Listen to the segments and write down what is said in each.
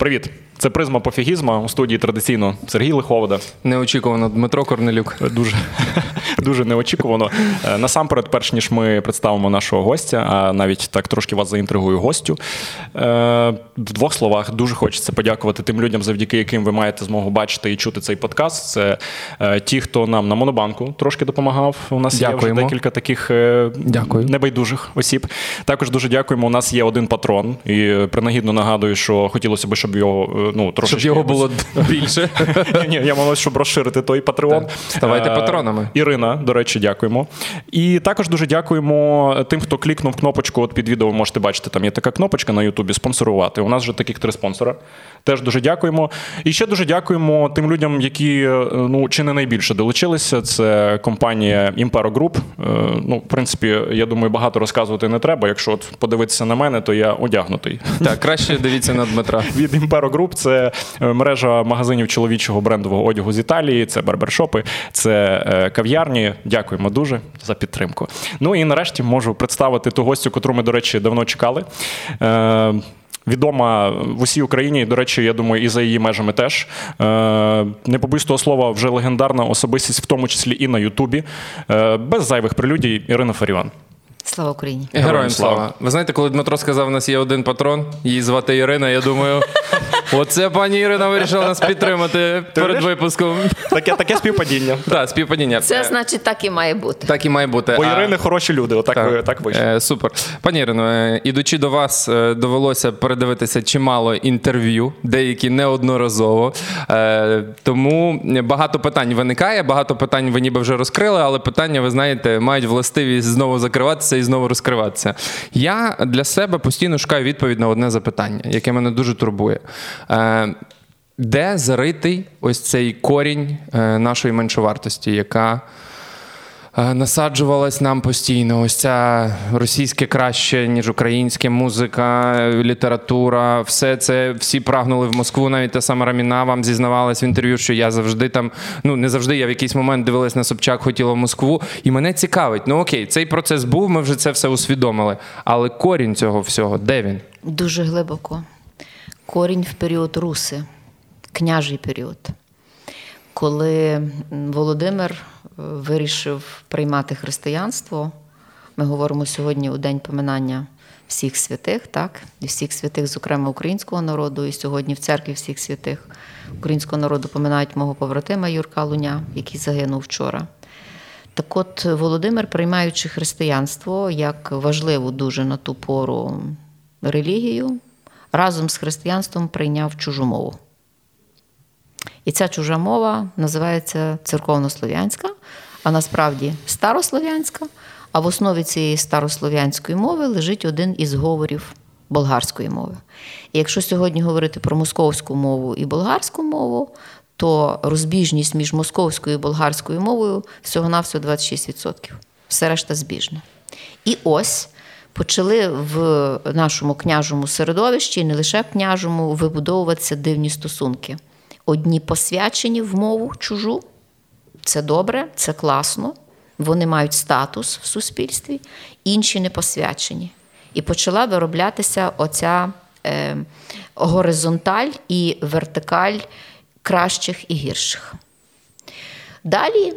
Привіт! Це призма пофігізма у студії традиційно Сергій Лиховода. Неочікувано Дмитро Корнелюк. Дуже дуже неочікувано. Е, насамперед, перш ніж ми представимо нашого гостя, а навіть так трошки вас заінтригую гостю. Е, в двох словах дуже хочеться подякувати тим людям, завдяки яким ви маєте змогу бачити і чути цей подкаст. Це е, ті, хто нам на Монобанку трошки допомагав. У нас Дякуємо. є вже декілька таких Дякую. небайдужих осіб. Також дуже дякуємо. У нас є один патрон, і принагідно нагадую, що хотілося б, щоб його ну, трошечки... Щоб його було більше. Ні, Я молюсь, щоб розширити той патреон. Ставайте патронами. Ірина, до речі, дякуємо. І також дуже дякуємо тим, хто клікнув кнопочку. От під відео ви можете бачити, там є така кнопочка на Ютубі спонсорувати. У нас вже таких три спонсора. Теж дуже дякуємо. І ще дуже дякуємо тим людям, які ну чи не найбільше долучилися. Це компанія Impero Group. Ну, в принципі, я думаю, багато розказувати не треба. Якщо от подивитися на мене, то я одягнутий. Так, краще дивіться на Дмитра. Від Impero Group це мережа магазинів чоловічого брендового одягу з Італії, це барбершопи, це е, кав'ярні. Дякуємо дуже за підтримку. Ну і нарешті можу представити ту гостю, котру ми, до речі, давно чекали. Е, Відома в усій Україні, до речі, я думаю, і за її межами теж. Е, не побоюсь того слова, вже легендарна особистість, в тому числі і на Ютубі. Без зайвих прелюдій Ірина Фаріон. Слава Україні! Героям слава. Ви знаєте, коли Дмитро сказав, у нас є один патрон, її звати Ірина, я думаю, оце пані Ірина вирішила нас підтримати перед випуском. Таке таке співпадіння. Так, співпадіння. Це значить, так і має бути. Так і має бути. Бо Ірини хороші люди, отак так, так вийшло. Е, Супер. Пані Ірино, е, ідучи до вас, е, довелося передивитися чимало інтерв'ю, деякі неодноразово. Е, Тому багато питань виникає, багато питань ви ніби вже розкрили, але питання, ви знаєте, мають властивість знову закриватися і знову розкриватися. Я для себе постійно шукаю відповідь на одне запитання, яке мене дуже турбує. Е, Де заритий ось цей корінь е, нашої меншовартості, яка е, насаджувалась нам постійно? Ось ця російське краще, ніж українське, музика, література, все це всі прагнули в Москву. Навіть та сама Раміна вам зізнавалась в інтерв'ю, що я завжди там, ну не завжди, я в якийсь момент дивилась на Собчак, хотіла в Москву. І мене цікавить, ну окей, цей процес був, ми вже це все усвідомили. Але корінь цього всього, де він? Дуже глибоко. Корінь в період руси, княжий період. Коли Володимир вирішив приймати християнство, ми говоримо сьогодні у день поминання всіх святих, так, і всіх святих, зокрема українського народу, і сьогодні в церкві всіх святих українського народу поминають мого побратима Юрка Луня, який загинув вчора. Так от Володимир, приймаючи християнство як важливу дуже на ту пору релігію, разом з християнством прийняв чужу мову. І ця чужа мова називається церковнослов'янська, а насправді старослов'янська. А в основі цієї старослов'янської мови лежить один із говорів болгарської мови. І якщо сьогодні говорити про московську мову і болгарську мову, то розбіжність між московською і болгарською мовою всього-навсього 26%. Все решта збіжне. І ось почали в нашому княжому середовищі, не лише княжому, вибудовуватися дивні стосунки. Одні посвячені в мову чужу, це добре, це класно, вони мають статус в суспільстві, інші не посвячені. І почала вироблятися оця е, горизонталь і вертикаль кращих і гірших. Далі,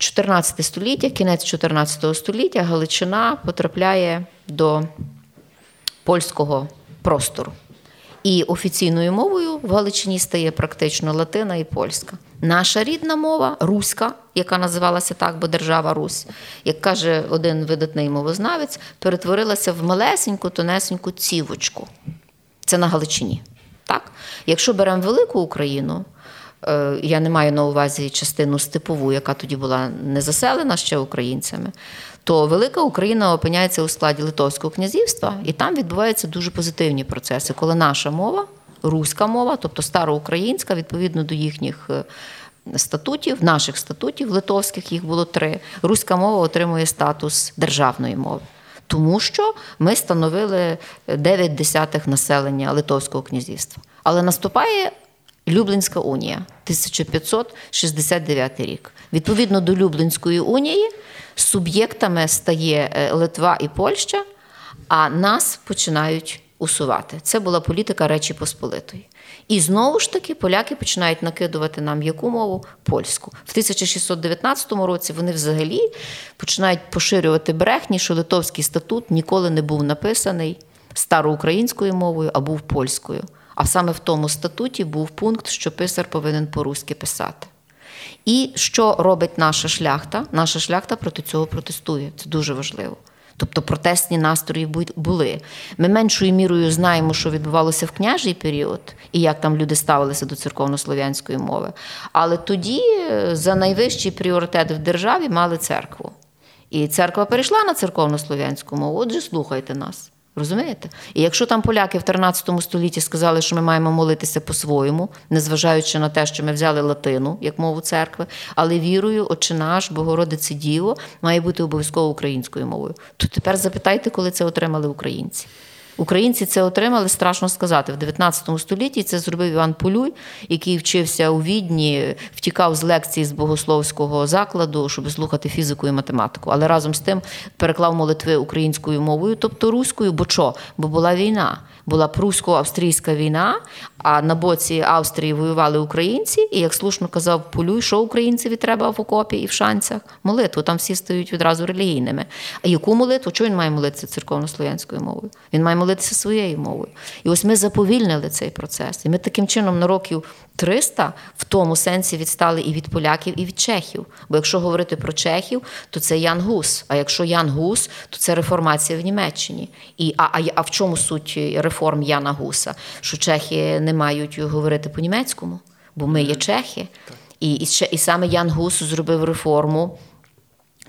14 століття, кінець 14 століття, Галичина потрапляє до польського простору. І офіційною мовою в Галичині стає практично латина і польська. Наша рідна мова, руська, яка називалася так, бо держава Русь, як каже один видатний мовознавець, перетворилася в малесеньку, тонесеньку цівочку. Це на Галичині. Так? Якщо беремо велику Україну, я не маю на увазі частину степову, яка тоді була не заселена ще українцями, то велика Україна опиняється у складі Литовського князівства, і там відбуваються дуже позитивні процеси, коли наша мова, руська мова, тобто староукраїнська, відповідно до їхніх статутів, наших статутів, литовських їх було три. Руська мова отримує статус державної мови. Тому що ми становили 9 десятих населення Литовського князівства. Але наступає Люблінська унія, 1569 рік. Відповідно до Люблінської унії, суб'єктами стає Литва і Польща, а нас починають усувати. Це була політика Речі Посполитої. І знову ж таки поляки починають накидувати нам яку мову? Польську. В 1619 році вони взагалі починають поширювати брехні, що Литовський статут ніколи не був написаний староукраїнською мовою, а був польською. А саме в тому статуті був пункт, що писар повинен по-руськи писати. І що робить наша шляхта? Наша шляхта проти цього протестує. Це дуже важливо. Тобто протестні настрої були. Ми меншою мірою знаємо, що відбувалося в княжий період і як там люди ставилися до церковнослов'янської мови. Але тоді е, за найвищий пріоритет в державі мали церкву. І церква перейшла на церковнослов'янську мову. Отже, слухайте нас. Розумієте? І якщо там поляки в 13 столітті сказали, що ми маємо молитися по-своєму, незважаючи на те, що ми взяли латину як мову церкви, але вірою, Отче наш, Богородице Діво, має бути обов'язково українською мовою. То тепер запитайте, коли це отримали українці. Українці це отримали, страшно сказати. В 19 столітті це зробив Іван Полюй, який вчився у відні, втікав з лекцій з богословського закладу, щоб слухати фізику і математику. Але разом з тим переклав молитви українською мовою, тобто руською, бо що? Бо була війна. Була прусько-австрійська війна, а на боці Австрії воювали українці, і як слушно казав Полюй, що українцеві треба в окопі і в шанцях? Молитву. Там всі стають відразу релігійними. А яку молитву? Чого він має молитися церковно-слов'янською мовою? Він має молитися своєю мовою. І ось ми заповільнили цей процес. І ми таким чином на років 300 в тому сенсі відстали і від поляків, і від чехів. Бо якщо говорити про чехів, то це Ян Гус. А якщо Ян Гус, то це реформація в Німеччині. І, А, а, а в чому суть реформ Яна Гуса? Що чехи не мають говорити по-німецькому, бо ми є чехи. І, і, і саме Ян Гус зробив реформу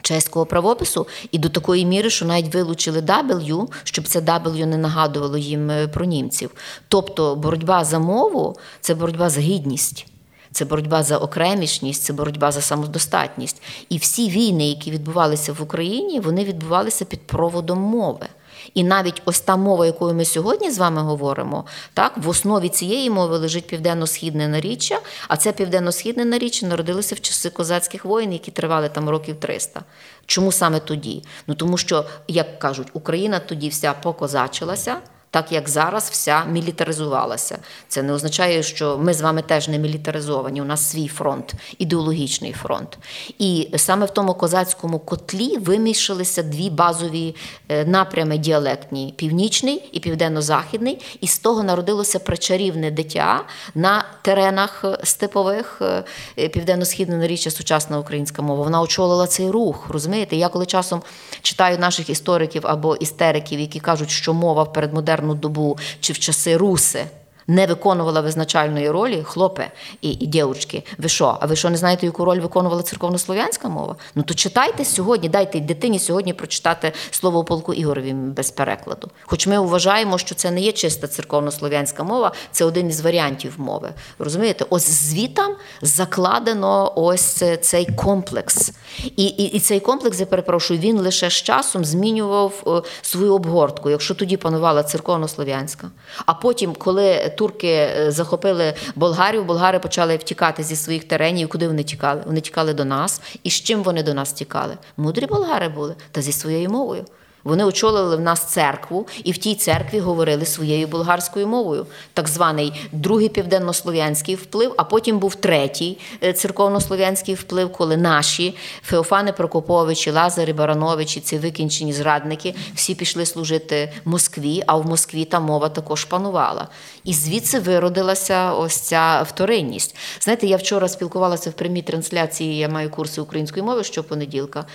чеського правопису і до такої міри, що навіть вилучили W, щоб це W не нагадувало їм е, про німців. Тобто боротьба за мову це боротьба за гідність. Це боротьба за окремішність, це боротьба за самодостатність. І всі війни, які відбувалися в Україні, вони відбувалися під проводом мови. І навіть ось та мова, якою ми сьогодні з вами говоримо, так в основі цієї мови лежить південно-східне наріччя, а це південно-східне наріччя народилося в часи козацьких воїн, які тривали там років 300. Чому саме тоді? Ну тому що, як кажуть, Україна тоді вся покозачилася так як зараз вся мілітаризувалася. Це не означає, що ми з вами теж не мілітаризовані. У нас свій фронт, ідеологічний фронт. І саме в тому козацькому котлі вимішалися дві базові е, напрями діалектні північний і південно-західний. І з того народилося причарівне дитя на теренах е, степових е, південно-східного наріччя сучасна українська мова. Вона очолила цей рух. Розумієте? Я коли часом читаю наших істориків або істериків, які кажуть, що мова в передмодерному модерну добу чи в часи руси не виконувала визначальної ролі, хлопе і і дівчатки, ви що? А ви що не знаєте, яку роль виконувала церковнослов'янська мова? Ну то читайте сьогодні, дайте дитині сьогодні прочитати слово у полку Ігорові без перекладу. Хоч ми вважаємо, що це не є чиста церковнослов'янська мова, це один із варіантів мови. Розумієте? Ось звітам закладено ось цей комплекс. І, і, і цей комплекс, я перепрошую, він лише з часом змінював е, свою обгортку, якщо тоді панувала церковнослов'янська. А потім, коли турки е, захопили Болгарію, болгари почали втікати зі своїх теренів. Куди вони тікали? Вони тікали до нас. І з чим вони до нас тікали? Мудрі болгари були та зі своєю мовою. Вони очолили в нас церкву, і в тій церкві говорили своєю болгарською мовою, так званий другий південнослов'янський вплив, а потім був третій е, церковнослов'янський вплив, коли наші Феофани Прокоповичі, Лазари Барановичі, ці викінчені зрадники, всі пішли служити Москві, а в Москві та мова також панувала. І звідси виродилася ось ця вторинність. Знаєте, я вчора спілкувалася в прямій трансляції, я маю курси української мови щопонеділка.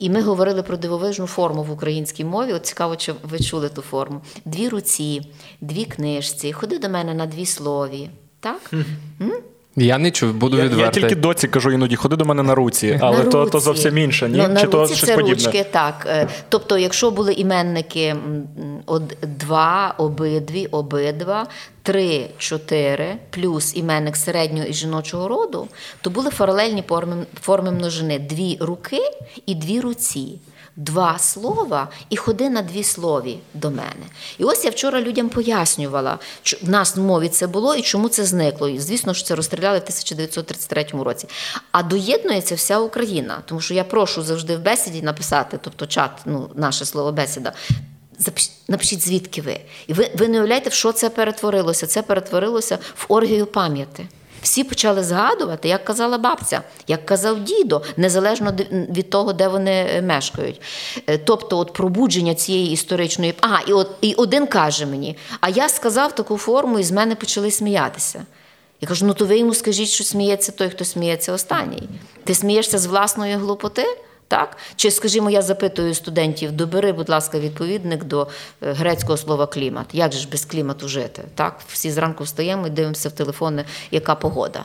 І ми говорили про дивовижну форму в українській мові. От цікаво, чи ви чули ту форму. Дві руці, дві книжці, ходи до мене на дві слові. Так? Я не чув, буду я, відвертий. Я тільки доці кажу іноді, ходи до мене на руці, але на то руці. то зовсім інше. Ні? Ну, на Чи руці то щось це подібне? ручки, так. Е, тобто, якщо були іменники од, два, обидві, обидва, три, чотири, плюс іменник середнього і жіночого роду, то були паралельні форми, форми множини: дві руки і дві руці два слова і ходи на дві слові до мене. І ось я вчора людям пояснювала, що в нас в мові це було і чому це зникло. І звісно, що це розстріляли в 1933 році. А доєднується вся Україна, тому що я прошу завжди в бесіді написати, тобто чат, ну, наше слово бесіда. напишіть, звідки ви. І ви, ви не уявляєте, в що це перетворилося? Це перетворилося в оргію пам'яті. Всі почали згадувати, як казала бабця, як казав дідо, незалежно від того, де вони е, мешкають. Е, тобто, от пробудження цієї історичної. Ага, і от і один каже мені: а я сказав таку форму, і з мене почали сміятися. Я кажу: ну то ви йому скажіть, що сміється той, хто сміється останній. Ти смієшся з власної глупоти? Так? Чи, скажімо, я запитую студентів, добери, будь ласка, відповідник до е, грецького слова клімат. Як же ж без клімату жити? Так? Всі зранку встаємо і дивимося в телефони, яка погода.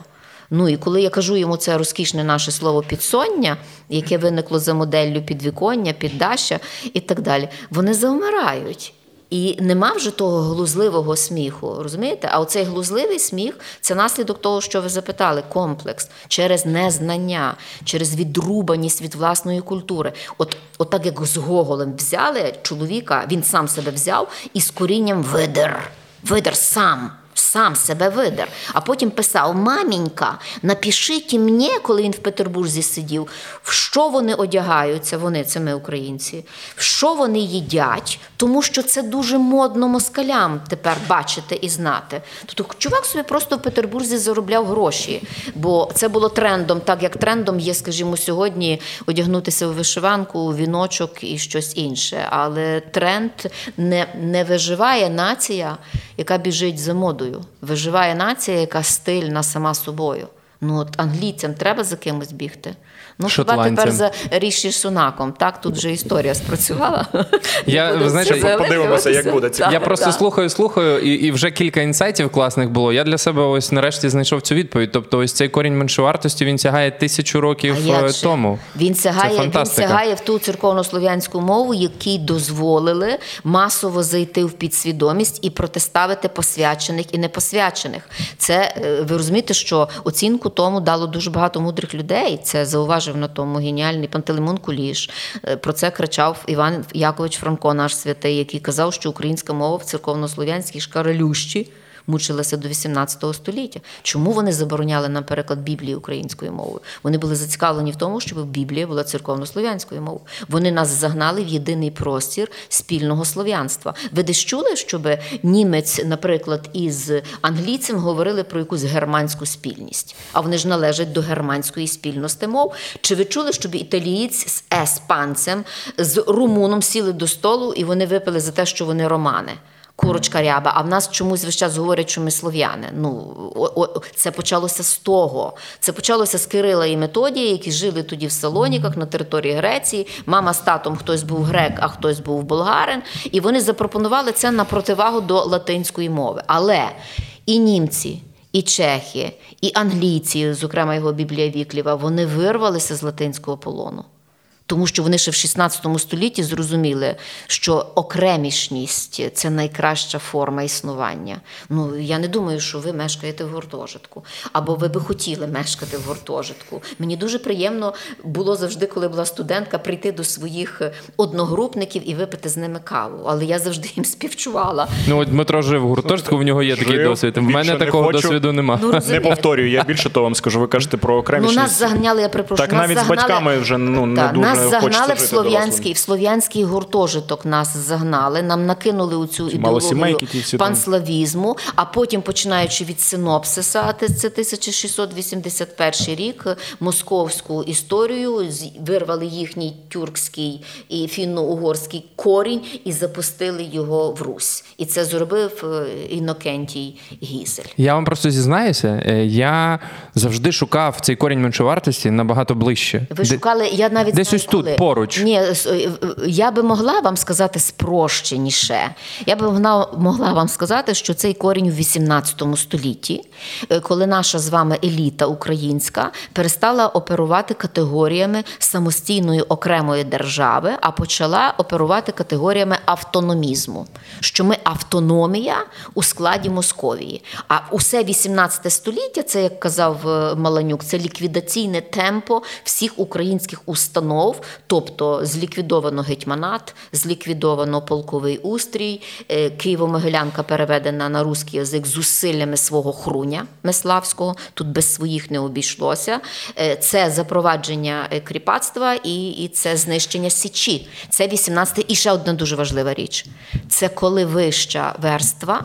Ну і коли я кажу йому це розкішне наше слово підсоння, яке виникло за моделлю підвіконня, піддаща і так далі, вони завмирають. І нема вже того глузливого сміху, розумієте? А оцей глузливий сміх це наслідок того, що ви запитали, комплекс через незнання, через відрубаність від власної культури. От, от так як з Гоголем взяли чоловіка, він сам себе взяв і з корінням видер. Видер сам сам себе видер. А потім писав: Мамінька, напишіть мені, коли він в Петербурзі сидів, в що вони одягаються, вони це ми українці, в що вони їдять, тому що це дуже модно москалям тепер бачити і знати. Тобто чувак собі просто в Петербурзі заробляв гроші, бо це було трендом, так як трендом є, скажімо, сьогодні одягнутися в вишиванку, у віночок і щось інше. Але тренд не, не виживає нація, яка біжить за модою виживає нація, яка стильна сама собою. Ну от англійцям треба за кимось бігти. Ну, хіба тепер за Ріші Сунаком. Так, тут вже історія спрацювала. Я ви знаєте, подивимося, як буде це. Я просто слухаю, слухаю, і і вже кілька інсайтів класних було. Я для себе ось нарешті знайшов цю відповідь. Тобто, ось цей корінь меншовартості він сягає тисячу років е, тому. Він сягає, він сягає в ту церковнослов'янську мову, якій дозволили масово зайти в підсвідомість і протиставити посвячених і непосвячених. Це е, ви розумієте, що оцінку тому дало дуже багато мудрих людей. Це зауваження зауважив на тому геніальний Пантелеймон Куліш. Е, про це кричав Іван Якович Франко, наш святий, який казав, що українська мова в церковнослов'янській шкарелющі мучилася до 18 століття. Чому вони забороняли нам переклад Біблії українською мовою? Вони були зацікавлені в тому, щоб Біблія була церковно-слов'янською мовою. Вони нас загнали в єдиний простір спільного слов'янства. Ви десь чули, щоб німець, наприклад, із англійцем говорили про якусь германську спільність, а вони ж належать до германської спільності мов. Чи ви чули, щоб італієць з еспанцем, з румуном сіли до столу і вони випили за те, що вони романи? Курочка ряба, а в нас чомусь весь час говорять, що ми слов'яни. Ну, Це почалося з того. Це почалося з Кирила і Методія, які жили тоді в Салоніках на території Греції. Мама з татом хтось був грек, а хтось був болгарин. І вони запропонували це на противагу до латинської мови. Але і німці. І чехи, і англійці, зокрема його Біблія Вікліва, вони вирвалися з латинського полону. Тому що вони ще в 16 столітті зрозуміли, що окремішність це найкраща форма існування. Ну я не думаю, що ви мешкаєте в гуртожитку, або ви би хотіли мешкати в гуртожитку. Мені дуже приємно було завжди, коли була студентка, прийти до своїх одногрупників і випити з ними каву. Але я завжди їм співчувала. Ну от Дмитро жив в гуртожитку, в нього є такий досвід. В мене такого хочу. досвіду немає. Ну, не повторюю. Я більше того вам скажу. Ви кажете про окремішність. Ну, нас заганяли, я припрошую. Так навіть загнали... з батьками вже ну не дуже нас загнали в слов'янський в слов'янський гуртожиток. Нас загнали. Нам накинули у цю ідеологію панславізму. А потім, починаючи від синопсиса, це 1681 рік, московську історію вирвали їхній тюркський і фінно-угорський корінь і запустили його в Русь. І це зробив е, Інокентій Гізель. Я вам просто зізнаюся. Е, я завжди шукав цей корінь меншовартості набагато ближче. Ви шукали, я навіть десь ось тут поруч. Ні, е, е, я би могла вам сказати спрощеніше. Я би могла вам сказати, що цей корінь у 18 столітті, е, коли наша з вами еліта українська перестала оперувати категоріями самостійної окремої держави, а почала оперувати категоріями автономізму. Що ми автономія у складі Московії. А усе 18 століття, це як казав Маланюк, це ліквідаційне темпо всіх українських установ кров, тобто зліквідовано гетьманат, зліквідовано полковий устрій, е, Києво-Могилянка переведена на русський язик зусиллями свого хруня Меславського. Тут без своїх не обійшлося. Е, Це запровадження е, кріпацтва і, і це знищення січі. Це 18 І ще одна дуже важлива річ: це коли вища верства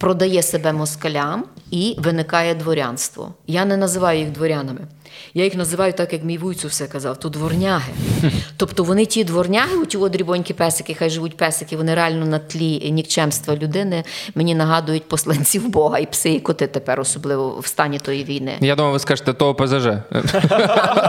продає себе москалям і виникає дворянство. Я не називаю їх дворянами. Я їх називаю так, як мій вуйцю все казав, то дворняги. Тобто вони ті дворняги, у ті дрібонькі песики, хай живуть песики, вони реально на тлі нікчемства людини мені нагадують посланців Бога і пси, і коти тепер, особливо в стані тої війни. Я думаю, ви скажете, то ОПЗЖ. Ну,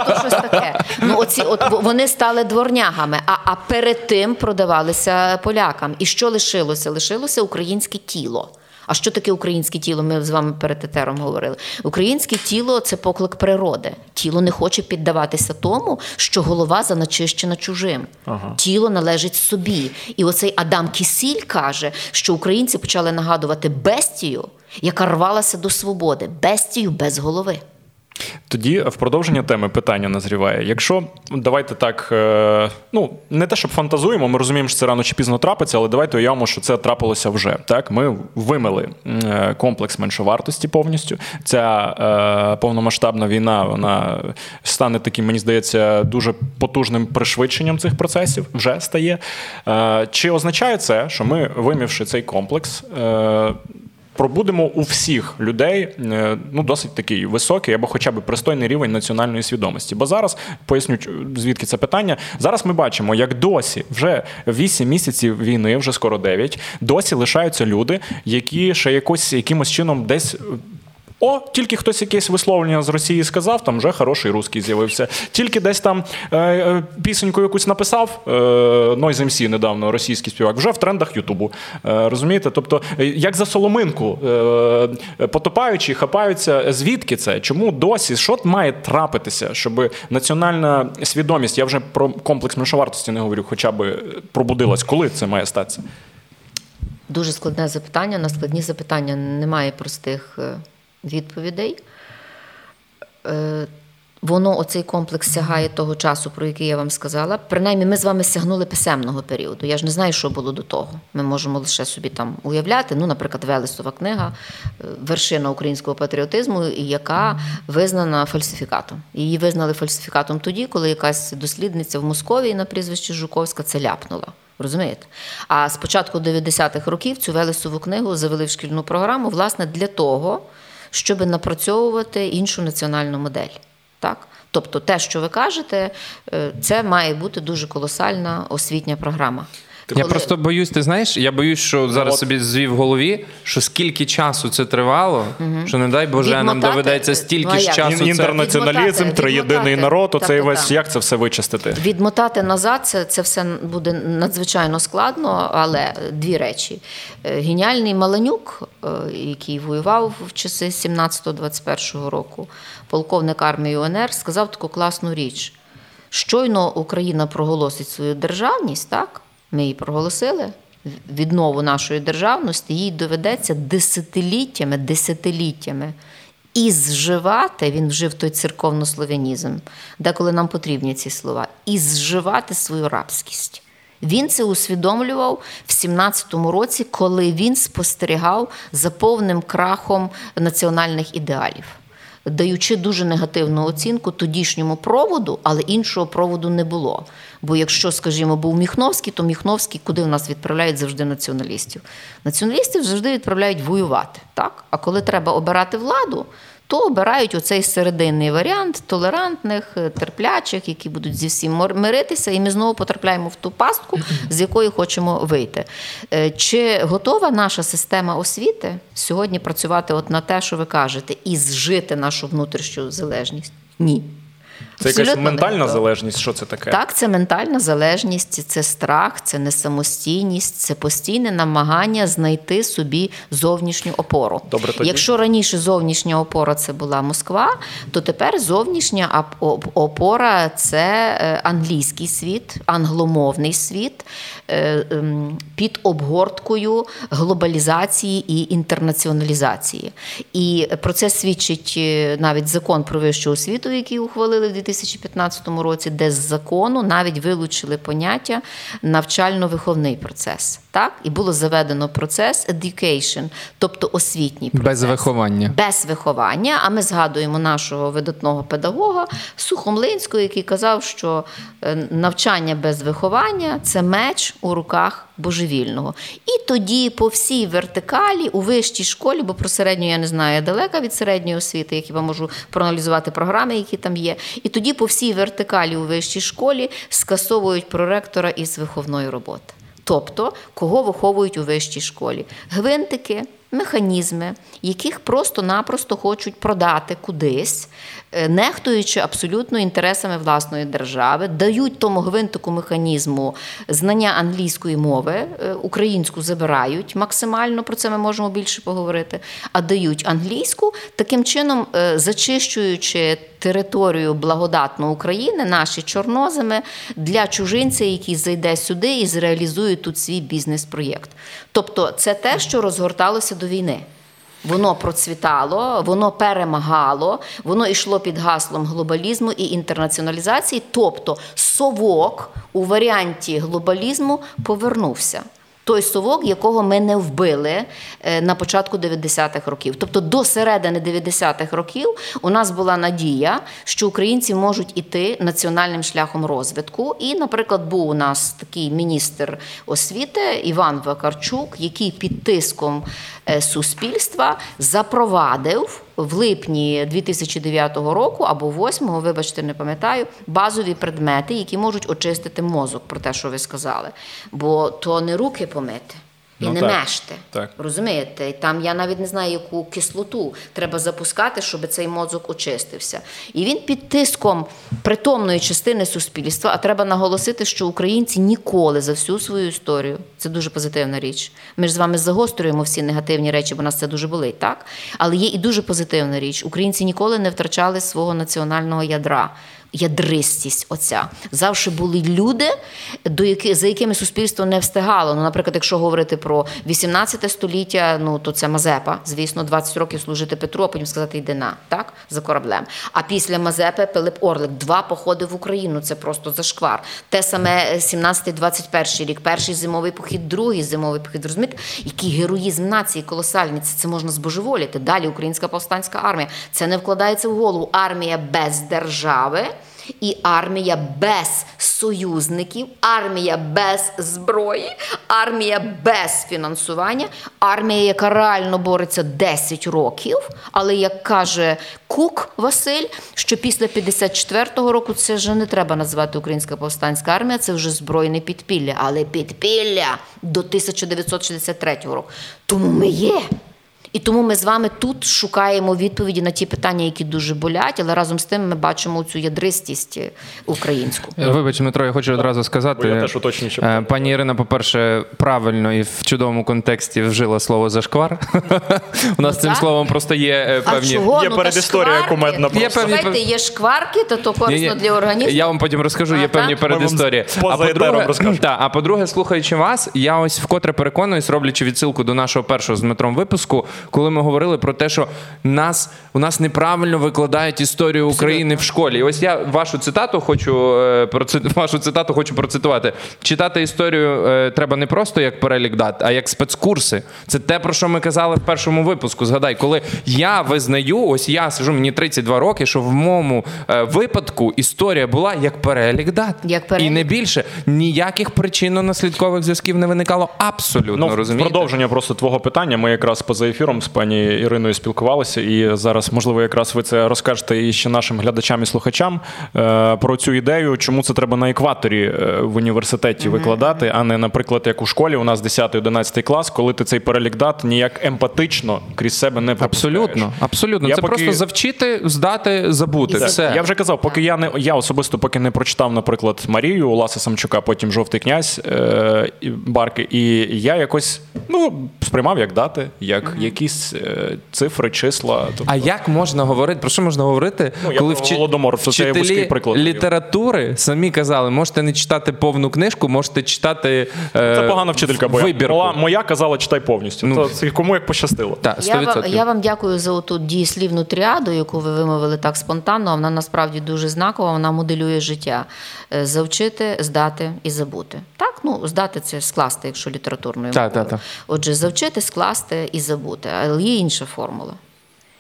то щось таке. Ну, оці, от вони стали дворнягами, а, а перед тим продавалися полякам. І що лишилося? Лишилося українське тіло. А що таке українське тіло? Ми з вами перед етером говорили. Українське тіло це поклик природи. Тіло не хоче піддаватися тому, що голова заначищена чужим. Ага. Тіло належить собі. І оцей Адам Кісіль каже, що українці почали нагадувати бестію, яка рвалася до свободи, бестію без голови. Тоді в продовження теми питання назріває. Якщо давайте так, е, ну не те, щоб фантазуємо, ми розуміємо, що це рано чи пізно трапиться, але давайте уявимо, що це трапилося вже. Так, ми вимили е, комплекс меншовартості повністю. Ця е, повномасштабна війна вона стане таким, мені здається, дуже потужним пришвидшенням цих процесів. Вже стає. Чи означає це, що ми, вимівши цей комплекс, пробудемо у всіх людей е, ну досить такий високий або хоча б пристойний рівень національної свідомості. Бо зараз поясню, звідки це питання. Зараз ми бачимо, як досі вже 8 місяців війни, вже скоро 9, досі лишаються люди, які ще якось якимось чином десь. О, тільки хтось якесь висловлення з Росії сказав, там вже хороший русський з'явився. Тільки десь там е, е, пісеньку якусь написав е, Noise MC недавно, російський співак, вже в трендах Ютубу. Е, розумієте? Тобто, е, як за соломинку е, потопаючи, хапаються. Звідки це? Чому досі? Що має трапитися, щоб національна свідомість, я вже про комплекс меншовартості не говорю, хоча б пробудилась. Коли це має статися? Дуже складне запитання. На складні запитання немає простих е, відповідей. Е, Воно, оцей комплекс сягає того часу, про який я вам сказала. Принаймні, ми з вами сягнули писемного періоду. Я ж не знаю, що було до того. Ми можемо лише собі там уявляти. Ну, наприклад, Велесова книга, е, вершина українського патріотизму, яка визнана фальсифікатом. Її визнали фальсифікатом тоді, коли якась дослідниця в Московії на прізвище Жуковська це ляпнула. Розумієте? А з початку 90-х років цю Велесову книгу завели в шкільну програму, власне, для того, щоб напрацьовувати іншу національну модель. Так? Тобто, те, що ви кажете, е, це має бути дуже колосальна освітня програма. Я просто боюсь, ти знаєш, я боюсь, що зараз от. собі звів в голові, що скільки часу це тривало, що не дай Боже, нам доведеться Ну, стільки ж часу. це... Інтернаціоналізм, триєдиний народ, оцей Так, так, весь так. як це все вичистити? Відмотати назад це, це все буде надзвичайно складно, але дві речі. Е, Геніальний Маланюк, е, який воював в часи 17-21 року, полковник армії УНР, сказав таку класну річ. Щойно Україна проголосить свою державність, так? Ми її проголосили. Віднову нашої державності, їй доведеться десятиліттями, десятиліттями і зживати, він вжив той церковнослов'янізм, деколи нам потрібні ці слова, і зживати свою рабськість. Він це усвідомлював в 17-му році, коли він спостерігав за повним крахом національних ідеалів, даючи дуже негативну оцінку тодішньому проводу, але іншого проводу не було. Бо якщо, скажімо, був Міхновський, то Міхновський куди в нас відправляють завжди націоналістів? Націоналістів завжди відправляють воювати. Так? А коли треба обирати владу, то обирають оцей серединний варіант толерантних, е, терплячих, які будуть зі всім миритися, і ми знову потрапляємо в ту пастку, з якої хочемо вийти. Е, Чи готова наша система освіти сьогодні працювати от на те, що ви кажете, і зжити нашу внутрішню залежність? Ні. Це якась Абсолютно ментальна залежність. Що це таке? Так, це ментальна залежність, це страх, це несамостійність, це постійне намагання знайти собі зовнішню опору. Добре, тоді. Якщо раніше зовнішня опора це була Москва, то тепер зовнішня опора це е, англійський світ, англомовний світ під обгорткою глобалізації і інтернаціоналізації. І про це свідчить е, навіть закон про вищу освіту, який ухвалили в 2015 році, де з закону навіть вилучили поняття навчально-виховний процес. Так? І було заведено процес education, тобто освітній процес. Без виховання. Без виховання. А ми згадуємо нашого видатного педагога Сухомлинського, який казав, що е, навчання без виховання це меч у руках божевільного. І тоді по всій вертикалі у вищій школі, бо про середню я не знаю, я далека від середньої освіти, я хіба можу проаналізувати програми, які там є. І тоді по всій вертикалі у вищій школі скасовують проректора із виховної роботи. Тобто, кого виховують у вищій школі? Гвинтики, механізми, яких просто-напросто хочуть продати кудись, нехтуючи абсолютно інтересами власної держави, дають тому гвинтику механізму знання англійської мови, е, українську забирають максимально, про це ми можемо більше поговорити, а дають англійську, таким чином е, зачищуючи територію благодатну України, наші чорноземи для чужинця, який зайде сюди і зреалізує тут свій бізнес-проєкт. Тобто, це те, що розгорталося до війни. Воно процвітало, воно перемагало, воно йшло під гаслом глобалізму і інтернаціоналізації. Тобто совок у варіанті глобалізму повернувся. Той совок, якого ми не вбили е, на початку 90-х років. Тобто до середини 90-х років у нас була надія, що українці можуть іти національним шляхом розвитку. І, наприклад, був у нас такий міністр освіти Іван Вакарчук, який під тиском е, суспільства запровадив в липні 2009 року або 8-го, вибачте, не пам'ятаю, базові предмети, які можуть очистити мозок, про те, що ви сказали. Бо то не руки помити. І Ну, не так. мешти. Так. Розумієте? І Там я навіть не знаю, яку кислоту треба запускати, щоб цей мозок очистився. І він під тиском притомної частини суспільства, а треба наголосити, що українці ніколи за всю свою історію, це дуже позитивна річ. Ми ж з вами загострюємо всі негативні речі, бо нас це дуже болить, так? Але є і дуже позитивна річ. Українці ніколи не втрачали свого національного ядра. Ядристість оця. Завжди були люди, до яких, за якими суспільство не встигало. Ну, наприклад, якщо говорити про 18 століття, ну то це Мазепа, звісно, 20 років служити Петру, а потім сказати йди на, так, за кораблем. А після Мазепи Пилип Орлик, два походи в Україну, це просто зашквар. Те саме 17-21 рік, перший зимовий похід, другий зимовий похід. Розумієте, який героїзм нації колосальний, це, це можна збожеволіти. Далі українська повстанська армія. Це не вкладається в голову. Армія без держави. І армія без союзників, армія без зброї, армія без фінансування, армія, яка реально бореться 10 років. Але як каже Кук Василь, що після 54-го року це вже не треба називати українська повстанська армія, це вже збройне підпілля, але підпілля до 1963 року. Тому ми є. І тому ми з вами тут шукаємо відповіді на ті питання, які дуже болять, але разом з тим ми бачимо цю ядристість українську. Е, Вибач, Дмитро, я хочу одразу сказати. Бо я теж уточнюючи Е. Пані Ірина, по-перше, правильно і в чудовому контексті вжила слово зашквар. У нас Ну, цим словом просто є е, певні. Є ну, передісторія кумедна Є певні- Слухайте, є шкварки, то то корисно для організму. Я вам потім розкажу, є певні передісторії. А по-друге, слухаючи вас, я ось вкотре переконуюсь, роблячи відсилку до нашого першого з Дмитром випуску, коли ми говорили про те, що нас у нас неправильно викладають історію України в школі. І ось я вашу цитату хочу е, вашу цитату хочу процитувати. Читати історію е, треба не просто як перелік дат, а як спецкурси. Це те, про що ми казали в першому випуску. Згадай, коли я визнаю, ось я сижу, мені 32 роки, що в моєму е, випадку історія була як перелік дат. Як перелік. І не більше ніяких причинно-наслідкових зв'язків не виникало абсолютно. Ну, в розумієте? продовження просто твого питання. Ми якраз поза ефіром з пані Іриною спілкувалися, і зараз, можливо, якраз ви це розкажете і ще нашим глядачам і слухачам е, про цю ідею, чому це треба на екваторі е, в університеті викладати, а не, наприклад, як у школі, у нас 10-11 клас, коли ти цей перелік дат ніяк емпатично крізь себе не пропускаєш. Абсолютно, абсолютно. Я це поки- просто завчити, здати, забути. Так, Все. Я вже казав, поки я не я особисто поки не прочитав, наприклад, Марію Уласа Самчука, потім Жовтий князь е, Барки, і я якось ну сприймав як дати, як якісь якісь е, цифри, числа. Тобто, А як можна говорити? Про що можна говорити, Ну, коли про Голодомор, вчителі приклад літератури самі казали, можете не читати повну книжку, можете читати е, це погана вчителька, бо я- моя, моя казала, читай повністю. Ну. Це кому як пощастило. Так, Я вам, 100%. я вам дякую за оту дієслівну тріаду, яку ви вимовили так спонтанно. Вона насправді дуже знакова, вона моделює життя. Е, Завчити, здати і забути. Так, ну здати це скласти, якщо літературною Так, мовою. так, так. Отже, завчити, скласти і забути. Але є інша формула.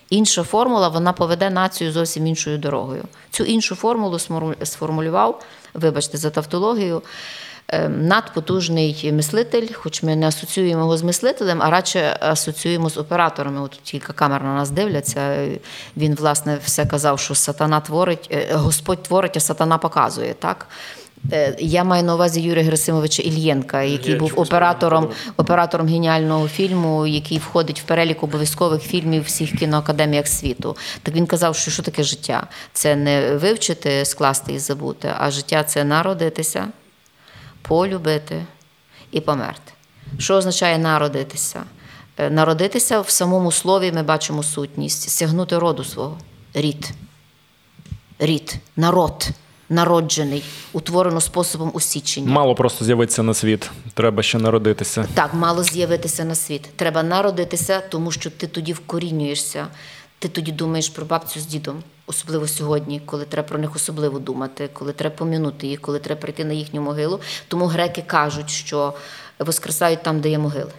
Інша формула вона поведе націю зовсім іншою дорогою. Цю іншу формулу сформулював, вибачте, за тавтологію. Е, Надпотужний мислитель, хоч ми не асоціюємо його з мислителем, а радше асоціюємо з операторами. От кілька камер на нас дивляться. Він, власне, все казав, що сатана творить, е, Господь творить, а сатана показує. Так? Е, Я маю на увазі Юрія Герасимовича Ільєнка, який Я був оператором, оператором геніального фільму, який входить в перелік обов'язкових фільмів всіх кіноакадеміях світу. Так він казав, що що таке життя? Це не вивчити, скласти і забути, а життя це народитися, полюбити і померти. Що означає народитися? Е, Народитися в самому слові ми бачимо сутність, сягнути роду свого, рід рід, народ, народжений, утворено способом усічення. Мало просто з'явитися на світ. Треба ще народитися. Так, мало з'явитися на світ. Треба народитися, тому що ти тоді вкорінюєшся. Ти тоді думаєш про бабцю з дідом, особливо сьогодні, коли треба про них особливо думати, коли треба помінути їх, коли треба прийти на їхню могилу. Тому греки кажуть, що воскресають там, де є могили.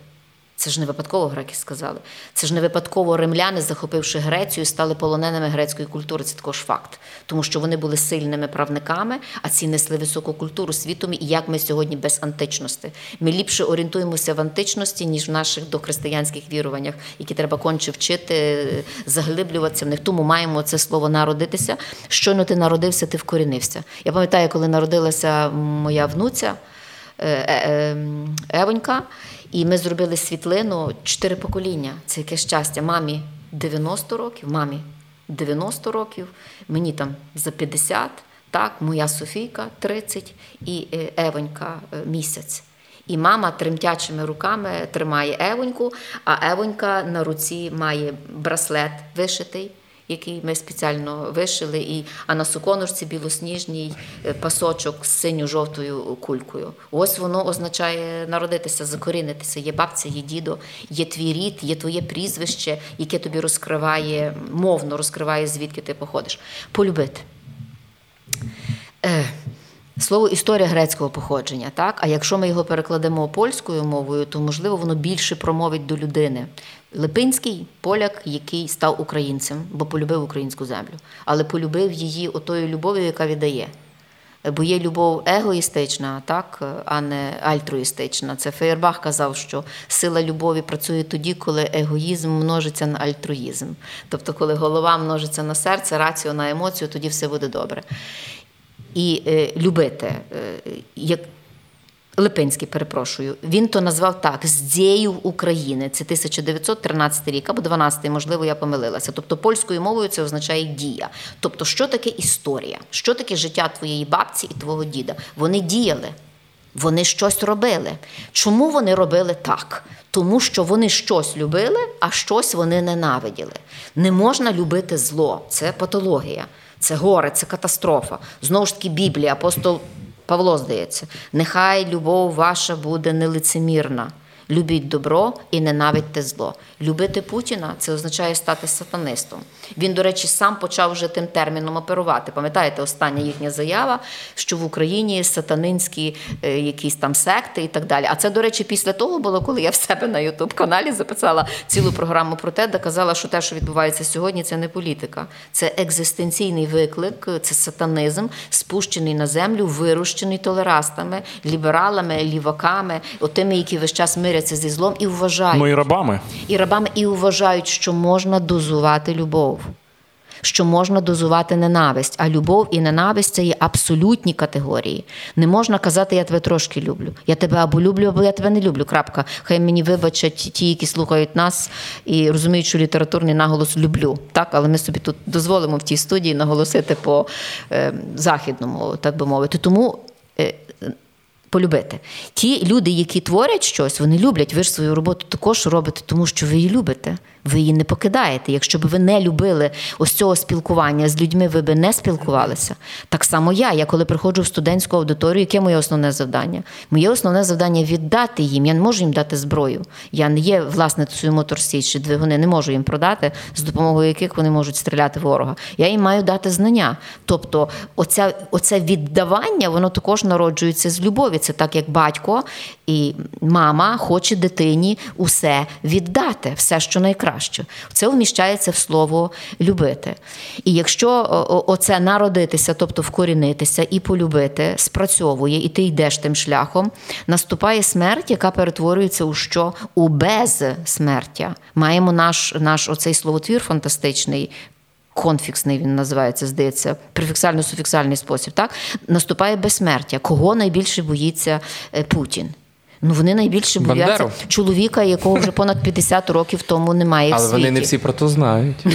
Це ж не випадково греки сказали. Це ж не випадково римляни, захопивши Грецію, стали полоненими грецької культури. Це також факт. Тому що вони були сильними правниками, а ці несли високу культуру світом. І як ми сьогодні без античності? Ми ліпше орієнтуємося в античності, ніж в наших дохристиянських віруваннях, які треба конче вчити, заглиблюватися в них. Тому маємо це слово народитися. Щойно ти народився, ти вкорінився. Я пам'ятаю, коли народилася моя внуця. Е, е, е, Евонька, і ми зробили світлину чотири покоління. Це яке щастя. Мамі 90 років, мамі 90 років, мені там за 50, так, моя Софійка 30 і е, Евонька е, місяць. І мама тремтячими руками тримає Евоньку, а Евонька на руці має браслет вишитий який ми спеціально вишили, і, а на суконушці білосніжній е, пасочок з синьо-жовтою кулькою. Ось воно означає народитися, закорінитися. Є бабця, є дідо, є твій рід, є твоє прізвище, яке тобі розкриває, мовно розкриває, звідки ти походиш. Полюбити. Е, Слово історія грецького походження, так? А якщо ми його перекладемо польською мовою, то можливо воно більше промовить до людини. Липинський поляк, який став українцем, бо полюбив українську землю, але полюбив її отою любов'ю, яка віддає. Бо є любов егоїстична, так, а не альтруїстична. Це Фейербах казав, що сила любові працює тоді, коли егоїзм множиться на альтруїзм. Тобто, коли голова множиться на серце, раціо на емоцію, тоді все буде добре. І е, любити, е, як Липинський, перепрошую, він то назвав так: з дією України. Це 1913 рік або 12, можливо, я помилилася. Тобто польською мовою це означає дія. Тобто, що таке історія? Що таке життя твоєї бабці і твого діда? Вони діяли. Вони щось робили. Чому вони робили так? Тому що вони щось любили, а щось вони ненавиділи. Не можна любити зло, це патологія, це горе, це катастрофа. Знову ж таки, Біблія, апостол Павло здається, нехай любов ваша буде нелицемірна. Любіть добро і ненавидьте зло. Любити Путіна це означає стати сатанистом. Він, до речі, сам почав вже тим терміном оперувати. Пам'ятаєте, остання їхня заява, що в Україні сатанинські е, якісь там секти і так далі. А це, до речі, після того було, коли я в себе на Ютуб-каналі записала цілу програму про те, де казала, що те, що відбувається сьогодні, це не політика, це екзистенційний виклик, це сатанизм, спущений на землю, вирощений толерастами, лібералами, ліваками, отими, які весь час миряться зі злом і вважають Ну і рабами. і рабами і вважають, що можна дозувати любов, що можна дозувати ненависть. А любов і ненависть це є абсолютні категорії. Не можна казати, я тебе трошки люблю. Я тебе або люблю, або я тебе не люблю. Крапка. Хай мені вибачать ті, які слухають нас і розуміють, що літературний наголос люблю. Так, але ми собі тут дозволимо в тій студії наголосити по е, західному, так би мовити. Тому. Е, полюбити. Ті люди, які творять щось, вони люблять. Ви ж свою роботу також робите, тому що ви її любите. Ви її не покидаєте. Якщо б ви не любили ось цього спілкування з людьми, ви б не спілкувалися. Так само я. Я коли приходжу в студентську аудиторію, яке моє основне завдання? Моє основне завдання віддати їм. Я не можу їм дати зброю. Я не є власницею моторсіч чи двигуни, не можу їм продати, з допомогою яких вони можуть стріляти ворога. Я їм маю дати знання. Тобто, оця, оце віддавання, воно також народжується з любові. Це так, як батько і мама хоче дитині усе віддати, все, що найкраще. Це вміщається в слово любити. І якщо оце народитися, тобто вкорінитися і полюбити, спрацьовує, і ти йдеш тим шляхом, наступає смерть, яка перетворюється у що? У безсмертя. Маємо наш наш оцей словотвір фантастичний. Конфіксний він називається, здається, префіксально-суфіксальний спосіб. Так наступає безсмертя. Кого найбільше боїться е, Путін? Ну вони найбільше бояться чоловіка, якого вже понад 50 років тому немає. Але в світі. вони не всі про то знають.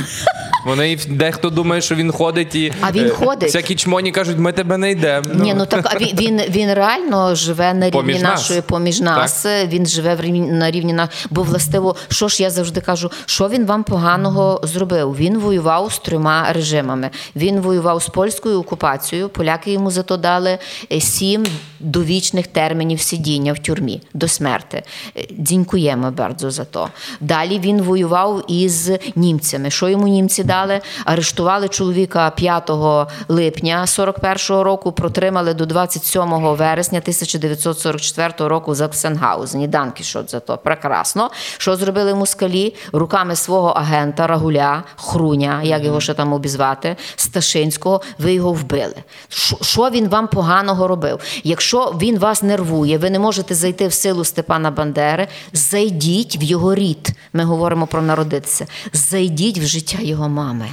Вони дехто думає, що він ходить і А він е, ходить. Всякі чмоні кажуть, ми тебе не йдемо. Ні, ну так а він, він, він реально живе на рівні Поміж нас. нашої, поміж нас. Він живе в рівні на рівні на бо властиво, що ж я завжди кажу, що він вам поганого зробив? Він воював з трьома режимами. Він воював з польською окупацією. Поляки йому зато дали е, сім довічних термінів сидіння в тюрмі до смерти. Е, Дзінькуємо bardzo за то. Далі він воював із німцями. Що йому німці дали? Арештували чоловіка 5 липня 41-го року, протримали до 27 вересня 1944 року за Ксенгаузені. Данкішот за то. Прекрасно. Що зробили москалі? Руками свого агента Рагуля, Хруня, як його ще там обізвати, Сташинського, ви його вбили. Що- Що він вам поганого робив? Якщо він вас нервує, ви не можете зайти в силу Степана Бандери, зайдіть в його рід. Ми говоримо про народитися. Зайдіть в життя його мами.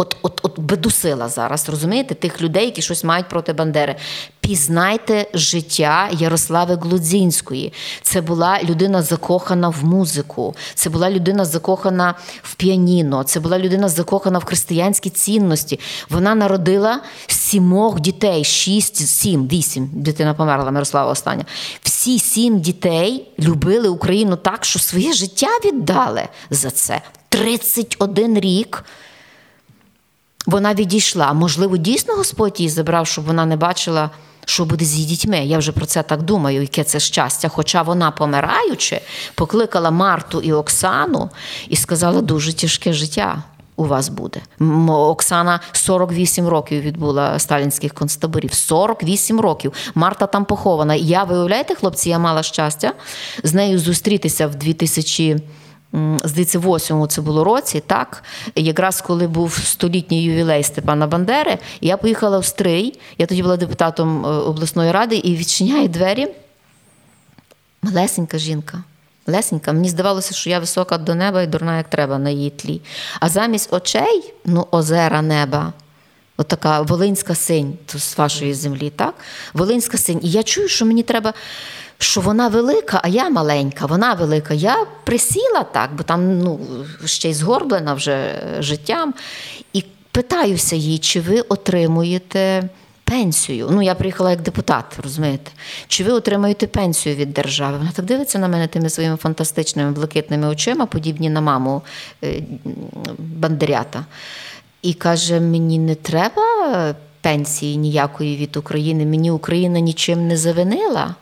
От, от, от бедусила зараз, розумієте, тих людей, які щось мають проти Бандери. Пізнайте життя Ярослави Глудзінської. Це була людина закохана в музику, це була людина закохана в піаніно, це була людина закохана в християнські цінності. Вона народила сімох дітей, шість, сім, вісім. Дитина померла, Мирослава остання. Всі сім дітей любили Україну так, що своє життя віддали за це. 31 рік вона відійшла. Можливо, дійсно Господь її забрав, щоб вона не бачила, що буде з її дітьми. Я вже про це так думаю, яке це щастя. Хоча вона, помираючи, покликала Марту і Оксану і сказала, дуже тяжке життя. У вас буде. Оксана 48 років відбула сталінських концтаборів. 48 років. Марта там похована. Я, виявляєте, хлопці, я мала щастя з нею зустрітися в 2000 М, Здається, в 8 це було році, так якраз коли був столітній ювілей Степана Бандери, я поїхала в Стрий. Я тоді була депутатом е, обласної ради і відчиняє двері. Малесенька жінка. Лесенька, мені здавалося, що я висока до неба і дурна, як треба на її тлі. А замість очей, ну, озера неба. Отака волинська синь з вашої землі, так? Волинська синь. І я чую, що мені треба, що вона велика, а я маленька, вона велика. Я присіла так, бо там ну, ще й згорблена вже е, життям. І питаюся їй, чи ви отримуєте пенсію? Ну, я приїхала як депутат, розумієте? Чи ви отримуєте пенсію від держави? Вона так дивиться на мене тими своїми фантастичними блакитними очима, подібні на маму е, бандерята. І каже: мені не треба пенсії ніякої від України, мені Україна нічим не завинила.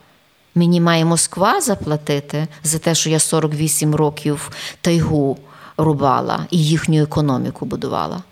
Мені має Москва заплатити за те, що я 48 років тайгу рубала і їхню економіку будувала.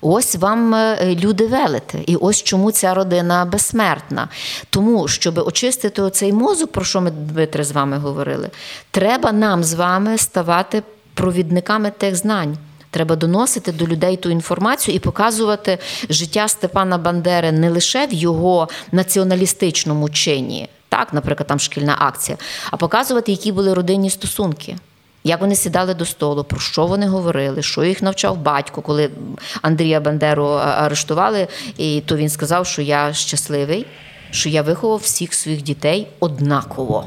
Ось вам е, люди велите, і ось чому ця родина безсмертна. Тому, щоб очистити оцей мозок, про що ми Дмитре з вами говорили, треба нам з вами ставати провідниками тих знань. Треба доносити до людей ту інформацію і показувати життя Степана Бандери не лише в його націоналістичному чині, так, наприклад, там шкільна акція, а показувати, які були родинні стосунки. Як вони сідали до столу, про що вони говорили, що їх навчав батько, коли Андрія Бандеру арештували, і то він сказав, що я щасливий, що я виховав всіх своїх дітей однаково.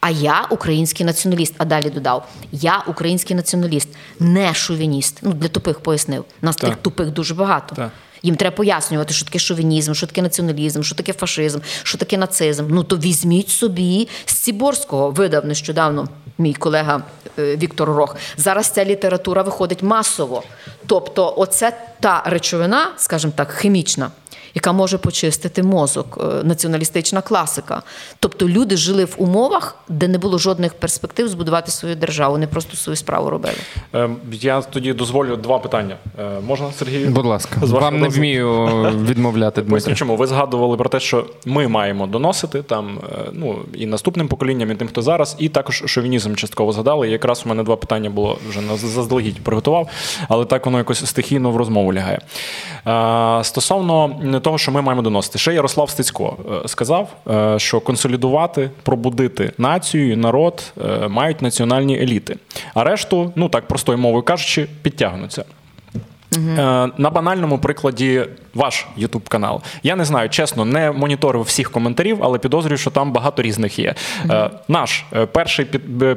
А я український націоналіст. А далі додав: я український націоналіст, не шовініст. Ну для тупих пояснив. Нас Так. тих тупих дуже багато. Так. Їм треба пояснювати, що таке шовінізм, що таке націоналізм, що таке фашизм, що таке нацизм. Ну то візьміть собі з Ціборського. Видав нещодавно мій колега е, Віктор Рох. Зараз ця література виходить масово. Тобто, оце та речовина, скажімо так, хімічна. Яка може почистити мозок, е, націоналістична класика. Тобто люди жили в умовах, де не було жодних перспектив збудувати свою державу, вони просто свою справу робили. Е, Я тоді дозволю два питання. Е, Можна, Сергій? Будь ласка, З вам не вмію відмовляти, Поясню, Дмитро. чому ви згадували про те, що ми маємо доносити там е, ну і наступним поколінням, і тим, хто зараз, і також шовінізм частково згадали. І якраз у мене два питання було вже на заздалегідь приготував, але так воно якось стихійно в розмову лягає. Стосовно того, що ми маємо доносити, ще Ярослав Стецько е, сказав, е, що консолідувати, пробудити націю, і народ е, мають національні еліти, а решту, ну так простою мовою кажучи, підтягнуться. Е, На банальному прикладі ваш Ютуб канал. Я не знаю, чесно, не моніторив всіх коментарів, але підозрюю, що там багато різних є. Е, Наш е, перший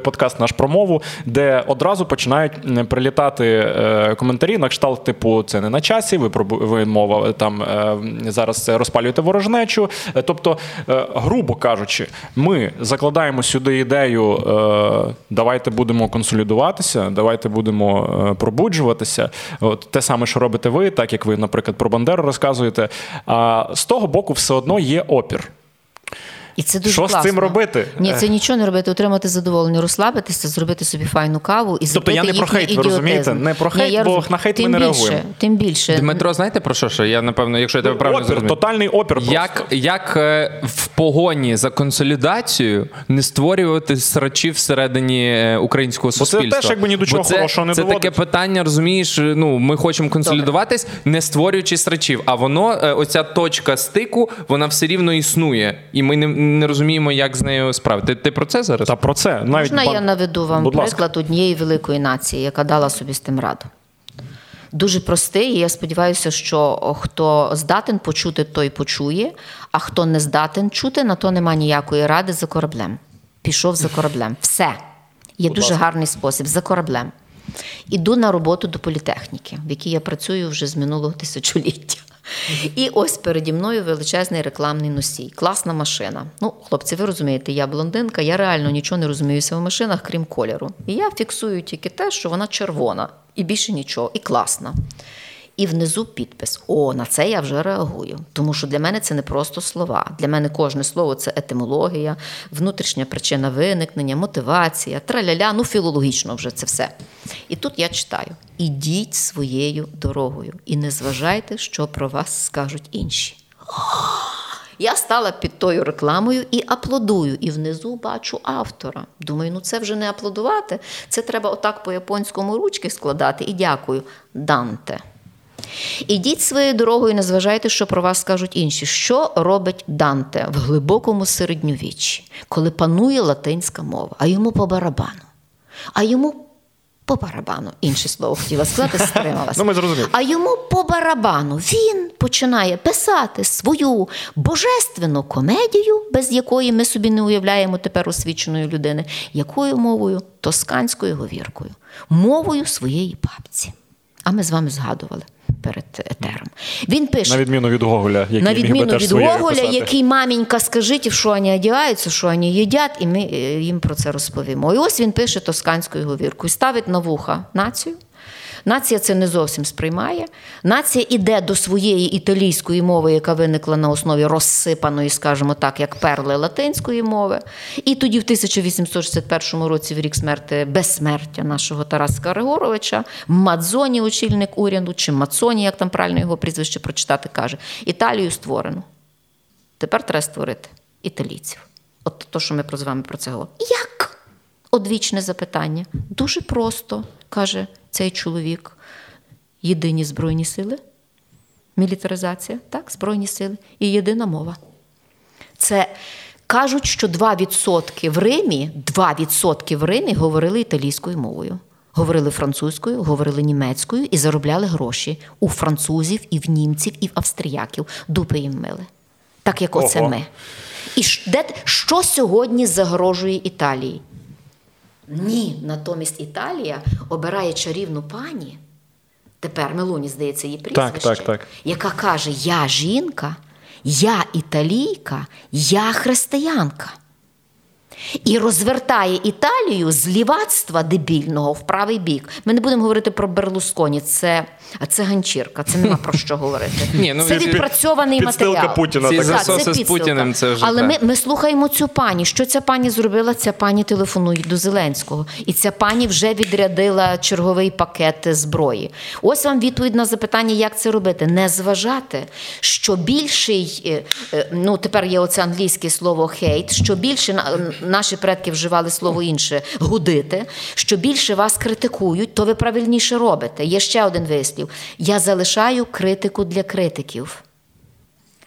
подкаст, наш про мову, де одразу починають прилітати коментарі на кшталт, типу, це не на часі, ви ви мова там зараз розпалюєте ворожнечу. Тобто, грубо кажучи, ми закладаємо сюди ідею, давайте будемо консолідуватися, давайте будемо пробуджуватися. От те саме, що робите ви, так як ви, наприклад, про Бандеру розказуєте. А з того боку, все одно є опір. І це дуже Що з цим робити? Ні, це нічого не робити, отримати задоволення, розслабитися, зробити собі файну каву і Тобто я не про хейт, ви розумієте? Не про хейт, я бо на хейт ми тим не більше, реагуємо. Тим більше. Дмитро, знаєте про що? що? Я напевно, якщо я тебе правильно опір, зрозумів. тотальний опір. Як, просто. як е, в погоні за консолідацію не створювати срачів всередині е, українського це суспільства? теж якби ні до чого Бо це, хорошого не Це доводить. таке питання, розумієш, ну ми хочемо консолідуватись, не створюючи срачів. А воно, е, оця точка стику, вона все рівно існує, і ми не, не розуміємо, як з нею справити. Ти, ти про це зараз? Та про це навіть Можна бан- я наведу вам Будь ласка. приклад однієї великої нації, яка дала собі з тим раду. Дуже простий, і я сподіваюся, що хто здатен почути, той почує, а хто не здатен чути, на то нема ніякої ради за кораблем. Пішов за кораблем. Все. Є дуже гарний спосіб за кораблем. Іду на роботу до політехніки, в якій я працюю вже з минулого тисячоліття. І ось переді мною величезний рекламний носій. Класна машина. Ну, хлопці, ви розумієте, я блондинка, я реально нічого не розуміюся в машинах, крім кольору. І я фіксую тільки те, що вона червона, і більше нічого, і класна. І внизу підпис: О, на це я вже реагую. Тому що для мене це не просто слова. Для мене кожне слово це етимологія, внутрішня причина виникнення, мотивація, траляля, ну філологічно вже це все. І тут я читаю: ідіть своєю дорогою і не зважайте, що про вас скажуть інші. Я стала під тою рекламою і аплодую. І внизу бачу автора. Думаю, ну це вже не аплодувати. Це треба отак по японському ручки складати. І дякую. Данте. Ідіть своєю дорогою, не зважайте, що про вас скажуть інші. Що робить Данте в глибокому середньовіччі, коли панує латинська мова, а йому по барабану. А йому по барабану, інше слово хотіла сказати, стрималася. Ну, ми зрозуміли. А йому по барабану він починає писати свою божественну комедію, без якої ми собі не уявляємо тепер освіченої людини, якою мовою? Тосканською говіркою, мовою своєї бабці. А ми з вами згадували перед етером. Він пише. на відміну від Гоголя, який На відміну від Гоголя, який мамінька, скажіть, що вони одягаються, що вони їдять, і ми е, їм про це розповімо. І ось він пише тосканською говіркою, ставить на вуха націю. Нація це не зовсім сприймає. Нація іде до своєї італійської мови, яка виникла на основі розсипаної, скажімо так, як перли латинської мови. І тоді, в 1861 році, в рік смерти безсмертя нашого Тараса Григоровича, Мадзоні, очільник уряду, чи Мацоні, як там правильно його прізвище прочитати, каже: Італію створено. Тепер треба створити італійців. От то, що ми з вами про це говоримо. Як? Одвічне запитання. Дуже просто, каже цей чоловік. Єдині збройні сили, мілітаризація, так, збройні сили і єдина мова. Це кажуть, що 2% в Римі, 2% в Римі говорили італійською мовою. Говорили французькою, говорили німецькою і заробляли гроші у французів, і в німців, і в австріяків. Дупи їм мили. Так як оце Ого. ми. І де, що сьогодні загрожує Італії? Ні, натомість Італія обирає чарівну пані. Тепер Мелоні, здається, її прізвище, так, так. яка каже: Я жінка, я італійка, я християнка. І розвертає Італію з лівацтва дебільного в правий бік. Ми не будемо говорити про Берлусконі, це, це ганчірка, це нема про що говорити. Ні, ну, це відпрацьований матеріал. Путіна Ці. Так, це з. Путіним це вже Але так. ми, ми слухаємо цю пані. Що ця пані зробила? Ця пані телефонує до Зеленського. І ця пані вже відрядила черговий пакет зброї. Ось вам відповідь на запитання, як це робити. Не зважати, що більший, е, е, ну тепер є оце англійське слово хейт, що більше на- наші предки вживали слово інше гудити, що більше вас критикують, то ви правильніше робите. Є ще один вислів. Я залишаю критику для критиків.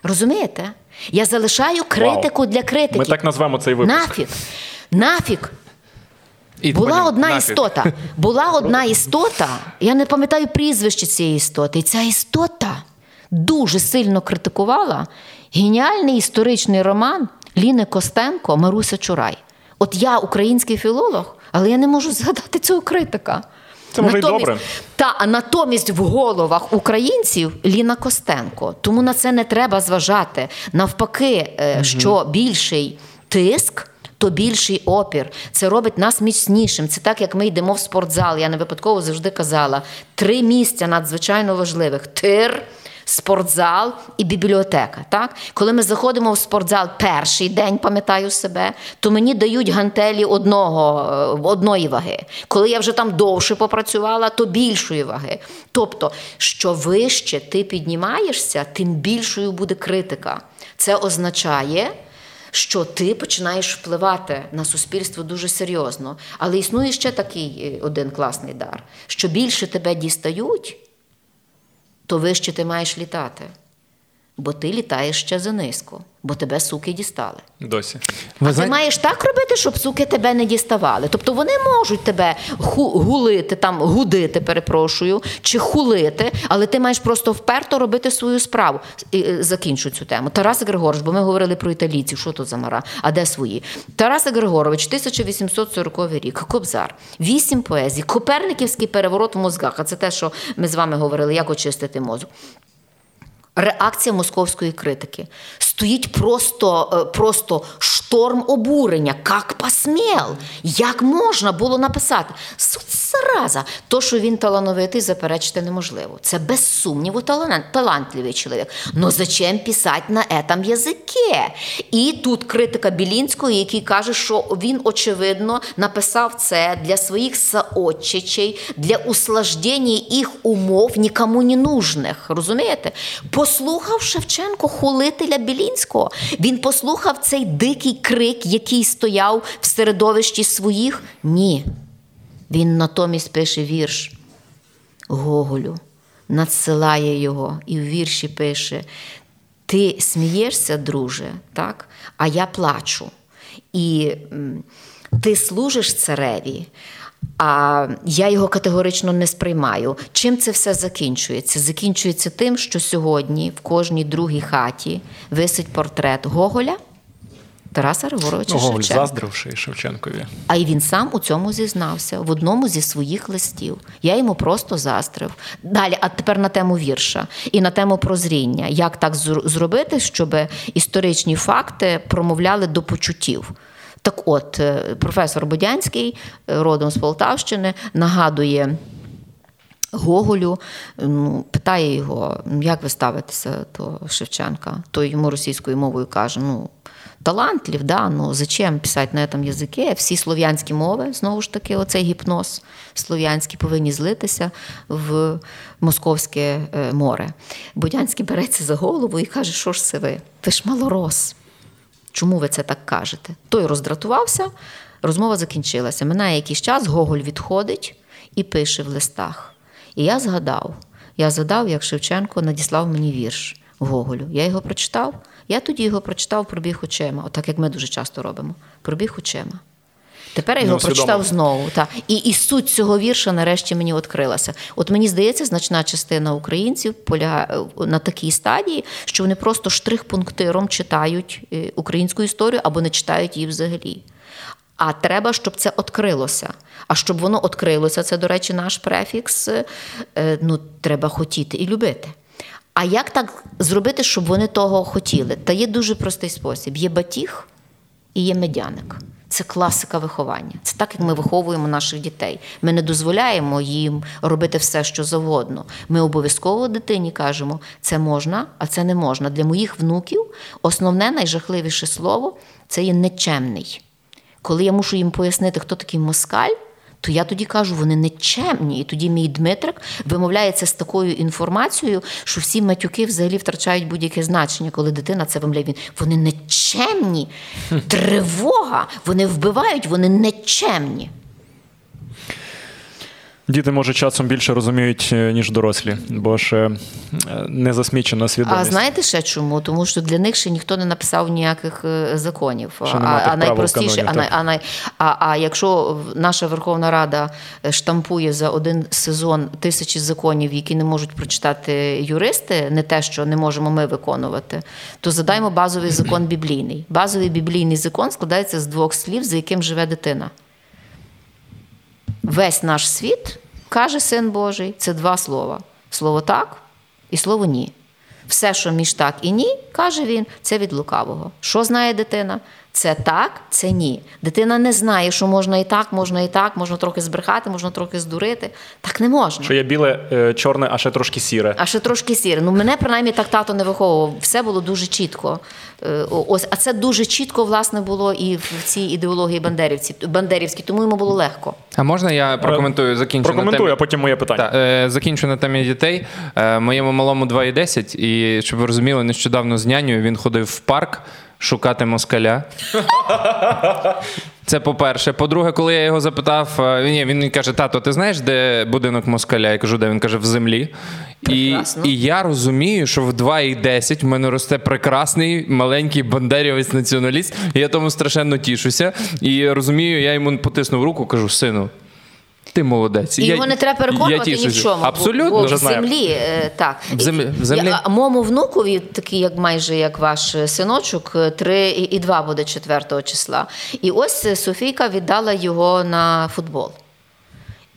Розумієте? Я залишаю критику для критиків. Ми так назвемо цей випуск. Нафіг. Нафіг. І Була одна нафіг. істота. Була одна істота. Я не пам'ятаю прізвище цієї істоти. І ця істота дуже сильно критикувала геніальний історичний роман Ліни Костенко Маруся Чурай. От я український філолог, але я не можу згадати цього критика. Це може й добре. Та а натомість в головах українців Ліна Костенко. Тому на це не треба зважати. Навпаки, е, що більший тиск. То більший опір. Це робить нас міцнішим. Це так, як ми йдемо в спортзал. Я не випадково завжди казала: три місця надзвичайно важливих: тир, спортзал і бібліотека. Так? Коли ми заходимо в спортзал перший день, пам'ятаю себе, то мені дають гантелі одного, е, одної ваги. Коли я вже там довше попрацювала, то більшої ваги. Тобто, що вище ти піднімаєшся, тим більшою буде критика. Це означає. Що ти починаєш впливати на суспільство дуже серйозно. Але існує ще такий е, один класний дар: що більше тебе дістають, то вище ти маєш літати. Бо ти літаєш ще занизько, бо тебе суки дістали. Досі. А ти маєш так робити, щоб суки тебе не діставали. Тобто вони можуть тебе ху- гулити, там гудити, перепрошую, чи хулити, але ти маєш просто вперто робити свою справу. І, е, Закінчу цю тему. Тарас Григорович, бо ми говорили про італійців, що тут за мара, а де свої? Тарас Григорович, 1840 рік, Кобзар, вісім поезій, Коперниківський переворот в мозгах. А це те, що ми з вами говорили, як очистити мозок. Реакція московської критики. Стоїть просто, е, просто шторм обурення. Як посміл? Як можна було написати? Зараза, то, що він талановитий, заперечити неможливо. Це без сумніву талант, талантливий чоловік. Но зачем писати на этом язике? І тут критика Білінського, який каже, що він, очевидно, написав це для своїх соотчичей, для услаждення їх умов нікому не нужних. Розумієте? Послухав Шевченко хулителя Білінського. Він послухав цей дикий крик, який стояв в середовищі своїх? Ні. Він натомість пише вірш Гоголю, надсилає його і в вірші пише: Ти смієшся, друже, так? а я плачу. І ти служиш цареві, а я його категорично не сприймаю. Чим це все закінчується? Закінчується тим, що сьогодні в кожній другій хаті висить портрет Гоголя. Тараса Григоровича Ну, Гоголь Шевченка. заздривши Шевченкові. А й він сам у цьому зізнався в одному зі своїх листів. Я йому просто застрив. Далі, а тепер на тему вірша і на тему прозріння. Як так зробити, щоб історичні факти промовляли до почуттів? Так от, е, професор Бодянський, е, родом з Полтавщини, нагадує. Гоголю ну, питає його, «Ну, як ви ставитеся до Шевченка. Той йому російською мовою каже: ну, талантлив, да, ну зачем писати на цьому язикі? Всі слов'янські мови, знову ж таки, оцей гіпноз слов'янський повинні злитися в Московське е, море. Бодянський береться за голову і каже, що ж це ви? Ви ж малорос. Чому ви це так кажете? Той роздратувався, розмова закінчилася. Минає якийсь час, Гоголь відходить і пише в листах. І я згадав, я згадав, як Шевченко надіслав мені вірш Гоголю. Я його прочитав. Я тоді його прочитав, пробіг очима, отак як ми дуже часто робимо. Пробіг очима. Тепер я його прочитав знову. Та. І, і суть цього вірша нарешті мені відкрилася. От мені здається, значна частина українців полягає е, на такій стадії, що вони просто штрих-пунктиром читають е, українську історію або не читають її взагалі. А треба, щоб це відкрилося. А щоб воно відкрилося, це, до речі, наш префікс. е, Ну, треба хотіти і любити. А як так зробити, щоб вони того хотіли? Та є дуже простий спосіб: є батіг і є медяник. Це класика виховання. Це так, як ми виховуємо наших дітей. Ми не дозволяємо їм робити все, що завгодно. Ми обов'язково дитині кажемо, це можна, а це не можна. Для моїх внуків основне найжахливіше слово це є нечемний. Коли я мушу їм пояснити, хто такий москаль, то я тоді кажу, вони нечемні. І тоді мій Дмитрик вимовляється з такою інформацією, що всі матюки взагалі втрачають будь-яке значення, коли дитина це вимовляє. Він вони нечемні, тривога, вони вбивають, вони нечемні. Діти, може, часом більше розуміють, е, ніж дорослі, бо ще е, не засмічена свідомість. А знаєте ще чому? Тому що для них ще ніхто не написав ніяких е, законів. Ще а, а найпростіше, канонів, а, най- а, а, а якщо наша Верховна Рада штампує за один сезон тисячі законів, які не можуть прочитати юристи, не те, що не можемо ми виконувати, то задаймо базовий закон біблійний. Базовий біблійний закон складається з двох слів, за яким живе дитина. Весь наш світ, каже Син Божий, це два слова: слово так і слово ні. Все, що між так і ні, каже він, це від лукавого. Що знає дитина? Це так, це ні. Дитина не знає, що можна і так, можна і так, можна трохи збрехати, можна трохи здурити. Так не можна. Що є біле, е, чорне, а ще трошки сіре. А ще трошки сіре. Ну, мене принаймні так тато не виховував. Все було дуже чітко. Е, Ось, а це дуже чітко, власне, було і в цій ідеології бандерівці, бандерівській, тому йому було легко. А можна я прокоментую, закінчу на темі? а потім моє питання. Так, е, закінчу на темі дітей. Моєму малому 2,10, і щоб ви розуміли, нещодавно з нянею він ходив в парк шукати москаля. Це по-перше. По-друге, коли я його запитав, е, ні, він мені каже: тато, ти знаєш, де будинок москаля? Я кажу, де він каже, в землі. І, Прекрасно. і я розумію, що в 2,10 в мене росте прекрасний маленький бандерівець націоналіст. І я тому страшенно тішуся. І розумію, я йому потиснув руку, кажу, сину. Ти молодець. І Я- його не треба переконувати ні в чому. Абсолютно. Бо, бо в землі, е, так. В землі- в землі. Я, моєму внукові, такий як майже як ваш е, синочок, е, три і і два буде 4 числа. І ось е, Софійка віддала його на футбол.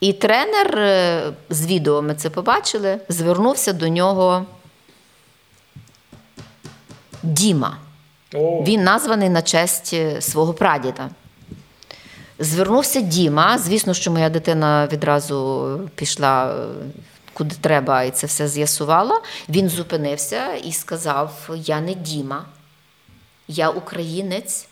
І тренер е, з відео ми це побачили, звернувся до нього Діма. Він названий на честь е, свого прадіда. Звернувся Діма. Звісно, що моя дитина відразу пішла куди треба, і це все з'ясувала. Він зупинився і сказав: Я не Діма, я українець.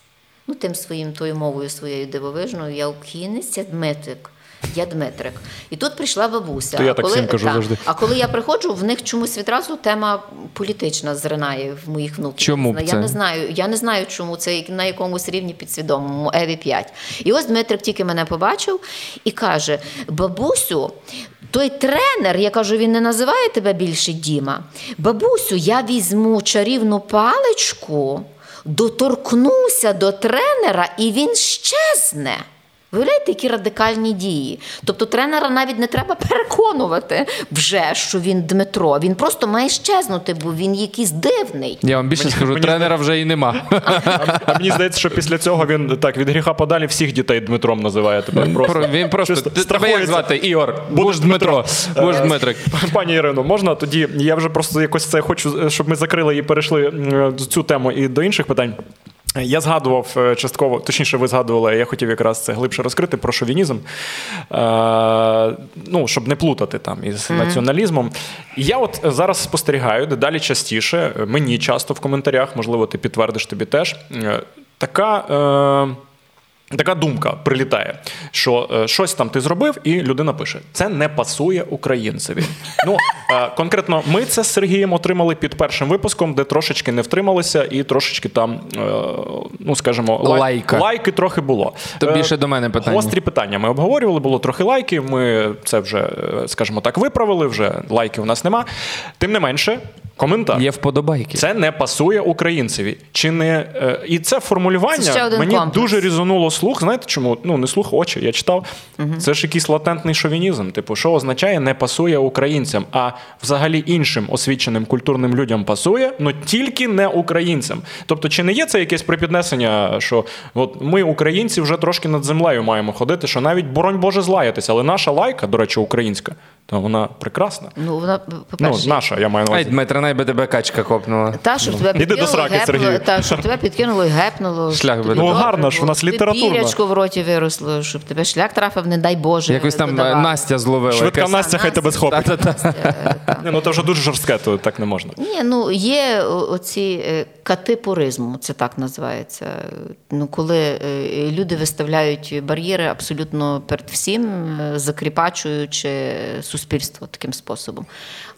Ну, тим своїм тою мовою своєю дивовижною, я українець, я Дмитрик. Я Дмитрик. І тут прийшла бабуся. То я так коли, всім кажу та, завжди. А коли я приходжу, в них чомусь відразу тема політична зринає в моїх внуків. Чому б я це? не знаю. Я не знаю, чому це на якомусь рівні підсвідомому Еві 5. І ось Дмитрик тільки мене побачив і каже: Бабусю, той тренер, я кажу, він не називає тебе більше Діма. Бабусю, я візьму чарівну паличку, доторкнуся до тренера, і він щезне. Виявляєте, які радикальні дії. Тобто тренера навіть не треба переконувати вже, що він Дмитро. Він просто має щезнути, бо він якийсь дивний. Я вам більше скажу, мені тренера вже і нема. А мені здається, що після цього він так від гріха подалі всіх дітей Дмитром називає тебе. Просто. Він просто тебе як звати Ігор. Будеш Дмитро. Дмитро. Будеш Е, Дмитрик. Пані Ірино, можна тоді? Я вже просто якось це хочу, щоб ми закрили і перейшли цю тему і до інших питань. Я згадував е, частково, точніше, ви згадували, я хотів якраз це глибше розкрити про шовінізм, е, ну, щоб не плутати там із націоналізмом. І я от зараз спостерігаю дедалі частіше, мені часто в коментарях, можливо, ти підтвердиш тобі теж, е, така. Е, Така думка прилітає, що е, щось там ти зробив, і людина пише: це не пасує українцеві. Ну е, конкретно, ми це з Сергієм отримали під першим випуском, де трошечки не втрималися, і трошечки там, е, ну скажімо, лай- Лайка. лайки трохи було. То Е, більше до мене питання. Гострі питання ми обговорювали, було трохи лайків. Ми це вже, е, скажімо так, виправили. Вже лайків у нас нема. Тим не менше, Коментар. Є вподобайки. Це не пасує українцеві. Чи не е, і це формулювання Це мені комплекс. дуже різонуло слух. Знаєте чому? Ну не слух, очі. Я читав. Це ж якийсь латентний шовінізм. Типу, що означає не пасує українцям, а взагалі іншим освіченим культурним людям пасує, але тільки не українцям. Тобто, чи не є це якесь припіднесення, що от ми, українці, вже трошки над землею маємо ходити, що навіть боронь Боже злаятися, але наша лайка, до речі, українська, то вона прекрасна. Ну, вона, Ну, по-перше, наша, я маю на Ай, увазі. Дмитро, най би тебе качка копнула. Та, щоб тебе Іди до підкинуло, сраки, гепнуло, Сергію. та, щоб тебе підкинуло і гепнуло. Шлях би тобі Ну, добре гарно ж, було, нас щоб літературно. Пірячко в роті виросло, щоб тебе шлях трафив, не дай Боже. Якось там е. Настя зловила. Швидка якась. Настя, хай тебе схопить. Та-та-та. Ні, ну це вже дуже жорстке, то так не можна. Ні, ну є о- оці е, кати пуризму, це так називається. Ну, коли е, люди виставляють бар'єри абсолютно перед всім, е, закріпачуючи суспільство таким способом.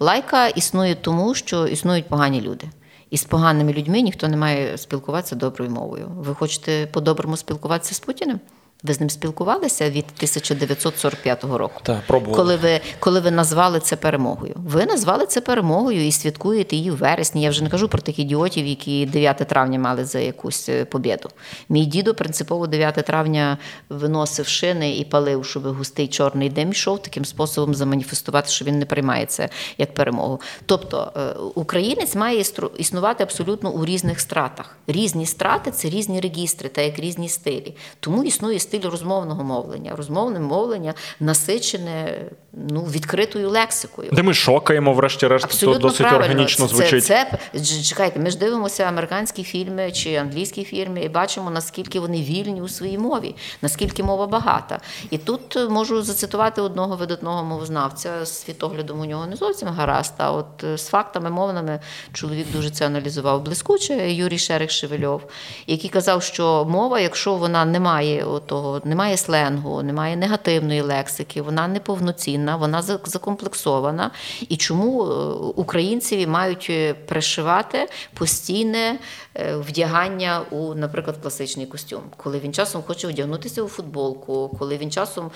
Лайка існує тому, що існують погані люди. І з поганими людьми ніхто не має спілкуватися доброю мовою. Ви хочете по-доброму спілкуватися з Путіним? Ви з ним спілкувалися від 1945 року, Так, пробували. коли ви коли ви назвали це перемогою. Ви назвали це перемогою і святкуєте її в вересні. Я вже не кажу про тих ідіотів, які 9 травня мали за якусь е, побєду. Мій дідо принципово 9 травня виносив шини і палив, щоб густий чорний дим йшов, таким способом заманіфестувати, що він не приймає це як перемогу. Тобто е, українець має існувати абсолютно у різних стратах. Різні страти це різні регістри, та як різні стилі. Тому існує стиль розмовного мовлення. Розмовне мовлення насичене ну, відкритою лексикою. Де ми шокаємо, врешті-решт, то досить правильно. органічно звучить. Це, це чекайте, ми ж дивимося американські фільми чи англійські фільми і бачимо, наскільки вони вільні у своїй мові, наскільки мова багата. І тут е, можу зацитувати одного видатного мовознавця з світоглядом у нього не зовсім гаразд. А от е, з фактами мовними чоловік дуже це аналізував блискуче. Юрій Шерих Шевельов, який казав, що мова, якщо вона не має того, немає сленгу, немає негативної лексики, вона неповноцінна, вона за- закомплексована. І чому е, українцеві мають е, пришивати постійне е, вдягання у, наприклад, класичний костюм, коли він часом хоче одягнутися у футболку, коли він часом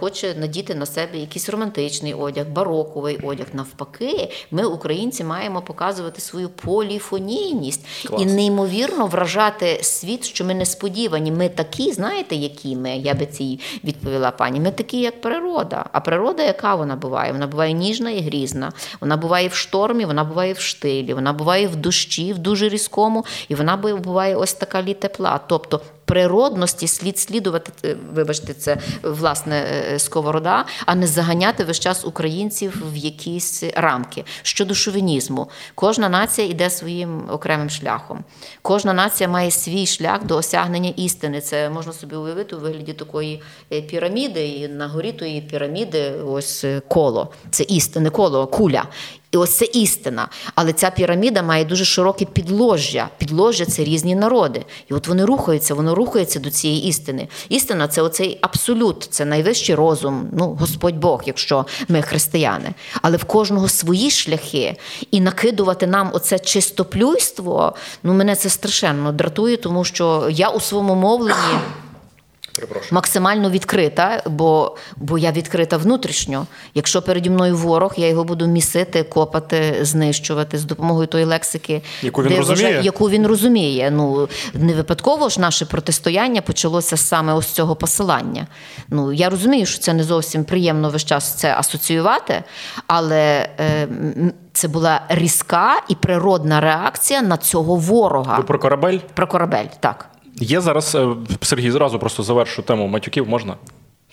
хоче надіти на себе якийсь романтичний одяг, бароковий одяг. Навпаки, ми, українці, маємо показувати свою поліфонійність і неймовірно вражати світ, що ми несподівані. Ми такі, знаєте, які ми? Я би цій відповіла пані. Ми такі, як природа. А природа, яка вона буває? Вона буває ніжна і грізна. Вона буває в штормі, вона буває в штилі, вона буває в дощі, в дуже різкому, і вона буває ось така лі тепла. Тобто природності слід слідувати, е, вибачте, це власне е, сковорода, а не заганяти весь час українців в якісь рамки. Щодо шовінізму, кожна нація йде своїм окремим шляхом. Кожна нація має свій шлях до осягнення істини. Це можна собі уявити у вигляді такої е, піраміди, і на горі тої піраміди ось е, коло. Це істини, коло, куля. І ось це істина. Але ця піраміда має дуже широке підложжя. Підложжя це різні народи. І от вони рухаються, воно рухається до цієї істини. Істина це оцей абсолют, це найвищий розум, ну, Господь Бог, якщо ми християни. Але в кожного свої шляхи. І накидувати нам оце чистоплюйство, ну мене це страшенно дратує, тому що я у своєму мовленні максимально відкрита, бо, бо я відкрита внутрішньо. Якщо переді мною ворог, я його буду місити, копати, знищувати з допомогою тої лексики, Яку він розуміє. яку він розуміє. Ну не випадково ж наше протистояння почалося саме ось цього посилання. Ну я розумію, що це не зовсім приємно весь час це асоціювати, але е, це була різка і природна реакція на цього ворога. Ви про корабель? Про корабель, так. Є зараз, е, Сергій, зразу просто завершу тему матюків можна?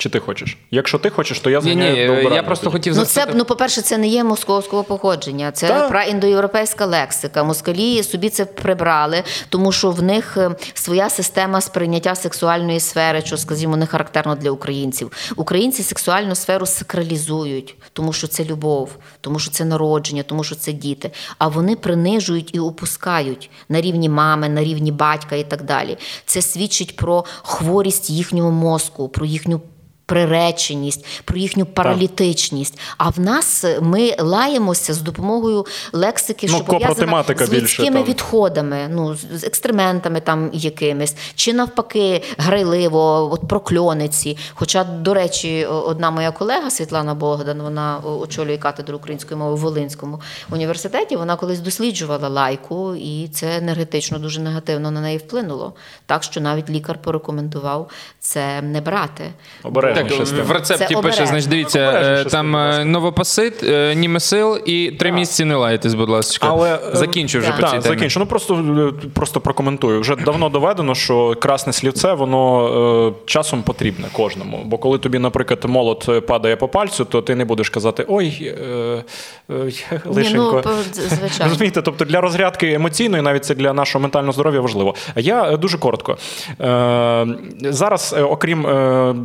Чи ти хочеш? Якщо ти хочеш, то я Ні, ні, до я просто тоді. хотів Ну, це, ну, по-перше, це не є московського походження, це Так. праіндоєвропейська лексика. Москалі собі це прибрали, тому що в них е, своя система сприйняття сексуальної сфери, що, скажімо, не характерно для українців. Українці сексуальну сферу сакралізують, тому що це любов, тому що це народження, тому що це діти. А вони принижують і опускають на рівні мами, на рівні батька і так далі. Це свідчить про хворість їхнього мозку, про їхню приреченість, про їхню паралітичність. А в нас ми лаємося з допомогою лексики, Ну, що пов'язана з людськими там. відходами, ну з екстрементами там якимись, чи навпаки, грайливо, от прокльониці. Хоча, до речі, одна моя колега Світлана Богдан, вона очолює кафедру української мови в Волинському університеті. Вона колись досліджувала лайку, і це енергетично дуже негативно на неї вплинуло. Так що навіть лікар порекомендував це не брати. Обережніше Так, в рецепті Це пише, значить, дивіться, е, там будь ласка. е, е, німесил і три місяці не лаєтесь, будь ласка. Але, е, Закінчу вже по цій темі. закінчу. Ну просто, е, просто прокоментую. Вже давно доведено, що красне слівце воно е, часом потрібне кожному. Бо коли тобі, наприклад, молот е, падає по пальцю, то ти не будеш казати ой, е, е, лишенько. ну, по- звичайно. Розумієте, тобто для розрядки емоційної, навіть це для нашого ментального здоров'я важливо. Я е, дуже коротко. Е, зараз, е, окрім е,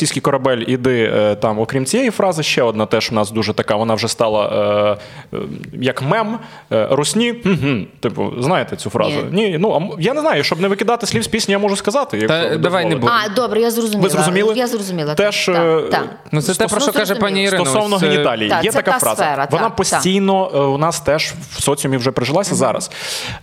російський корабель, іди е, там, окрім цієї фрази, ще одна теж у нас дуже така, вона вже стала е, е, як мем. Е, Русні. Угу. Типу, знаєте цю фразу? Ні. Ні, ну я не знаю, щоб не викидати слів з пісні, я можу сказати. Та давай не будемо. А, добре, я зрозуміла. Ви зрозуміли? Я зрозуміла. Теж, так, так. Ну, це те, про що каже пані. Ірина. Стосовно ось, е, геніталії, Так, є це така та фраза. сфера, Вона так, постійно у нас теж в соціумі вже прижилася зараз.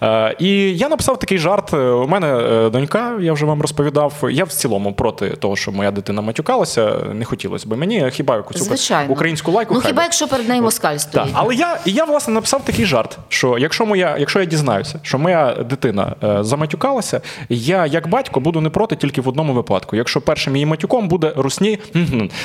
Е, І я написав такий жарт. У мене донька, я вже вам розповідав. Я в цілому проти того, що моя дитина матюкалася. Не хотілося б мені. Хіба якусь Звичайно. українську лайку? Ну хай хіба би. якщо перед нею москаль Так, стоїть? але я, я власне написав такий жарт, що якщо моя, якщо я дізнаюся, що моя дитина е, заматюкалася, я як батько буду не проти тільки в одному випадку. Якщо першим її матюком буде русні,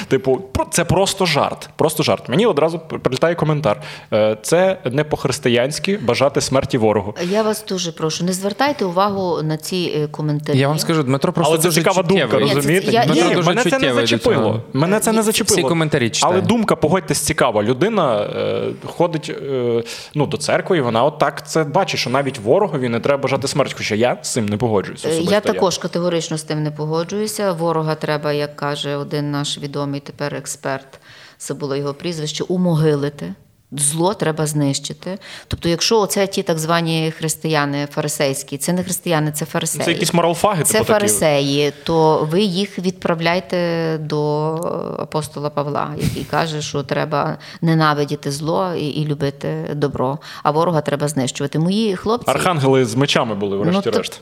типу, про- це просто жарт. Просто жарт. Мені одразу прилітає коментар. Е, це не по-християнськи бажати смерті ворогу. Я вас дуже прошу, не звертайте увагу на ці е, коментарі. Я вам скажу, Дмитро просто Але це дуже цікава думка, чуттєвий. Це- розумієте? я- Дмитро я- дуже мене це не зачепило. цього. Мене це не зачепило. Всі коментарі читаю. Але думка, погодьтесь, цікава. Людина е, ходить е, ну, до церкви, і вона отак це бачить, що навіть ворогові не треба бажати смерть. Хоча я з цим не погоджуюся. Е, особисто Я також категорично з тим не погоджуюся. Ворога треба, як каже один наш відомий тепер експерт, це було його прізвище, умогилити. Зло треба знищити. Тобто, якщо оце ті так звані християни фарисейські, це не християни, це фарисеї. Це якісь моралфаги, Це типу, такі. фарисеї, то ви їх відправляйте до апостола Павла, який каже, що треба ненавидіти зло і, і любити добро, а ворога треба знищувати. Мої хлопці Архангели з мечами були, Ну, врешті-решт.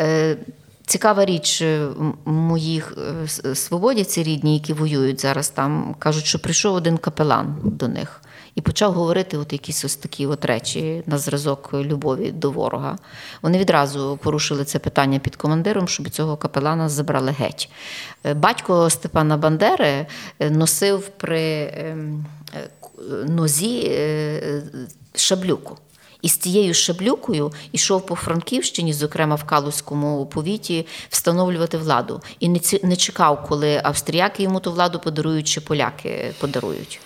Е, Цікава річ, е, моїх е, с- свободівці рідні, які воюють зараз там, кажуть, що прийшов один капелан до них і почав говорити от якісь ось такі от речі на зразок любові до ворога. Вони відразу порушили це питання під командиром, щоб цього капелана забрали геть. Е, Батько Степана Бандери носив при ем, нозі шаблюку. І з цією шаблюкою йшов по Франківщині, зокрема в Калузькому повіті, встановлювати владу. І не чекав, коли австріяки йому ту владу подарують, чи поляки подарують.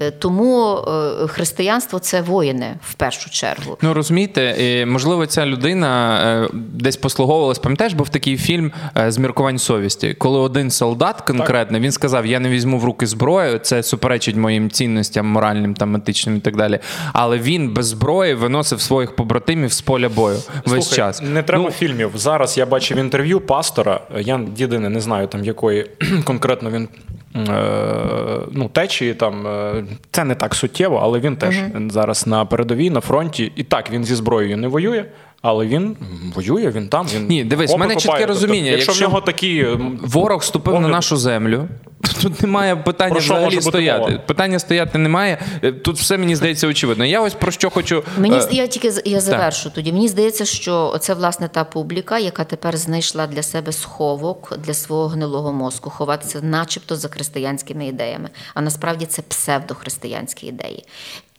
Е, Тому е, християнство це воїни в першу чергу. Ну розумієте, можливо, ця людина е, десь послуговувалась. Пам'ятаєш, був такий фільм з міркувань совісті, коли один солдат конкретно він сказав: Я не візьму в руки зброю, це суперечить моїм цінностям, моральним там етичним і так далі. Але він без зброї виносив своїх побратимів з поля бою весь Слухай, час. Не треба Ну, фільмів. Зараз я бачив інтерв'ю пастора. Я єдине не знаю там якої конкретно він ну, течії там. е, Це не так суттєво, але він теж зараз на передовій, на фронті. І так, він зі зброєю не воює. Але він воює, він там. Він Ні, дивись, в мене чітке копає. Тобто, розуміння, якщо, якщо в нього такі Ворог ступив на нашу землю. Тут немає питання Про що взагалі стояти. мова? Питання стояти немає. Е, Тут все мені здається очевидно. Я ось про що хочу. Мені е, з- я тільки з- я завершу тоді. Мені здається, що це власне та публіка, яка тепер знайшла для себе сховок для свого гнилого мозку, ховатися, начебто, за християнськими ідеями. А насправді це псевдохристиянські ідеї.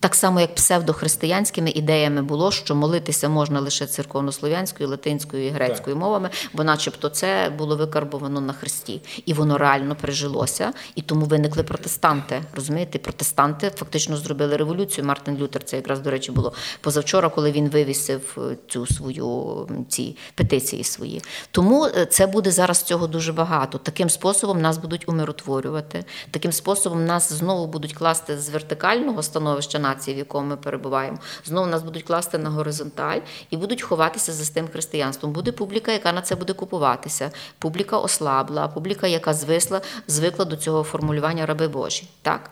Так само, як псевдохристиянськими ідеями було, що молитися можна лише церковнослов'янською, латинською і грецькою мовами, бо, начебто, це було викарбовано на Христі, і воно реально прижилося. І тому виникли протестанти. Розумієте, протестанти фактично зробили революцію. Мартин Лютер, це якраз до речі було позавчора, коли він вивісив е, цю свою ці петиції свої. Тому е, це буде зараз цього дуже багато. Таким способом нас будуть умиротворювати. Таким способом нас знову будуть класти з вертикального становища нації, в якому ми перебуваємо. Знову нас будуть класти на горизонталь і будуть ховатися за тим християнством. Буде публіка, яка на це буде купуватися. Публіка ослабла, публіка, яка звисла, звикла до цього формулювання раби Божі. Так?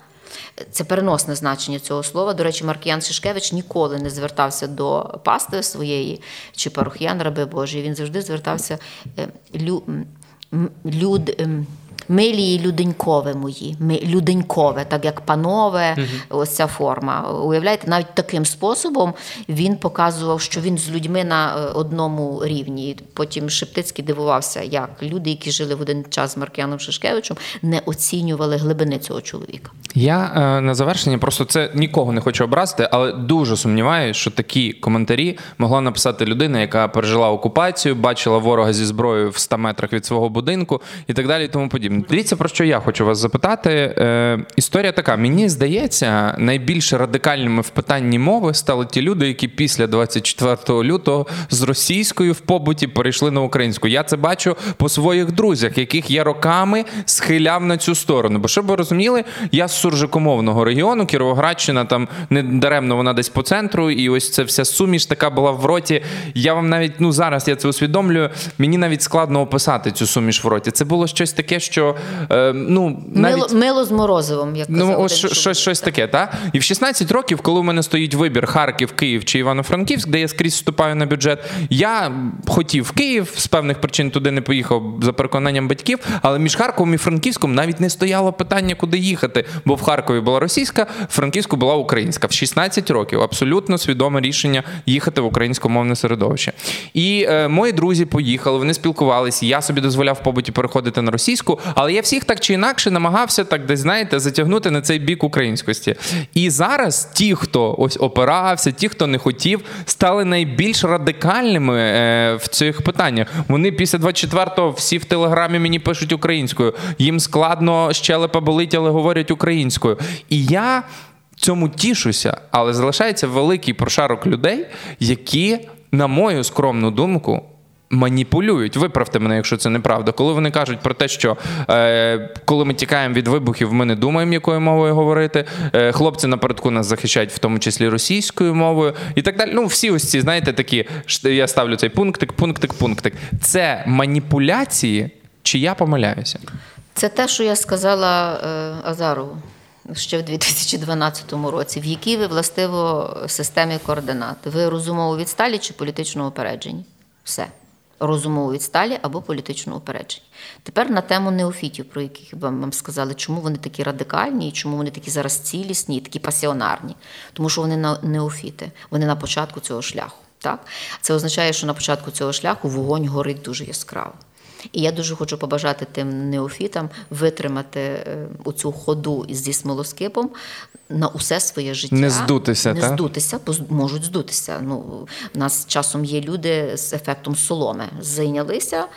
Це переносне значення цього слова. До речі, Маркіян Шишкевич ніколи не звертався до пасти своєї чи парохіян раби Божі. Він завжди звертався е, лю, м, люд. Милі і люденькове мої, ми- люденькове, так як панове, ось ця форма. Уявляєте, навіть таким способом він показував, що він з людьми на е, одному рівні. Потім Шептицький дивувався, як люди, які жили в один час з Маркіяном Шишкевичем, не оцінювали глибини цього чоловіка. Я е, на завершення просто це нікого не хочу образити, але дуже сумніваюся, що такі коментарі могла написати людина, яка пережила окупацію, бачила ворога зі зброєю в 100 метрах від свого будинку і так далі. І тому подібне. Дивіться, про що я хочу вас запитати. Е, історія така: мені здається, найбільш радикальними в питанні мови стали ті люди, які після 24 лютого з російською в побуті перейшли на українську. Я це бачу по своїх друзях, яких я роками схиляв на цю сторону. Бо щоб ви розуміли, я з суржикомовного регіону, Кіровоградщина, там не даремно вона десь по центру, і ось ця вся суміш така була в роті. Я вам навіть ну зараз я це усвідомлюю. Мені навіть складно описати цю суміш в роті. Це було щось таке, що е, ну навіть Мило, мило з морозивом, як казав Ну, один ось щось, чоловік. щось таке, так? І в 16 років, коли у мене стоїть вибір Харків, Київ чи Івано-Франківськ, де я скрізь вступаю на бюджет, я хотів в Київ, з певних причин туди не поїхав за переконанням батьків, але між Харковом і Франківськом навіть не стояло питання, куди їхати. Бо в Харкові була російська, в Франківську була українська. В 16 років абсолютно свідоме рішення їхати в українськомовне середовище. І е, мої друзі поїхали, вони спілкувалися. Я собі дозволяв в побуті переходити на російську, але я всіх так чи інакше намагався так десь, знаєте, затягнути на цей бік українськості. І зараз ті, хто ось опирався, ті, хто не хотів, стали найбільш радикальними е, в цих питаннях. Вони після 24-го всі в телеграмі мені пишуть українською. Їм складно щелепа болить, але говорять українською. І я. Цьому тішуся, але залишається великий прошарок людей, які, на мою скромну думку, маніпулюють. Виправте мене, якщо це неправда. Коли вони кажуть про те, що е, коли ми тікаємо від вибухів, ми не думаємо, якою мовою говорити. Е, хлопці напередку нас захищають, в тому числі російською мовою, і так далі. Ну, всі ось ці, знаєте, такі я ставлю цей пунктик, пунктик, пунктик. Це маніпуляції, чи я помиляюся? Це те, що я сказала е, Азарову ще в 2012 році. В якій ви властиво системі координат? Ви розумово відсталі чи політично упереджені? Все. Розумово відсталі або політичну упередження. Тепер на тему неофітів, про яких вам сказали, чому вони такі радикальні і чому вони такі зараз цілісні і такі пасіонарні. Тому що вони на неофіти, вони на початку цього шляху. Так? Це означає, що на початку цього шляху вогонь горить дуже яскраво. І я дуже хочу побажати тим неофітам витримати е, оцю ходу зі смолоскипом на усе своє життя. Не здутися, не та? здутися, можуть здутися. Ну, У нас часом є люди з ефектом соломи. Зайнялися.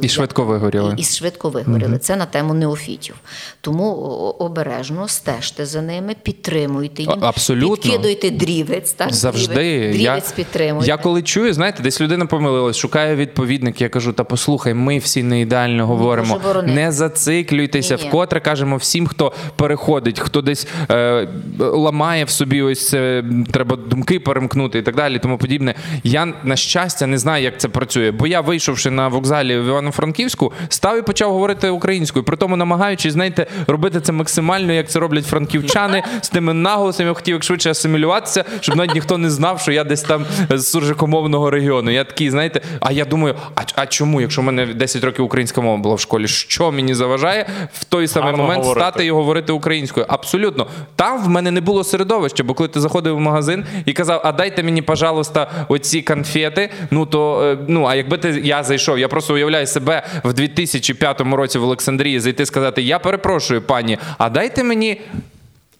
І швидко вигоріли. І, і швидко вигоріли. Це на тему неофітів. Тому обережно стежте за ними, підтримуйте їм, А- абсолютно. підкидуйте дрівець. Так? Завжди. Дрівець, я, підтримуйте. я коли чую, знаєте, десь людина помилилась, шукає відповідник. Я кажу: та послухай, ми всі не ідеально говоримо. Боже. Не зациклюйтеся. Ні-ні. Вкотре кажемо всім, хто переходить, хто десь е, ламає в собі ось це, треба думки перемкнути і так далі. Тому подібне. Я на щастя не знаю, як це працює. Бо я, вийшовши на вокзалі в Івано-Франківську, став і почав говорити українською. При тому намагаючись, знаєте, робити це максимально, як це роблять франківчани з тими наголосами. Я хотів як швидше асимілюватися, щоб навіть ніхто не знав, що я десь там з суржикомовного регіону. Я такий, знаєте, а я думаю, а, а чому, якщо в мене 10 років українська мова була в школі, що мені заважає в той самий Гарно момент говорити. стати і говорити українською? Абсолютно. Там в мене не було середовища, бо коли ти заходив в магазин і казав, а дайте мені, пожалуйста, оці конфети. Ну то е, ну а якби ти я зайшов, я просто уявляю себе в 2005 році в Олександрії зайти сказати: Я перепрошую, пані, а дайте мені.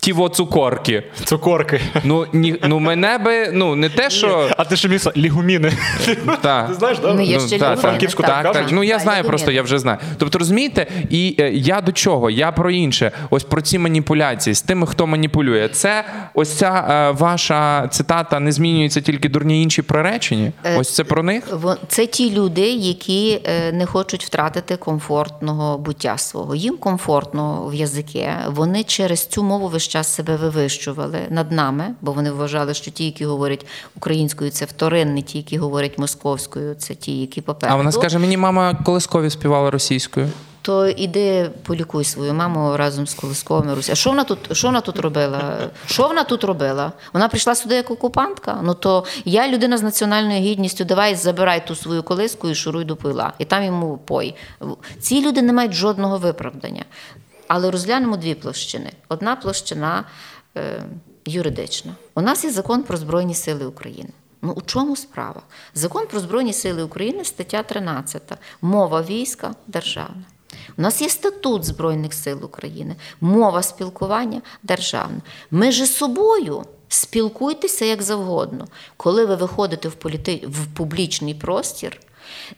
Ті во цукорки. Цукорки. Ну ні, ну мене би ну не те, що А ти ще міг сказати, лігуміни. та. Ти знаєш, да? Ну, є Ну, ще так, люди, Франківську так, так так? Ну я Так, знаю просто, я вже знаю. Тобто, розумієте, і е, я до чого? Я про інше. Ось про ці маніпуляції з тими, хто маніпулює. Це ось ця е, ваша цитата не змінюється тільки дурні інші приречені. Е, Ось це про них. Це ті люди, які е, не хочуть втратити комфортного буття свого. Їм комфортно в язике. Вони через цю мову весь час себе вивищували над нами, бо вони вважали, що ті, які говорять українською, це вторинні, ті, які говорять московською, це ті, які попереду. А вона скаже: мені мама колискові співала російською. То іди полікуй свою маму разом з Колисковими Русі. А що вона тут що вона тут робила? Що вона тут робила? Вона прийшла сюди як окупантка. Ну то я людина з національною гідністю, давай забирай ту свою колиску і шуруй до пила. І там йому пой. Ці люди не мають жодного виправдання. Але розглянемо дві площини. Одна площина е, юридична. У нас є закон про Збройні Сили України. Ну у чому справа? Закон про Збройні Сили України, стаття 13. Мова війська державна. У нас є статут Збройних сил України, мова спілкування державна. Ми Межі собою спілкуйтеся як завгодно. Коли ви виходите в, політи... в публічний простір,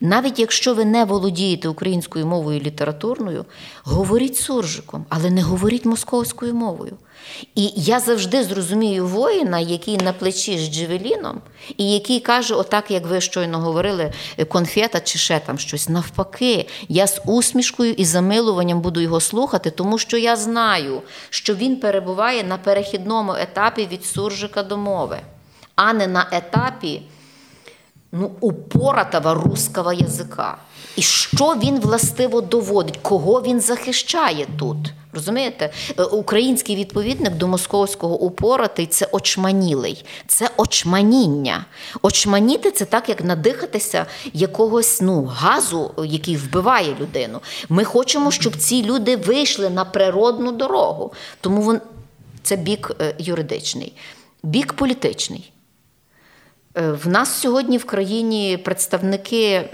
навіть якщо ви не володієте українською мовою літературною, говоріть суржиком, але не говоріть московською мовою. І я завжди зрозумію воїна, який на плечі з Джевеліном, і який каже, отак, як ви щойно говорили, конфета чи ще там щось. Навпаки, я з усмішкою і замилуванням буду його слухати, тому що я знаю, що він перебуває на перехідному етапі від суржика до мови, а не на етапі ну, упоратого русского язика. І що він властиво доводить, кого він захищає тут? Розумієте, е, український відповідник до московського упоратий це очманілий, це очманіння. Очманіти це так, як надихатися якогось ну, газу, який вбиває людину. Ми хочемо, щоб ці люди вийшли на природну дорогу. Тому вон, це бік е, юридичний, бік політичний. Е, в нас сьогодні в країні представники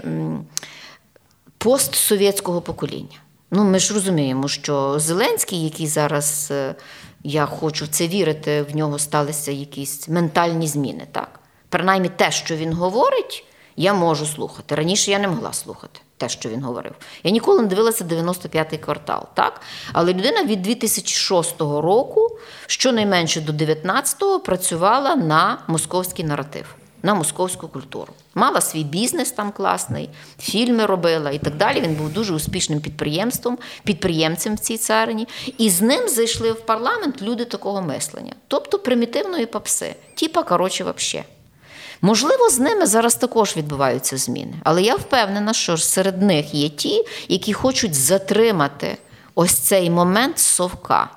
постсовєтського покоління. Ну, ми ж розуміємо, що Зеленський, який зараз, е, я хочу в це вірити, в нього сталися якісь ментальні зміни. так? Принаймні те, що він говорить, я можу слухати. Раніше я не могла слухати те, що він говорив. Я ніколи не дивилася 95-й квартал, так? Але людина від 2006 року, щонайменше до 19-го, працювала на московський наратив на московську культуру. Мала свій бізнес там класний, фільми робила і так далі. Він був дуже успішним підприємством, підприємцем в цій царині. І з ним зайшли в парламент люди такого мислення, тобто примітивної попси, типа, коротше, вообще. Можливо, з ними зараз також відбуваються зміни, але я впевнена, що серед них є ті, які хочуть затримати ось цей момент совка.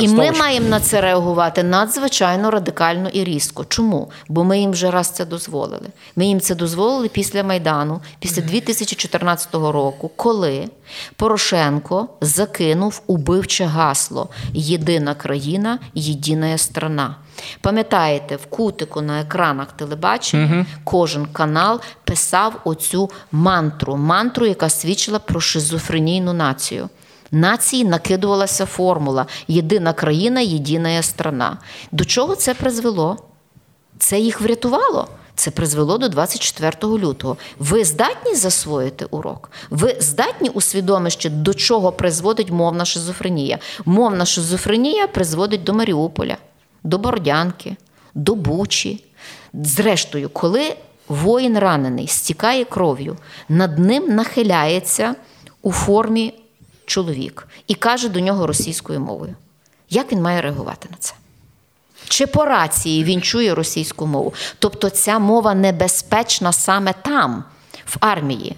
І ми маємо на це реагувати надзвичайно радикально і різко. Чому? Бо ми їм вже раз це дозволили. Ми їм це дозволили після Майдану, після 2014 року, коли Порошенко закинув убивче гасло Єдина країна, єдина страна. Пам'ятаєте, в кутику на екранах телебачення угу. кожен канал писав оцю мантру, мантру, яка свідчила про шизофренійну націю. Нації накидувалася формула єдина країна, єдина страна. До чого це призвело? Це їх врятувало. Це призвело до 24 лютого. Ви здатні засвоїти урок? Ви здатні усвідомити, до чого призводить мовна шизофренія? Мовна шизофренія призводить до Маріуполя, до Бордянки, до Бучі. Зрештою, коли воїн ранений стікає кров'ю, над ним нахиляється у формі чоловік і каже до нього російською мовою. Як він має реагувати на це? Чи по рації він чує російську мову? Тобто ця мова небезпечна саме там, в армії.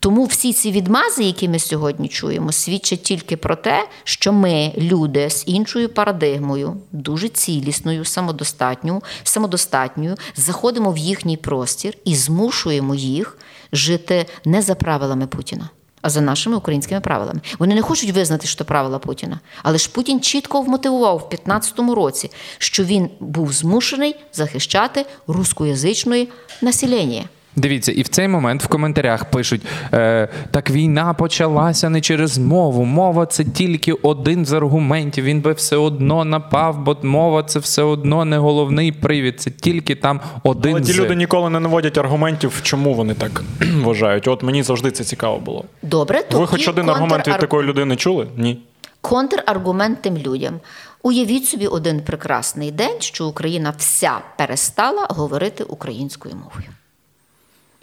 Тому всі ці відмази, які ми сьогодні чуємо, свідчать тільки про те, що ми, люди з іншою парадигмою, дуже цілісною, самодостатньою, самодостатньою, заходимо в їхній простір і змушуємо їх жити не за правилами Путіна а за нашими українськими правилами. Вони не хочуть визнати, що правила Путіна. Але ж Путін чітко вмотивував в 2015 році, що він був змушений захищати рускоязичне населення. Дивіться, і в цей момент в коментарях пишуть: е, так війна почалася не через мову. Мова це тільки один з аргументів. Він би все одно напав, бо мова це все одно не головний привід. Це тільки там один. Але ті з... люди ніколи не наводять аргументів, чому вони так вважають. От мені завжди це цікаво було. Добре, то ви хоч один аргумент від такої людини чули? Ні. Контраргумент тим людям. Уявіть собі один прекрасний день, що Україна вся перестала говорити українською мовою.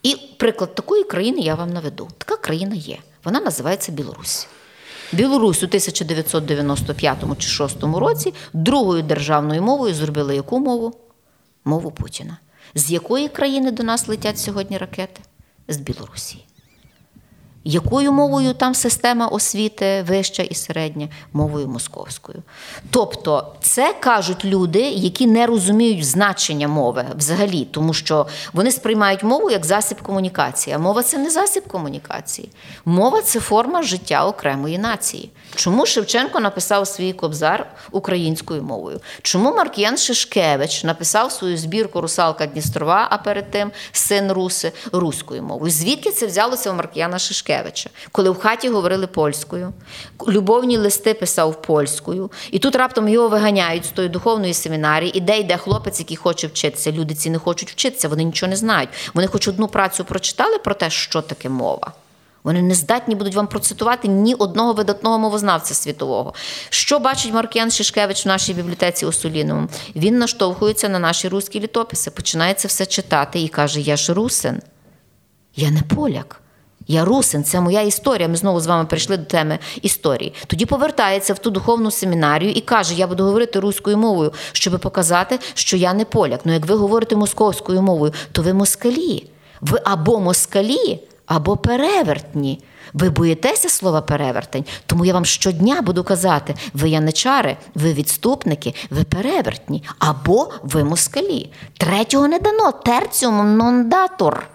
І приклад такої країни я вам наведу. Така країна є. Вона називається Білорусь. Білорусь у 1995 чи 6 році другою державною мовою зробили яку мову? Мову Путіна. З якої країни до нас летять сьогодні ракети? З Білорусі. Якою мовою там система освіти вища і середня? Мовою московською. Тобто, це кажуть люди, які не розуміють значення мови взагалі, тому що вони сприймають мову як засіб комунікації. А мова це не засіб комунікації. Мова це форма життя окремої нації. Чому Шевченко написав свій кобзар українською мовою? Чому Марк'ян Шишкевич написав свою збірку Русалка Дністрова, а перед тим син Руси руською мовою? Звідки це взялося у Марк'яна Шишкевича? Коли в хаті говорили польською, любовні листи писав польською, і тут раптом його виганяють з тої духовної семінарії, і де йде хлопець, який хоче вчитися. Люди ці не хочуть вчитися, вони нічого не знають. Вони хоч одну працю прочитали про те, що таке мова. Вони не здатні будуть вам процитувати ні одного видатного мовознавця світового. Що бачить Маркіян Шишкевич в нашій бібліотеці у Соліновому? Він наштовхується на наші руські літописи, починає це все читати і каже: Я ж русин, я не поляк. Я русин, це моя історія. Ми знову з вами прийшли до теми історії. Тоді повертається в ту духовну семінарію і каже: Я буду говорити руською мовою, щоб показати, що я не поляк. Ну як ви говорите московською мовою, то ви москалі. Ви або москалі, або перевертні. Ви боїтеся слова перевертень, тому я вам щодня буду казати: ви яничари, ви відступники, ви перевертні, або ви москалі. Третього не дано, терціум нон датор.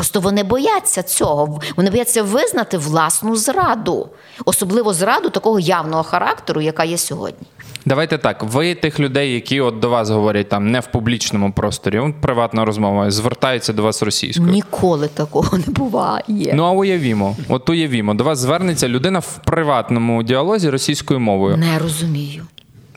Просто вони бояться цього. Вони бояться визнати власну зраду, особливо зраду такого явного характеру, яка є сьогодні. Давайте так. Ви тих людей, які от до вас говорять там не в публічному просторі, приватна розмова, звертаються до вас російською. Ніколи такого не буває. Ну а уявімо, от уявімо, до вас звернеться людина в приватному діалозі російською мовою. Не розумію.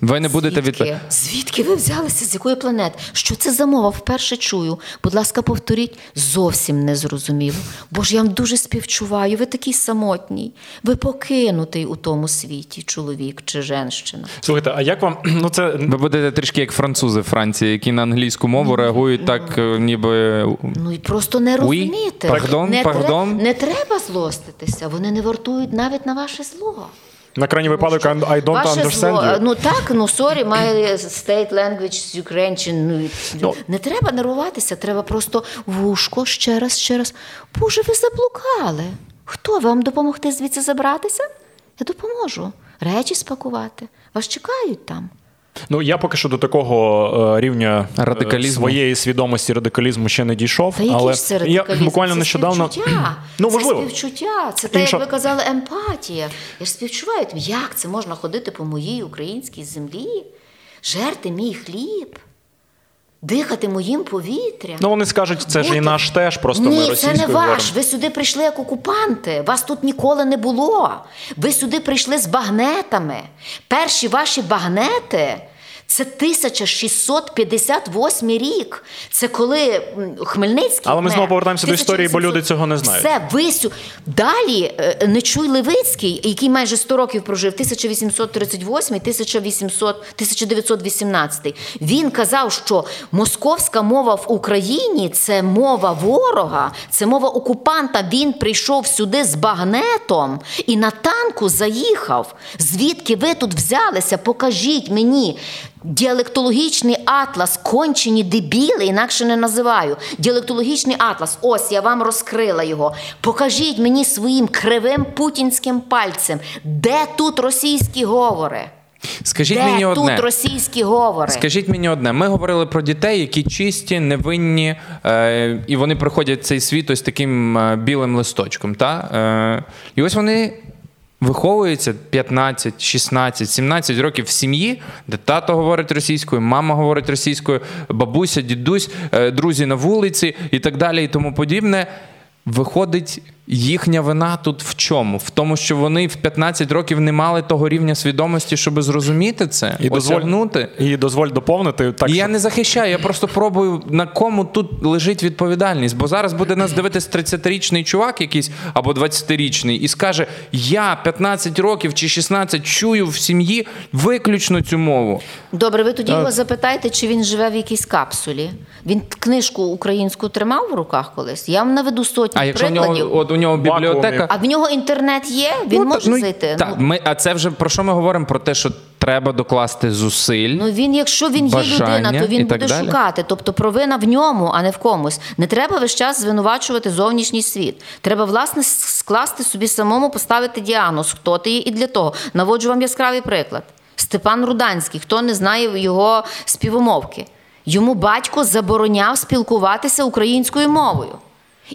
Ви не будете Звідки? від Звідки ви взялися? З якої планети? Що це за мова? Вперше чую. Будь ласка, повторіть. Зовсім не зрозуміло. Бо ж я вам дуже співчуваю. Ви такий самотній. Ви покинутий у тому світі, чоловік чи женщина. Слухайте, а як вам ну це ви будете трішки як французи Франції, які на англійську мову реагують так, е, ніби Ну і просто не розумієте. Пардон, не, пардон. тре- не треба злоститися. Вони не вартують навіть на ваше зло. На крайній випадок I don't Ваше understand зло, you? ну так, ну sorry, my state language Ukrainian. Ну, Ну. не треба нервуватися, треба просто вушко ще раз, ще раз. Боже, ви заблукали. Хто вам допомогти звідси забратися? Я допоможу. Речі спакувати. Вас чекають там. Ну я поки що до такого е, рівня е, Радикалізму. своєї свідомості радикалізму ще не дійшов. Та але це це я буквально це нещодавно співчуття. ну це можливо. співчуття. Це те, Інша- як ви казали, емпатія. Я ж співчуваю. Як це можна ходити по моїй українській землі, жерти мій хліб, дихати моїм повітрям? Ну вони скажуть, це ж і наш теж, просто Ні, ми це не ваш. говоримо. Ви сюди прийшли як окупанти. Вас тут ніколи не було. Ви сюди прийшли з багнетами. Перші ваші багнети. Це 1658 рік. Це коли Хмельницький. Але ми знову повертаємося до історії, бо люди цього не знають. Все, висю. Далі е, Нечуй Левицький, який майже 100 років прожив, 1838 1800, 1918, він казав, що московська мова в Україні це мова ворога, це мова окупанта. Він прийшов сюди з багнетом і на танку заїхав. Звідки ви тут взялися? Покажіть мені. Діалектологічний атлас, кончені дебіли, інакше не називаю. Діалектологічний атлас, ось я вам розкрила його. Покажіть мені своїм кривим путінським пальцем, де тут російські говори? скажіть де мені тут одне. російські говори? Скажіть мені одне, ми говорили про дітей, які чисті, невинні, е, і вони приходять в цей світ ось таким е, білим листочком. Та? Е, і ось вони виховуються 15, 16, 17 років в сім'ї, де тато говорить російською, мама говорить російською, бабуся, дідусь, е, друзі на вулиці і так далі, і тому подібне. Виходить, їхня вина тут в чому? В тому, що вони в 15 років не мали того рівня свідомості, щоб зрозуміти це, І дозволь, і дозволь доповнити так. І що- я не захищаю, я просто пробую на кому тут лежить відповідальність. Бо зараз буде нас дивитись 30-річний чувак, якийсь або 20-річний, і скаже: Я 15 років чи 16 чую в сім'ї виключно цю мову. Добре, ви тоді його запитайте, чи він живе в якійсь капсулі. Він книжку українську тримав в руках колись. Я вам наведу сотні А якщо в нього от у нього бібліотека. А в нього інтернет є, він Ну, може ну, зайти. Так, Ну, ми, а це вже про що ми говоримо? Про те, що треба докласти зусиль. Ну він, якщо він є бажання людина, то він буде далі. шукати. Тобто провина в ньому, а не в комусь. Не треба весь час звинувачувати зовнішній світ. Треба власне скласти собі самому, поставити діагноз, хто ти є, і для того. Наводжу вам яскравий приклад. Степан Руданський, хто не знає його співомовки. Йому батько забороняв спілкуватися українською мовою.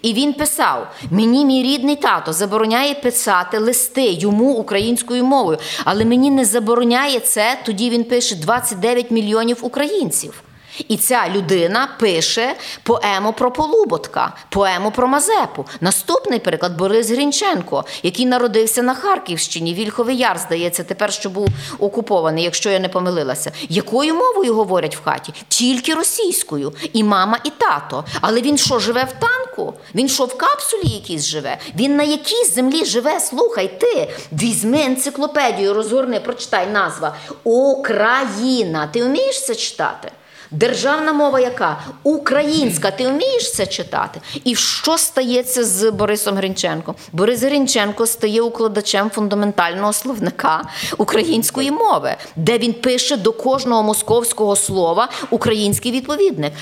І він писав: мені мій рідний тато забороняє писати листи йому українською мовою, але мені не забороняє це. Тоді він пише 29 мільйонів українців. І ця людина пише поему про Полуботка, поему про Мазепу. Наступний приклад Борис Грінченко, який народився на Харківщині, Вільховий Яр, здається, тепер що був окупований, якщо я не помилилася. Якою мовою говорять в хаті? Тільки російською. І мама, і тато. Але він що, живе в танку? Він що в капсулі якійсь живе? Він на якій землі живе? Слухай, ти візьми енциклопедію, розгорни, прочитай назва Україна. Ти вмієш це читати? Державна мова яка? Українська. Ти вмієш це читати? І що стається з Борисом Гринченком? Борис Гринченко стає укладачем фундаментального словника української мови, де він пише до кожного московського слова український відповідник.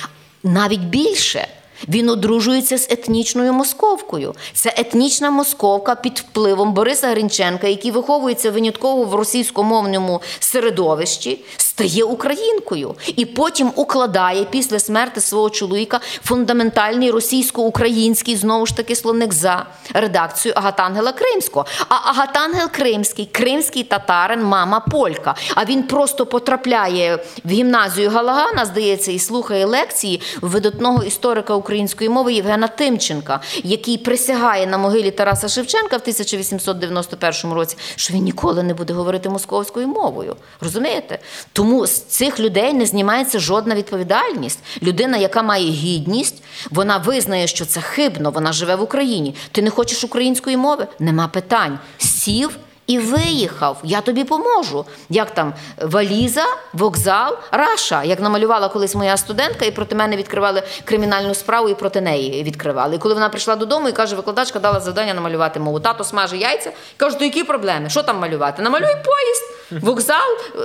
Навіть більше. Він одружується з етнічною московкою. Це етнічна московка під впливом Бориса Гринченка, який виховується винятково в російськомовному середовищі, стає українкою і потім укладає після смерти свого чоловіка фундаментальний російсько-український знову ж таки словник за редакцією Агатангела Кримського. А Агатангел Кримський, кримський татарин, мама полька. А він просто потрапляє в гімназію Галагана, здається, і слухає лекції видатного історика української мови Євгена Тимченка, який присягає на могилі Тараса Шевченка в 1891 році, що він ніколи не буде говорити московською мовою. Розумієте? Тому з цих людей не знімається жодна відповідальність. Людина, яка має гідність, вона визнає, що це хибно, вона живе в Україні. Ти не хочеш української мови? Нема питань. Сів. І виїхав, я тобі поможу. Як там валіза, вокзал, раша. Як намалювала колись моя студентка, і проти мене відкривали кримінальну справу, і проти неї відкривали. І коли вона прийшла додому і каже, викладачка дала завдання намалювати мову. Тато смаже яйця. Кажу, то які проблеми? Що там малювати? Намалюй поїзд, вокзал, е,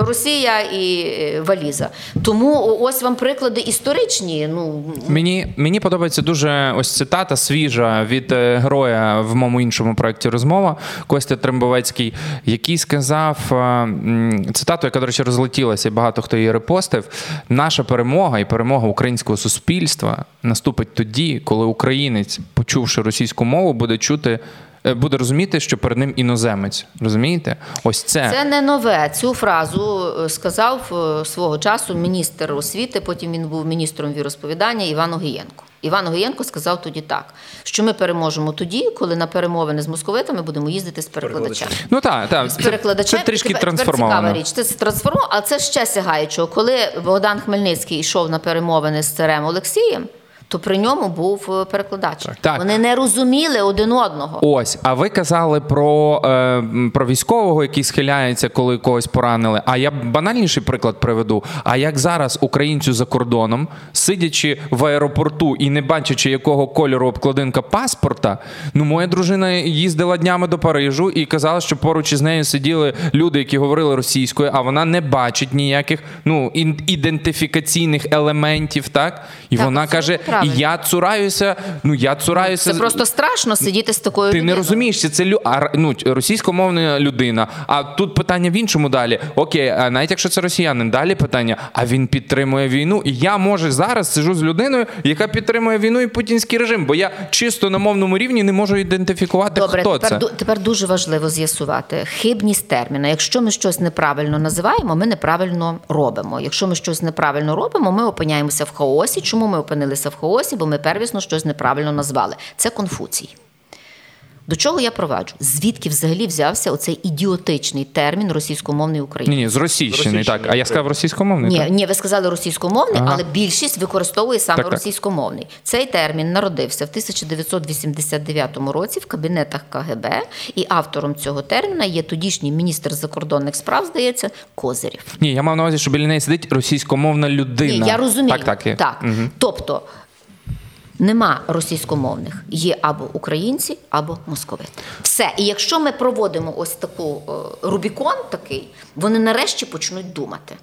Росія і е, валіза. Тому ось вам приклади історичні. Ну Мені, мені подобається дуже ось цитата свіжа від е, героя в моєму іншому проєкті розмова Костя Трембовецький, який сказав е, цитату, яка, до речі, розлетілася, і багато хто її репостив. Наша перемога і перемога українського суспільства наступить тоді, коли українець, почувши російську мову, буде чути. Е, Буде розуміти, що перед ним іноземець. Розумієте? Ось це. Це не нове. Цю фразу е, сказав е, свого часу міністр освіти. Потім він був міністром віросповідання Іван Огієнко. Іван Огієнко сказав тоді так, що ми переможемо тоді, коли на перемовини з московитами будемо їздити з перекладачами. Ну так, так. З Це, перекладачем це трішки Тепер- тепер. Цікава річ. Це трансформовано, а це ще сягаючого. Коли Богдан Хмельницький йшов на перемовини з царем Олексієм, то при ньому був е, перекладач. Так. Вони не розуміли один одного. Ось, а ви казали про, е, про військового, який схиляється, коли когось поранили. А я банальніший приклад приведу. А як зараз українцю за кордоном, сидячи в аеропорту і не бачачи, якого кольору обкладинка паспорта, ну моя дружина їздила днями до Парижу і казала, що поруч із нею сиділи люди, які говорили російською, а вона не бачить ніяких ну ідентифікаційних елементів, так і Так, вона каже: правильно. я цураюся, ну я цураюся. Це просто страшно сидіти з такою ти не людиною. розумієш, це лю... а, ну, російськомовна людина. А тут питання в іншому далі. Окей, а навіть якщо це росіянин, далі питання: а він підтримує війну. І я може зараз сижу з людиною, яка підтримує війну і путінський режим, бо я чисто на мовному рівні не можу ідентифікувати, Добре, хто тепер, це. ду- тепер дуже важливо з'ясувати хибність терміна. Якщо ми щось неправильно називаємо, ми неправильно робимо. Якщо ми щось неправильно робимо, ми опиняємося в хаосі. Чому ми опинилися в хаосі? Бо ми первісно щось неправильно назвали. Це Конфуцій. До чого я проваджу? Звідки взагалі взявся оцей ідіотичний термін російськомовний Ні, український? ні, з російщини, так. А я сказав російськомовний. Ні, так? ні, ви сказали російськомовний, Ага. але більшість використовує саме Так, так. російськомовний. Цей термін народився в 1989 році в кабінетах КГБ, і автором цього терміна є тодішній міністр закордонних справ, здається, Козирєв. Ні, я мав на увазі, що біля неї сидить російськомовна людина. Ні, я розумію. Так, так. так. Мгм. Тобто. Нема російськомовних, є або українці, або московити. Все. І якщо ми проводимо ось таку е, Рубікон, такий, вони нарешті почнуть думати.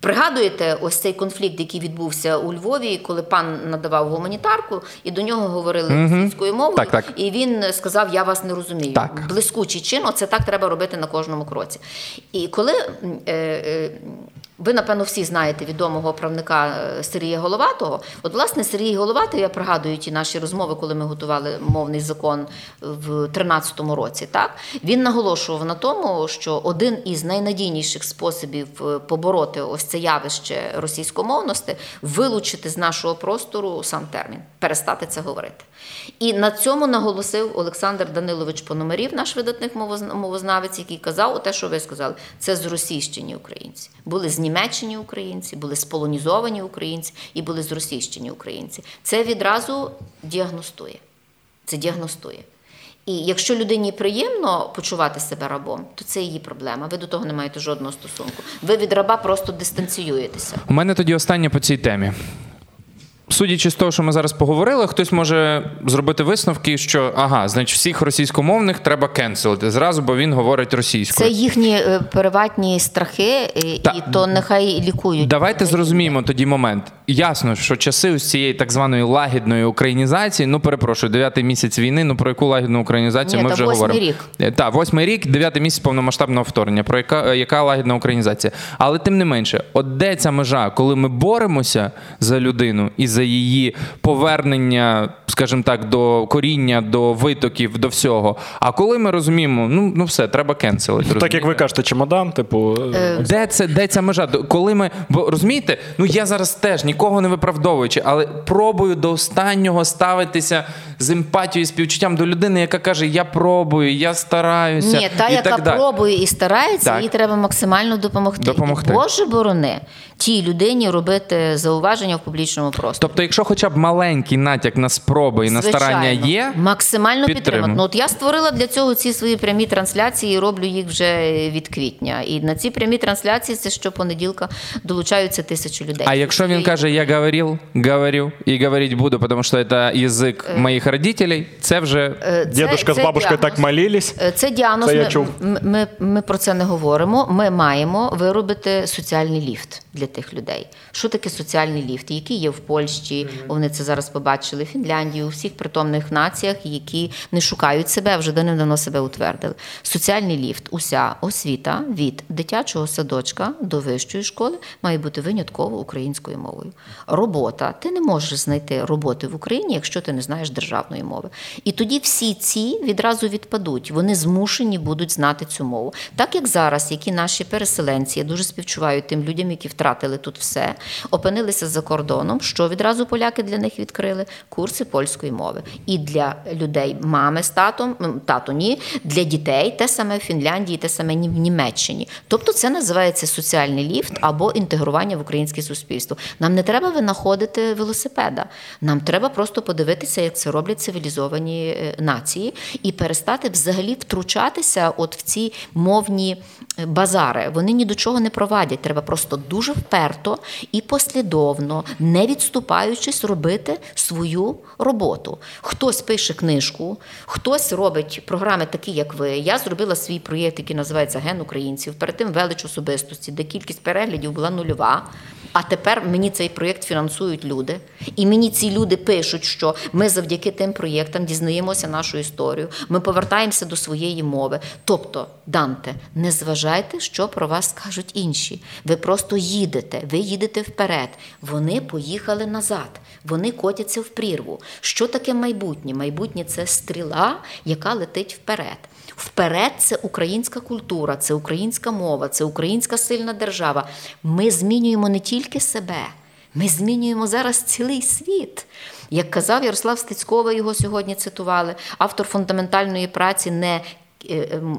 Пригадуєте ось цей конфлікт, який відбувся у Львові, коли пан надавав гуманітарку, і до нього говорили російською мовою, Так, так. і він сказав: Я вас не розумію. Так. Блискучий чин, оце так треба робити на кожному кроці. І коли е, е, ви, напевно, всі знаєте відомого правника е, Сергія Головатого. От, власне, Сергій Головатий, я пригадую ті наші розмови, коли ми готували мовний закон в 2013 році. Так він наголошував на тому, що один із найнадійніших способів е, побороти ось це явище російськомовності вилучити з нашого простору сам термін, перестати це говорити. І на цьому наголосив Олександр Данилович Пономарів, наш видатний мовознавець, який казав те, що ви сказали, це зросійщені українці. Були знімечені українці, були сполонізовані українці і були зросійщені українці. Це відразу діагностує. Це діагностує. І якщо людині приємно почувати себе рабом, то це її проблема. Ви до того не маєте жодного стосунку. Ви від раба просто дистанціюєтеся. У мене тоді останнє по цій темі. Судячи з того, що ми зараз поговорили, хтось може зробити висновки, що ага, значить, всіх російськомовних треба кенселити зразу, бо він говорить російською. Це їхні е, приватні страхи, е, Та- і то нехай лікують. Давайте зрозуміємо тоді момент. Ясно, що часи ось цієї так званої лагідної українізації, ну перепрошую, дев'ятий місяць війни. Ну про яку лагідну українізацію Ні, ми та вже восьмий говоримо. рік. Так, восьмий рік, дев'ятий місяць повномасштабного вторгнення. Про яка, яка лагідна українізація? Але тим не менше, от де ця межа, коли ми боремося за людину і за її повернення, скажімо так, до коріння, до витоків, до всього. А коли ми розуміємо, ну ну все, треба кенселити. Так як ви кажете, чемодан, типу. Де це, де ця межа? До- Коли ми бо розумієте, ну я зараз теж нікого не виправдовуючи, але пробую до останнього ставитися з емпатією співчуттям до людини, яка каже: Я пробую, я стараюся. Ні, та, і яка так далі. пробує і старається, Так. їй треба максимально допомогти. Допомогти. І, Боже борони тій людині робити зауваження в публічному просторі. Тобто, якщо хоча б маленький натяк на спроби і на старання є, максимально підтримую. підтримати. Ну от я створила для цього ці свої прямі трансляції і роблю їх вже від квітня. І на ці прямі трансляції це щопонеділка долучаються тисячі людей. а якщо він каже, я говорив, говорю і говорити буду, тому що це язик моїх родителей, це вже Е, це- Дідушка з це бабушкою діагноз. так молились. Е, Це діагноз. Це я ми, чув. Ми, ми, ми про це не говоримо. Ми маємо виробити соціальний ліфт для тих людей. Що таке соціальний ліфт? Який є в Польщі? Вони це зараз побачили, Фінляндії, у всіх притомних націях, які не шукають себе, вже давним-давно себе утвердили. Соціальний ліфт, уся освіта від дитячого садочка до вищої школи має бути винятково українською мовою. Робота. Ти не можеш знайти роботи в Україні, якщо ти не знаєш державної мови. І тоді всі ці відразу відпадуть. Вони змушені будуть знати цю мову. Так як зараз, які наші переселенці, я дуже співчуваю тим людям, які втратили тут все, опинилися за кордоном. Що відразу поляки для них відкрили? Курси польської мови. І для людей мами з татом, тато ні, для дітей те саме в Фінляндії, те саме в Німеччині. Тобто це називається соціальний ліфт або інтегрування в українське суспільство. Нам не треба винаходити велосипеда. Нам треба просто подивитися, як це роблять цивілізовані е, нації, і перестати взагалі втручатися от в ці мовні е, базари. Вони ні до чого не провадять. Треба просто дуже вперто і послідовно, не відступаючись, робити свою роботу. Хтось пише книжку, хтось робить програми, такі як ви. Я зробила свій проєкт, який називається Ген українців. Перед тим велич особистості, де кількість переглядів була нульова. А тепер мені цей проєкт фінансують люди, і мені ці люди пишуть, що ми завдяки тим проєктам дізнаємося нашу історію. Ми повертаємося до своєї мови. Тобто, Данте, не зважайте, що про вас скажуть інші. Ви просто їдете, ви їдете вперед. Вони поїхали назад, вони котяться в прірву. Що таке майбутнє? Майбутнє це стріла, яка летить вперед. Вперед це українська культура, це українська мова, це українська сильна держава. Ми змінюємо не тільки себе, ми змінюємо зараз цілий світ. Як казав Ярослав Стецькова, його сьогодні цитували, автор фундаментальної праці не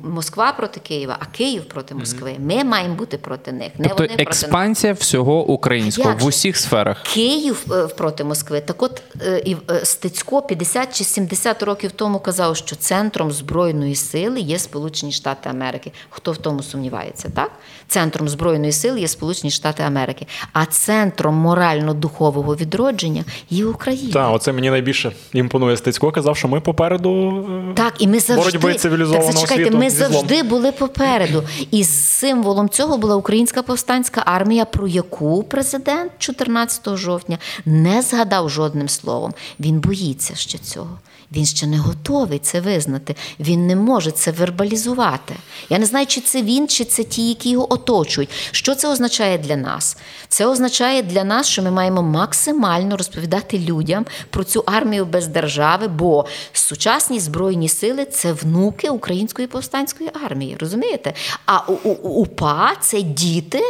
Москва проти Києва, а Київ проти Москви. Ми маємо бути проти них. Не Тобто вони проти експансія всього українського Як в усіх сферах. Київ е, проти Москви. Так от е, і, е, Стецько 50 чи 70 років тому казав, що центром збройної сили є Сполучені Штати Америки. Хто в тому сумнівається, так? Центром збройної сили є Сполучені Штати Америки, а центром морально-духового відродження є Україна. Так, оце мені найбільше імпонує. Стецько казав, що ми попереду е, Так, і ми завжди боротьби цивілізованого так, зачекайте, ми завжди були попереду. І символом цього була українська повстанська армія, про яку президент 14 жовтня не згадав жодним словом. Він боїться ще цього. Він ще не готовий це визнати. Він не може це вербалізувати. Я не знаю, чи це він, чи це ті, які його оточують. Що це означає для нас? Це означає для нас, що ми маємо максимально розповідати людям про цю армію без держави, бо сучасні збройні сили це внуки української повстанської армії. Розумієте? А УПА це діти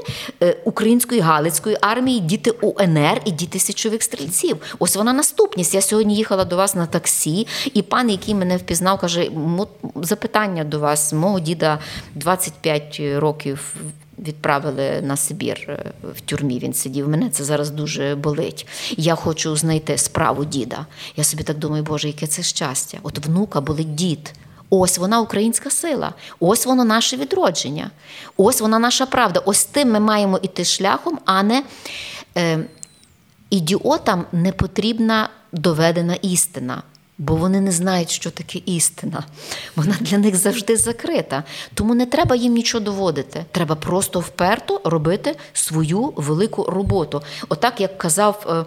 е, української галицької армії, діти УНР і діти січових стрільців. Ось вона наступність. Я сьогодні їхала до вас на таксі, і пан, який мене впізнав, каже: запитання до вас, мого діда 25 років. Відправили на Сибір е, в тюрмі. Він сидів. Мене це зараз дуже болить. Я хочу знайти справу діда. Я собі так думаю, Боже, яке це щастя. От внука болить дід. Ось вона українська сила, ось воно наше відродження, ось вона наша правда. Ось тим ми маємо іти шляхом, а не е, ідіотам не потрібна доведена істина. Бо вони не знають, що таке істина. Вона для них завжди закрита. Тому не треба їм нічого доводити. Треба просто вперто робити свою велику роботу. Отак, як казав,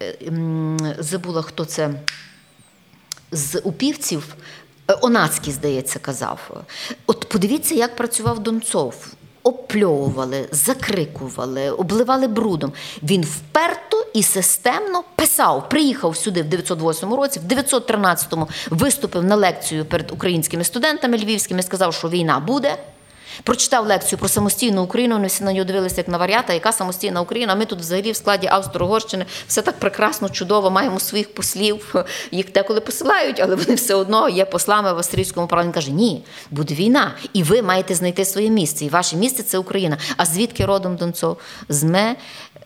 е, е, забула, хто це з упівців. е, Онацький, здається, казав. От подивіться, як працював Донцов. Опльовували, закрикували, обливали брудом. Він вперто і системно писав. Приїхав сюди в 908 році, в 913-му виступив на лекцію перед українськими студентами львівськими, сказав, що війна буде. Прочитав лекцію про самостійну Україну. Вони всі на нього дивилися як на варіата, яка самостійна Україна. Ми тут взагалі в складі Австро-Угорщини все так прекрасно, чудово. Маємо своїх послів. Їх деколи посилають, але вони все одно є послами в австрійському. Він каже: ні, буде війна, і ви маєте знайти своє місце. І ваше місце це Україна. А звідки родом Донцов? З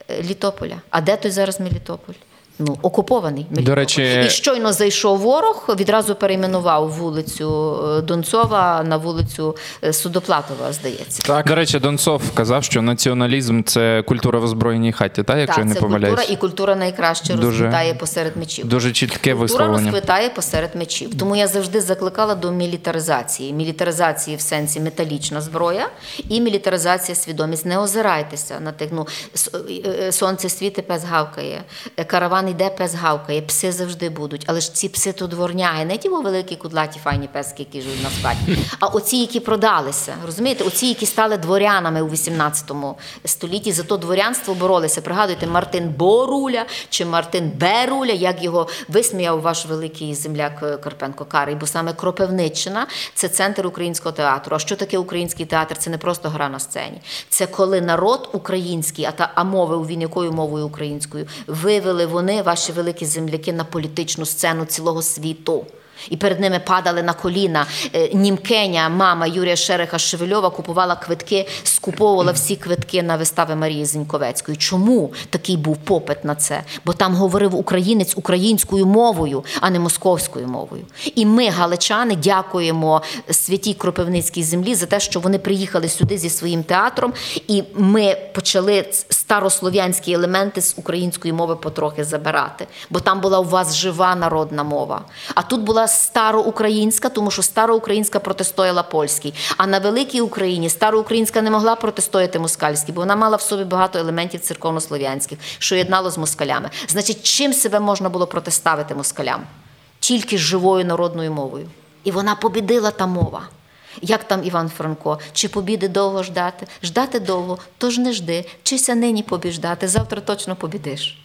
Мелітополя. А де той зараз Мелітополь? Ну, окупований Мелітополь. До речі- і щойно зайшов ворог, відразу перейменував вулицю е, Донцова на вулицю е, Судоплатова, здається. Так. До речі, Донцов казав, що націоналізм це культура в озброєній хаті, та, якщо я так, не це помиляюсь. культура, і культура найкраще Дуже- розквітає посеред мечів. Дуже чітке Культура висловлення. розквітає посеред мечів. Тому я завжди закликала до мілітаризації. Мілітаризації в сенсі металічна зброя і мілітаризація свідомість. Не озирайтеся на тих. Ну, е, сонце світи, пес гавкає, е, караван йде, пес гавкає, пси завжди будуть. Але ж ці пси то дворняги, не ті великі кудлаті файні пески, які живуть на хаті, а оці, які продалися. Розумієте, оці, які стали дворянами у 18 столітті, за то дворянство боролися. Пригадуєте, Мартин Боруля чи Мартин Беруля, як його висміяв ваш великий земляк е, Карпенко Карий, бо саме Кропивниччина це центр українського театру. А що таке український театр? Це не просто гра на сцені. Це коли народ український, а та а мовив він якою мовою українською, вивели вони, ваші великі земляки, на політичну сцену цілого світу. І перед ними падали на коліна. Е, Німкеня, мама Юрія Шереха Шевельова купувала квитки, скуповувала всі квитки на вистави Марії Зіньковецької. Чому такий був попит на це? Бо там говорив українець українською мовою, а не московською мовою. І ми, галичани, дякуємо святій Кропивницькій землі за те, що вони приїхали сюди зі своїм театром, і ми почали старослов'янські елементи з української мови потрохи забирати. Бо там була у вас жива народна мова. А тут була староукраїнська, тому що староукраїнська протистояла польській. А на великій Україні староукраїнська не могла протистояти москальській, бо вона мала в собі багато елементів церковнослов'янських, що єднало з москалями. Значить, чим себе можна було протиставити москалям? Тільки живою народною мовою. І вона побідила та мова. Як там Іван Франко? Чи побіди довго ждати? Ждати довго, тож не жди. Вчися нині побіждати, завтра точно побідиш.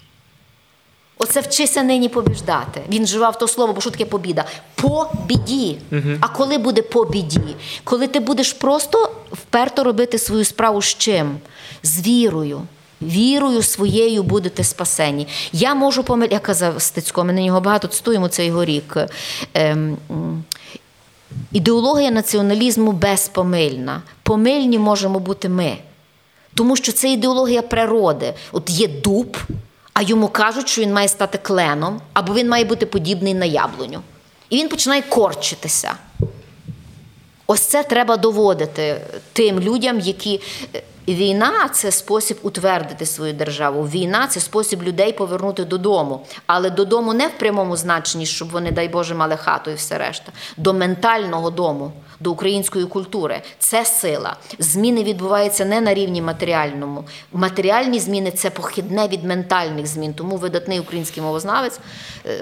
Оце вчися нині побіждати. Він вживав то слово, бо що таке побіда? По біді. А коли буде по біді? Коли ти будеш просто вперто робити свою справу з чим? З вірою. Вірою своєю будете спасені. Я можу помилятися, я казав Стецько, ми на нього багато цитуємо цей його рік. Ем, Ідеологія націоналізму безпомильна. Помильні можемо бути ми. Тому що це ідеологія природи. От є дуб, а йому кажуть, що він має стати кленом, або він має бути подібний на яблуню. І він починає корчитися. Ось це треба доводити тим людям, які війна це спосіб утвердити свою державу. Війна це спосіб людей повернути додому, але додому не в прямому значенні, щоб вони, дай Боже, мали хату і все решта, до ментального дому. До української культури це сила. Зміни відбуваються не на рівні матеріальному. Матеріальні зміни це похідне від ментальних змін. Тому видатний український мовознавець,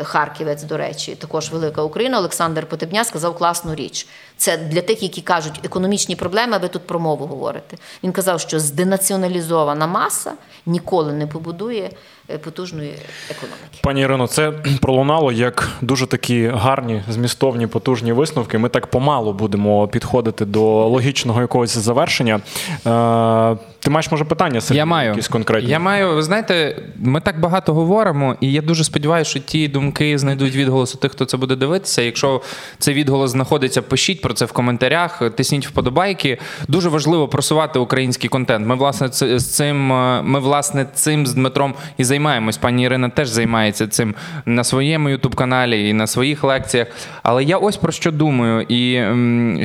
Харківець, до речі, також велика Україна, Олександр Потебня сказав класну річ. Це для тих, які кажуть, економічні проблеми, ви тут про мову говорите. Він казав, що зденаціоналізована маса ніколи не побудує потужної економіки. Пані Ірино, це пролунало як дуже такі гарні, змістовні, потужні висновки. Ми так помалу будемо підходити до логічного якогось завершення. Е, ти маєш може питання Сергій, Я маю якісь конкретні? Я маю. Ви знаєте, ми так багато говоримо, і я дуже сподіваюся, що ті думки знайдуть відголос у тих, хто це буде дивитися. Якщо цей відголос знаходиться, пишіть про це в коментарях, тисніть вподобайки. Дуже важливо просувати український контент. Ми власне з цим, е, ми власне цим з Дмитром і займаємось. Пані Ірина теж займається цим на своєму ютуб-каналі і на своїх лекціях. Але я ось про що думаю, і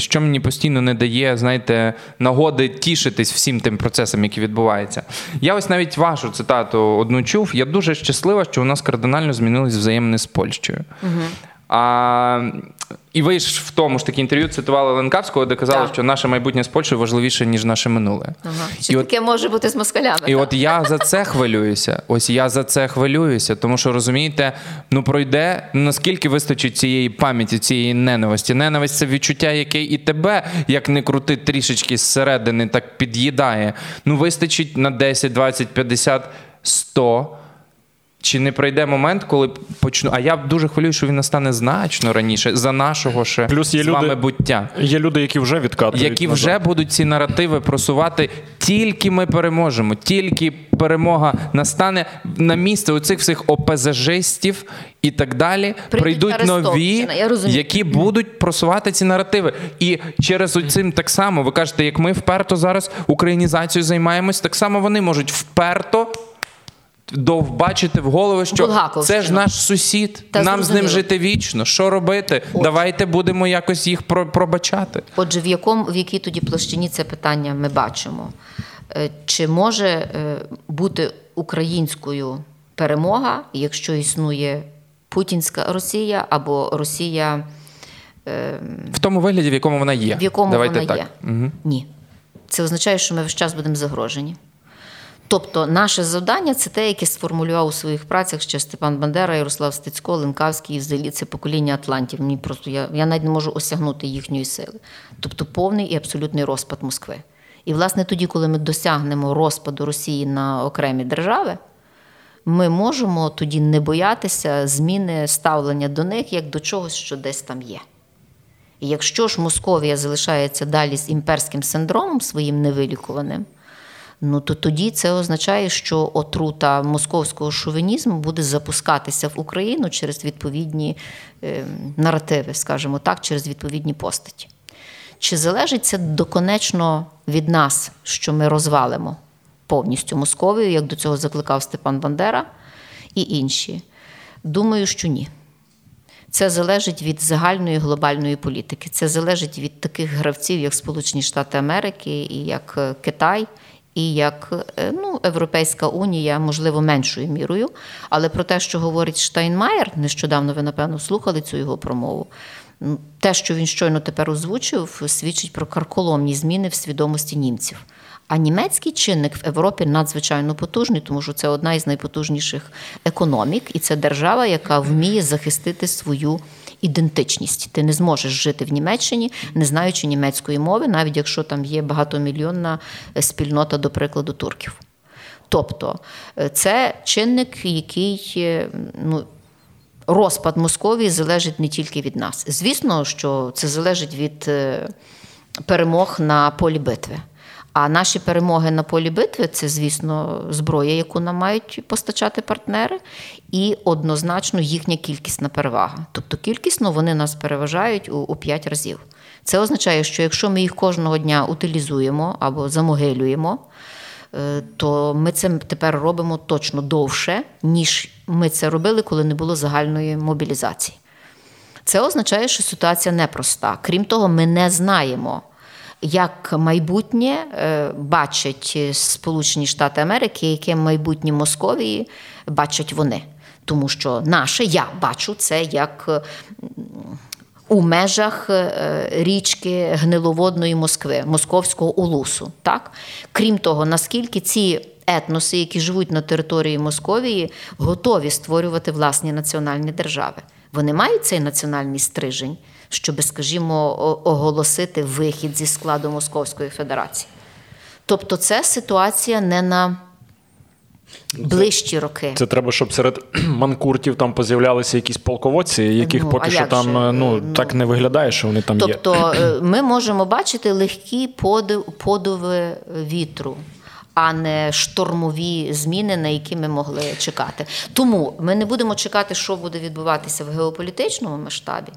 що мені постійно не дає, знаєте, нагоди тішитись всім тим процесом, які відбуваються. Я ось навіть вашу цитату одну чув. Я дуже щаслива, що у нас кардинально змінились взаємини з Польщею. Угу. А, І ви ж в тому ж таки інтерв'ю цитували Ленкавського, де казали, так. що наше майбутнє з Польщею важливіше, ніж наше минуле. Ага. Чи і таке от, може бути з москалями? І так? от я за це хвилююся. Ось я за це хвилююся, тому що розумієте, ну пройде наскільки вистачить цієї пам'яті, цієї ненависті. Ненависть це відчуття, яке і тебе, як не крути, трішечки зсередини, так під'їдає. Ну вистачить на 10, 20, 50, 100. Чи не пройде момент, коли почну. А я дуже хвилюю, що він настане значно раніше за нашого ще Плюс є з вами буття. Є люди, які вже відкатують. Які назад. вже будуть ці наративи просувати. Тільки ми переможемо, тільки перемога настане на місце у цих всіх ОПЗЖистів і так далі. Прийдуть нові, які будуть просувати ці наративи. І через цим так само ви кажете, як ми вперто зараз українізацією займаємось, так само вони можуть вперто довбачити в голову, що це ж наш сусід, Та нам зрозуміло. з ним жити вічно. Що робити? Отже. Давайте будемо якось їх пробачати. Отже, в якому в якій тоді площині це питання ми бачимо? Е, чи може е, бути українською перемога, якщо існує Путінська Росія або Росія ем, в тому вигляді, в якому вона є? В якому Давайте вона так. є? Угу. Ні. Це означає, що ми весь час будемо загрожені. Тобто, наше завдання це те, яке сформулював у своїх працях ще Степан Бандера, Ярослав Стецько, Ленкавський, взагалі це покоління Атлантів. Мені просто я, я навіть не можу осягнути їхньої сили. Тобто повний і абсолютний розпад Москви. І, власне, тоді, коли ми досягнемо розпаду Росії на окремі держави, ми можемо тоді не боятися зміни ставлення до них як до чогось, що десь там є. І якщо ж Московія залишається далі з імперським синдромом своїм невилікуваним ну то тоді це означає, що отрута московського шовінізму буде запускатися в Україну через відповідні е, наративи, скажімо так, через відповідні постаті. Чи залежить це доконечно від нас, що ми розвалимо повністю Московію, як до цього закликав Степан Бандера і інші? Думаю, що ні. Це залежить від загальної глобальної політики. Це залежить від таких гравців, як Сполучені Штати Америки і як е, Китай, і як е, ну, Європейська Унія, можливо, меншою мірою. Але про те, що говорить Штайнмаєр, нещодавно ви, напевно, слухали цю його промову. Те, що він щойно тепер озвучив, свідчить про карколомні зміни в свідомості німців. А німецький чинник в Європі надзвичайно потужний, тому що це одна із найпотужніших економік, і це держава, яка вміє захистити свою ідентичність. Ти не зможеш жити в Німеччині, не знаючи німецької мови, навіть якщо там є багатомільйонна спільнота, до прикладу, турків. Тобто е, це чинник, який е, ну, розпад Московії залежить не тільки від нас. Звісно, що це залежить від е, перемог на полі битви. А наші перемоги на полі битви це, звісно, зброя, яку нам мають постачати партнери, і однозначно їхня кількісна перевага. Тобто кількісно вони нас переважають у, 5 разів. Це означає, що якщо ми їх кожного дня утилізуємо або замогилюємо, е, то ми це тепер робимо точно довше, ніж ми це робили, коли не було загальної мобілізації. Це означає, що ситуація непроста. Крім того, ми не знаємо, як майбутнє е, бачать Сполучені Штати Америки, яке майбутнє Московії бачать вони. Тому що наше я бачу це як у межах е, річки гниловодної Москви, Московського улусу. Так? Крім того, наскільки ці етноси, які живуть на території Московії, готові створювати власні національні держави. Вони мають цей національний стрижень, щоб, скажімо, оголосити вихід зі складу Московської Федерації. Тобто, це ситуація не на ближчі роки. Це треба, щоб серед манкуртів там поз'являлися якісь полководці, яких Ну, поки що там же? ну, Ну, так не виглядає, що вони там є. Тобто е, ми можемо бачити легкі подив, подиви вітру. А не штормові зміни, на які ми могли чекати. Тому ми не будемо чекати, що буде відбуватися в геополітичному масштабі,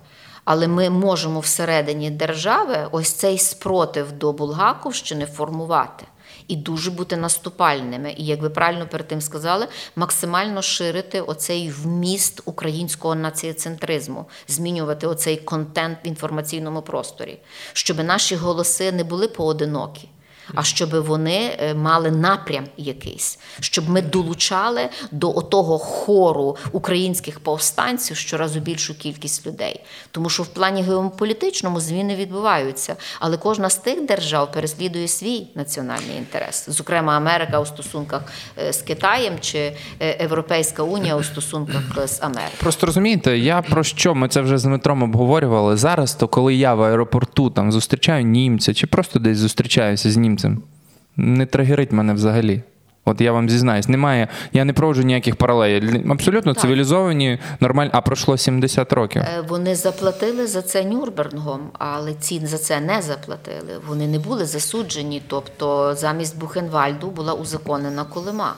але ми можемо всередині держави ось цей спротив до Булгаковщини формувати і дуже бути наступальними. І як ви правильно перед тим сказали, максимально ширити оцей вміст українського націоцентризму, змінювати оцей контент в інформаційному просторі, щоб наші голоси не були поодинокі а щоб вони е, мали напрям якийсь, щоб ми долучали до отого хору українських повстанців щоразу більшу кількість людей. Тому що в плані геополітичному зміни відбуваються, але кожна з тих держав переслідує свій національний інтерес, зокрема Америка у стосунках е, з Китаєм чи е, Європейська Унія у стосунках з Америкою. Просто розумієте, я про що ми це вже з Дмитром обговорювали зараз, то коли я в аеропорту там зустрічаю німця чи просто десь зустрічаюся з німцем, не тригерить мене взагалі. От я вам зізнаюсь, немає, я не проводжу ніяких паралелей. Абсолютно Так. цивілізовані, нормальні, а пройшло 70 років. Е, Вони заплатили за це Нюрнбергом, але цін за це не заплатили. Вони не були засуджені. Тобто замість Бухенвальду була узаконена Колима.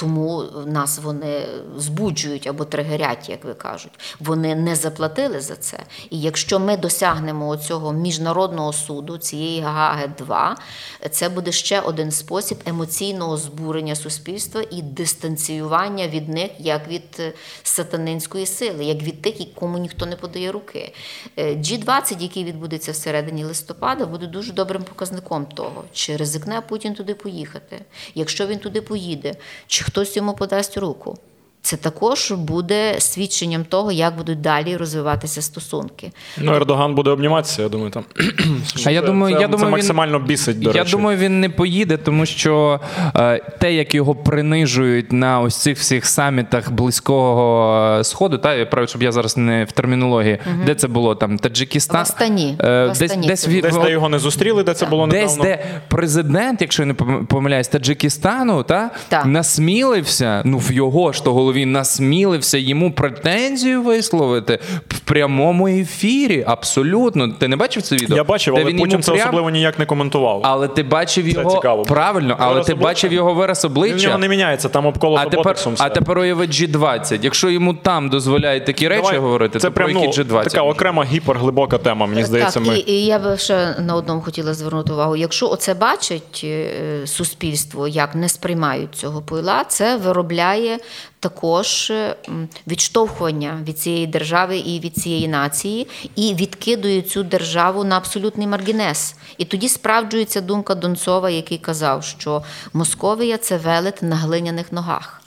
Тому нас вони збуджують або тригерять, як ви кажуть. Вони не заплатили за це. І якщо ми досягнемо цього міжнародного суду, цієї Гаги 2 це буде ще один спосіб емоційного збурення суспільства і дистанціювання від них як від е, сатанинської сили, як від тих, кому ніхто не подає руки. Е, G20, який відбудеться всередині листопада, буде дуже добрим показником того, чи ризикне Путін туди поїхати. Якщо він туди поїде, чи хтось йому подасть руку. Це також буде свідченням того, як будуть далі розвиватися стосунки. Ну, Ердоган буде обніматися, я думаю, там. А я Це- думаю, це, я думаю, це він- максимально бісить, до Я речі. думаю, він не поїде, тому що е, те, як його принижують на ось цих всіх самітах близького е, сходу, та я правда, щоб я зараз не в термінології, де це було там Таджикистан. В Астані. Е, В Астані десь, десь, від- Десь, де його не зустріли, де це було Десь, недавно. де президент, якщо я не помиляюсь, Таджикистану, та, Так. насмілився, ну в його ж то голові насмілився йому претензію висловити в прямому ефірі. Абсолютно. Ти не бачив це відео? Я бачив, Де але він йому це прям- особливо ніяк не коментував. Але ти бачив його Це цікаво. правильно, але Вираз ти обличчя? бачив його вираз Він в обличчя. нього не міняється, там обколото А тепер, все. а тепер уяви G20. Якщо йому там дозволяють такі речі Давай, говорити, це то про які ну, G20? така окрема гіперглибока тема, мені здається, так, ми. і, і я би ще на одному хотіла звернути увагу. Якщо оце бачить е, суспільство, як не сприймають цього пила, це виробляє також е, відштовхування від цієї держави і від цієї нації, і відкидує цю державу на абсолютний маргінес. І тоді справджується думка Донцова, який казав, що Московія це велет на глиняних ногах.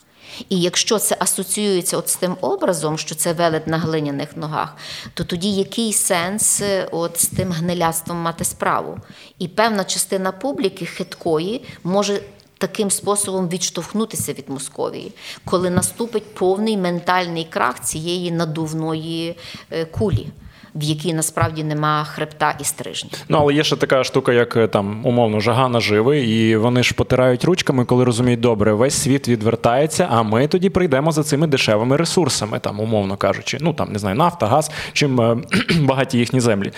І якщо це асоціюється от з тим образом, що це велет на глиняних ногах, то тоді який сенс е, от з тим гниляством мати справу? І певна частина публіки хиткої може. Таким способом відштовхнутися від Московії, коли наступить повний ментальний крах цієї надувної е, кулі, в якій насправді нема хребта і стрижня. Ну, але є ще така штука, як е, там умовно жага наживи, і вони ж потирають ручками, коли розуміють, добре, весь світ відвертається, а ми тоді прийдемо за цими дешевими ресурсами, там, умовно кажучи, ну там не знаю, нафта, газ, чим е, багаті їхні землі.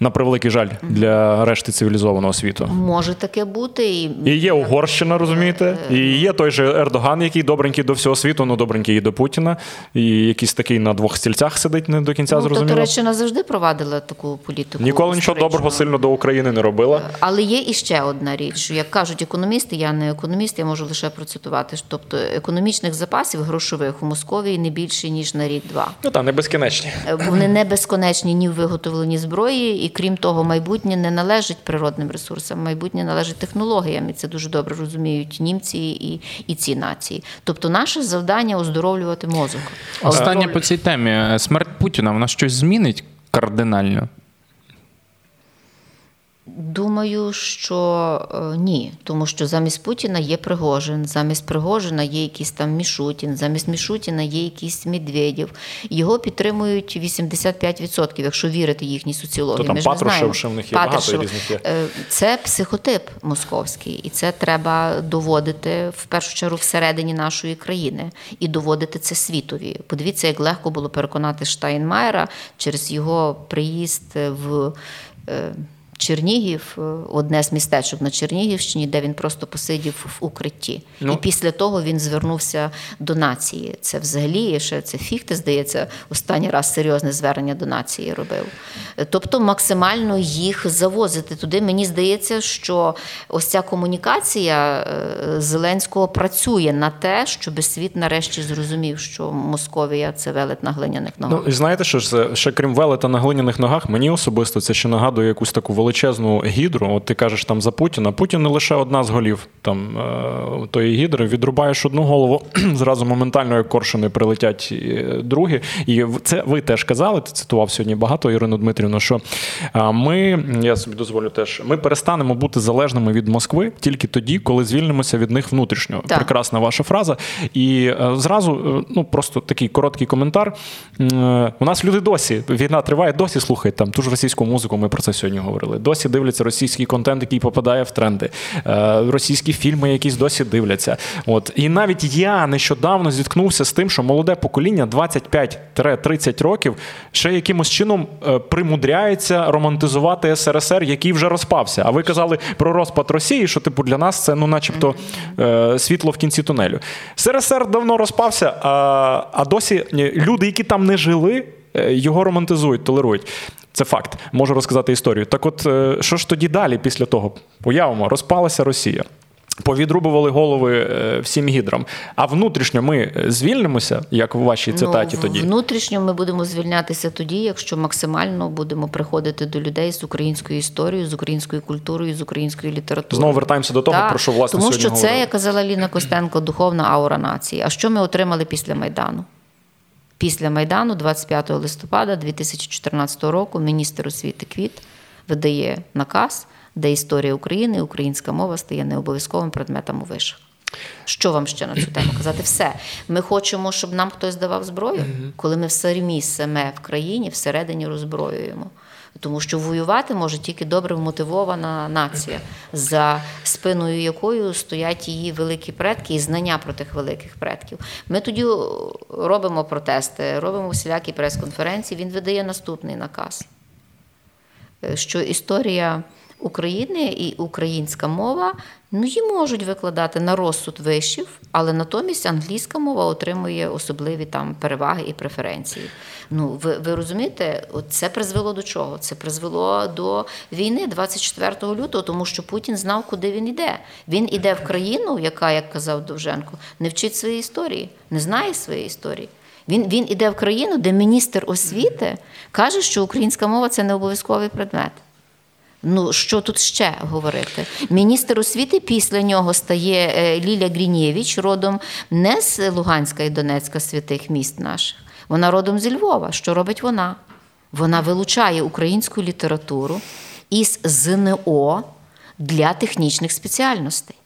На превеликий жаль, для решти цивілізованого світу. Може таке бути. І, І є Угорщина, розумієте? І є той же Ердоган, який добренький до всього світу, ну добренький і до Путіна, і якийсь такий на двох стільцях сидить не до кінця ну, то зрозуміло. Туреччина завжди провадила таку політику. Ніколи нічого доброго сильно до України не робила. Але є іще одна річ, що як кажуть економісти, я не економіст, я можу лише процитувати. Тобто економічних запасів грошових у Московії не більше ніж на рік-два. Ну та не безкінечні. Е, Вони не безконечні ні в виготовленні зброї, і крім того, майбутнє не належить природним ресурсам, майбутнє належить технологіям, і це дуже добре розуміють німці і, і ці нації. Тобто, наше завдання оздоровлювати мозок. А Останнє по цій темі. Смерть Путіна вона щось змінить кардинально. Думаю, що е, ні, тому що замість Путіна є Пригожин, замість Пригожина є якийсь там Мішутін, замість Мішутіна є якийсь Медведєв. Його підтримують 85%, якщо вірити їхній соціології. То там Патрушев, в них є багато різних є. Е, Це психотип московський, і це треба доводити в першу чергу всередині нашої країни і доводити це світові. Подивіться, як легко було переконати Штайнмаєра через його приїзд в. Чернігів, е, одне з містечок на Чернігівщині, де він просто посидів в укритті. Ну. І після того він звернувся до нації. Це взагалі ще це фіхте, здається, останній раз серйозне звернення до нації робив. Е, Тобто максимально їх завозити туди. Мені здається, що ось ця комунікація е, Зеленського працює на те, щоб світ нарешті зрозумів, що Московія це велет на глиняних ногах. Ну і знаєте, що ж ще крім велета на глиняних ногах, мені особисто це ще нагадує якусь таку величезну гідру. От ти кажеш там за Путіна. Путін не лише одна з голів там е, тої гідри. Відрубаєш одну голову, зразу моментально як коршуни прилетять е, другі. І це ви теж казали. Ти цитував сьогодні багато Ірину Дмитрівну. Що ми, я собі дозволю теж, ми перестанемо бути залежними від Москви тільки тоді, коли звільнимося від них внутрішньо. Так. Прекрасна ваша фраза. І е, зразу, ну просто такий короткий коментар. У нас люди досі війна триває, досі слухають там ту ж російську музику. Ми про це сьогодні говорили. Досі дивляться російський контент, який попадає в тренди. Е, Російські фільми, якісь досі дивляться. От і навіть я нещодавно зіткнувся з тим, що молоде покоління 25-30 років ще якимось чином е, примудряється романтизувати СРСР, який вже розпався. А ви казали про розпад Росії, що типу для нас це ну, начебто, е, світло в кінці тунелю. СРСР давно розпався, а, а досі люди, які там не жили, його романтизують, толерують. Це факт. Можу розказати історію. Так, от е, що ж тоді далі після того? Уявимо, розпалася Росія. Повідрубували голови е, всім гідрам. А внутрішньо ми е, звільнимося, як в вашій цитаті ну, тоді. Внутрішньо ми будемо звільнятися тоді, якщо максимально будемо приходити до людей з українською історією, з українською культурою, з українською літературою. Знову вертаємося до того, Так, про що власне тому сьогодні що це, говорили. як казала Ліна Костенко, духовна аура нації. А що ми отримали після Майдану? Після Майдану, 25 листопада 2014 року, міністр освіти Квіт видає наказ, де історія України, українська мова стає необов'язковим предметом у вишах. Що вам ще на цю тему казати? Все. Ми хочемо, щоб нам хтось давав зброю, коли ми самі саме в країні всередині роззброюємо. Тому що воювати може тільки добре вмотивована нація, за спиною якою стоять її великі предки і знання про тих великих предків. Ми тоді робимо протести, робимо всілякі прес-конференції. Він видає наступний наказ, е, що історія України і українська мова ну, її можуть викладати на розсуд вишів, але натомість англійська мова отримує особливі там переваги і преференції. Ну, ви, ви розумієте, це призвело до чого? Це призвело до війни 24 лютого, тому що Путін знав, куди він іде. Він іде в країну, яка, як казав Довженко, не вчить своєї історії, не знає своєї історії. Він, він іде в країну, де міністр освіти каже, що українська мова це не обов'язковий предмет. Ну, що тут ще говорити? Міністр освіти після нього стає е, Ліля Грінєвич, родом не з Луганська і Донецька святих міст наших. Вона родом зі Львова. Що робить вона? Вона вилучає українську літературу із ЗНО для технічних спеціальностей.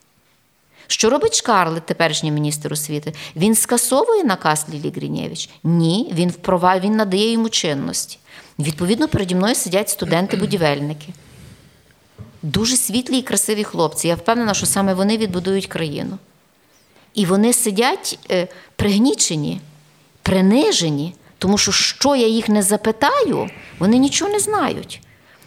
Що робить Шкарлет, теперішній міністр освіти? Він скасовує наказ Лілі Грінєвич? Ні, він впровад... він надає йому чинності. Відповідно, переді мною сидять студенти-будівельники. Дуже світлі і красиві хлопці. Я впевнена, що саме вони відбудують країну. І вони сидять е, пригнічені, принижені, тому що що я їх не запитаю, вони нічого не знають.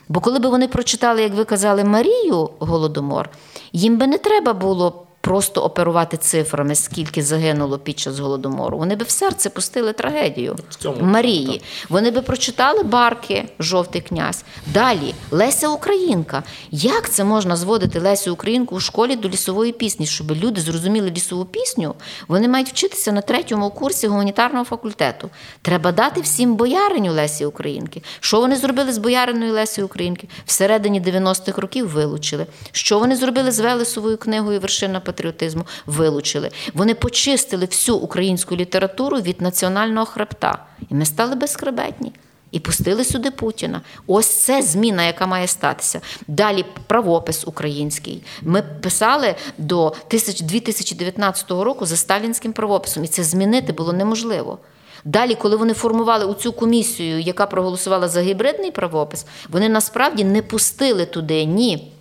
Бо коли б вони прочитали, як ви казали, Марію Голодомор, їм би не треба було просто оперувати цифрами, скільки загинуло під час голодомору. Вони би в серце пустили трагедію цьому Марії. Вони би прочитали барки, жовтий князь. Далі Леся Українка. Як це можна зводити Лесю Українку у школі до лісової пісні? Щоб люди зрозуміли лісову пісню, вони мають вчитися на третьому курсі гуманітарного факультету. Треба дати всім бояриню Лесі Українки. Що вони зробили з бояриною Лесі Українки? Всередині 90-х років вилучили. Що вони зробили з Велесовою книгою Вершина патріотизму? Вилучили. Вони почистили всю українську літературу від національного хребта. І ми стали безхребетні. І пустили сюди Путіна. Ось це зміна, яка має статися. Далі правопис український. Ми писали до 2019 року за сталінським правописом, і це змінити було неможливо. Далі, коли вони формували цю комісію, яка проголосувала за гібридний правопис, вони насправді не пустили туди ні.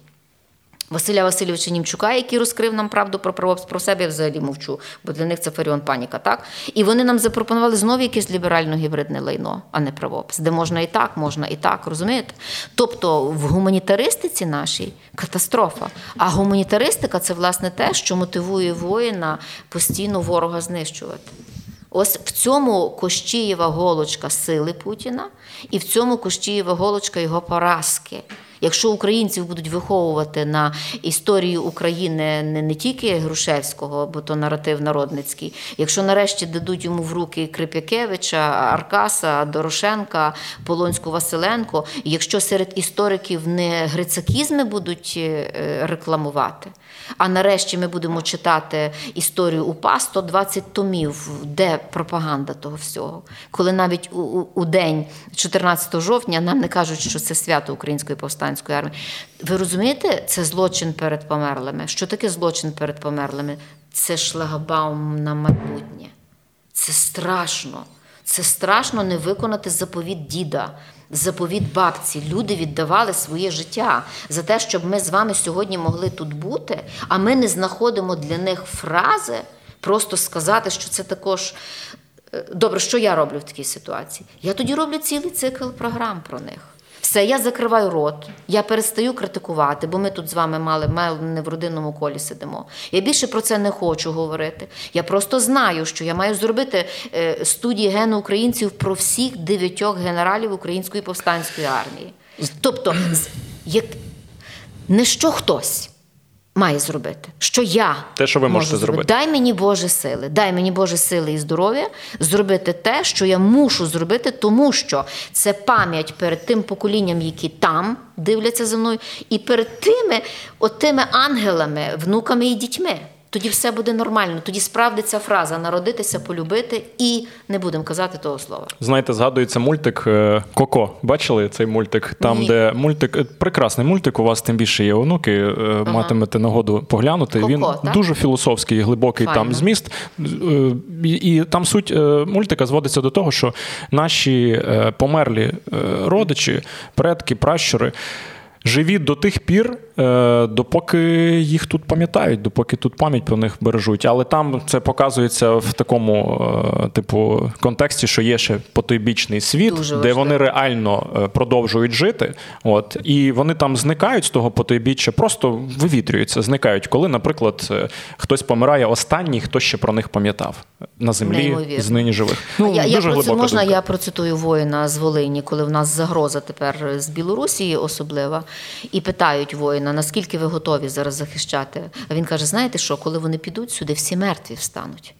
Василя Васильовича Німчука, який розкрив нам правду про правопис, про себе я взагалі мовчу, бо для них це фаріон паніка, так? І вони нам запропонували знову якесь ліберально-гібридне лайно, а не правопис, де можна і так, можна і так, розумієте? Тобто в гуманітаристиці нашій катастрофа. А гуманітаристика це власне те, що мотивує воїна постійно ворога знищувати. Ось в цьому Кощієва голочка сили Путіна, і в цьому Кощієва голочка його поразки. Якщо українців будуть виховувати на історію України не, не тільки Грушевського, бо то наратив народницький, якщо нарешті дадуть йому в руки Крип'якевича, Аркаса, Дорошенка, Полонську Василенко, якщо серед істориків не грицакізми будуть е, рекламувати, а нарешті ми будемо читати історію УПА 120 томів, де пропаганда того всього, коли навіть у, у, у день 14 жовтня нам не кажуть, що це свято української повстанської армії. Ви розумієте, це злочин перед померлими. Що таке злочин перед померлими? Це шлагбаум на майбутнє. Це страшно. Це страшно не виконати заповіт діда, заповіт бабці. Люди віддавали своє життя за те, щоб ми з вами сьогодні могли тут бути, а ми не знаходимо для них фрази, просто сказати, що це також. е, Добре, що я роблю в такій ситуації? Я тоді роблю цілий цикл програм про них. Все, я закриваю рот, я перестаю критикувати, бо ми тут з вами мали, мали не в родинному колі сидимо. Я більше про це не хочу говорити. Я просто знаю, що я маю зробити е, студії гену українців про всіх дев'ятьох генералів Української повстанської армії. Тобто, як не що хтось має зробити, що я Те, що ви можу можете зробити. Дай мені Боже сили, дай мені Боже сили і здоров'я зробити те, що я мушу зробити, тому що це пам'ять перед тим поколінням, які там дивляться за мною, і перед тими отими ангелами, внуками і дітьми. Тоді все буде нормально. Тоді справдиться фраза народитися, полюбити і не будемо казати того слова. Знаєте, згадується мультик е, Коко. Бачили цей мультик? Там, Ні. де мультик, е, прекрасний мультик, у вас тим більше є онуки, е, матимете нагоду поглянути. Коко, Він так? дуже філософський, глибокий Файно. там зміст. І, і там суть мультика зводиться до того, що наші померлі родичі, предки, пращури. Живі до тих пір, допоки їх тут пам'ятають, допоки тут пам'ять про них бережуть. Але там це показується в такому, е, типу, контексті, що є ще потойбічний світ, Дуже де важливо. вони реально е, продовжують жити. От, і вони там зникають з того потойбіччя, просто вивітрюються, зникають, коли, наприклад, е, хтось помирає останній, хто ще про них пам'ятав на землі Неймовірно. з нині живих. А я, я про це, можна думка. я процитую воїна з Волині, коли в нас загроза тепер з Білорусі особлива, і питають воїна, наскільки ви готові зараз захищати. А він каже: знаєте що, коли вони підуть сюди, всі мертві встануть.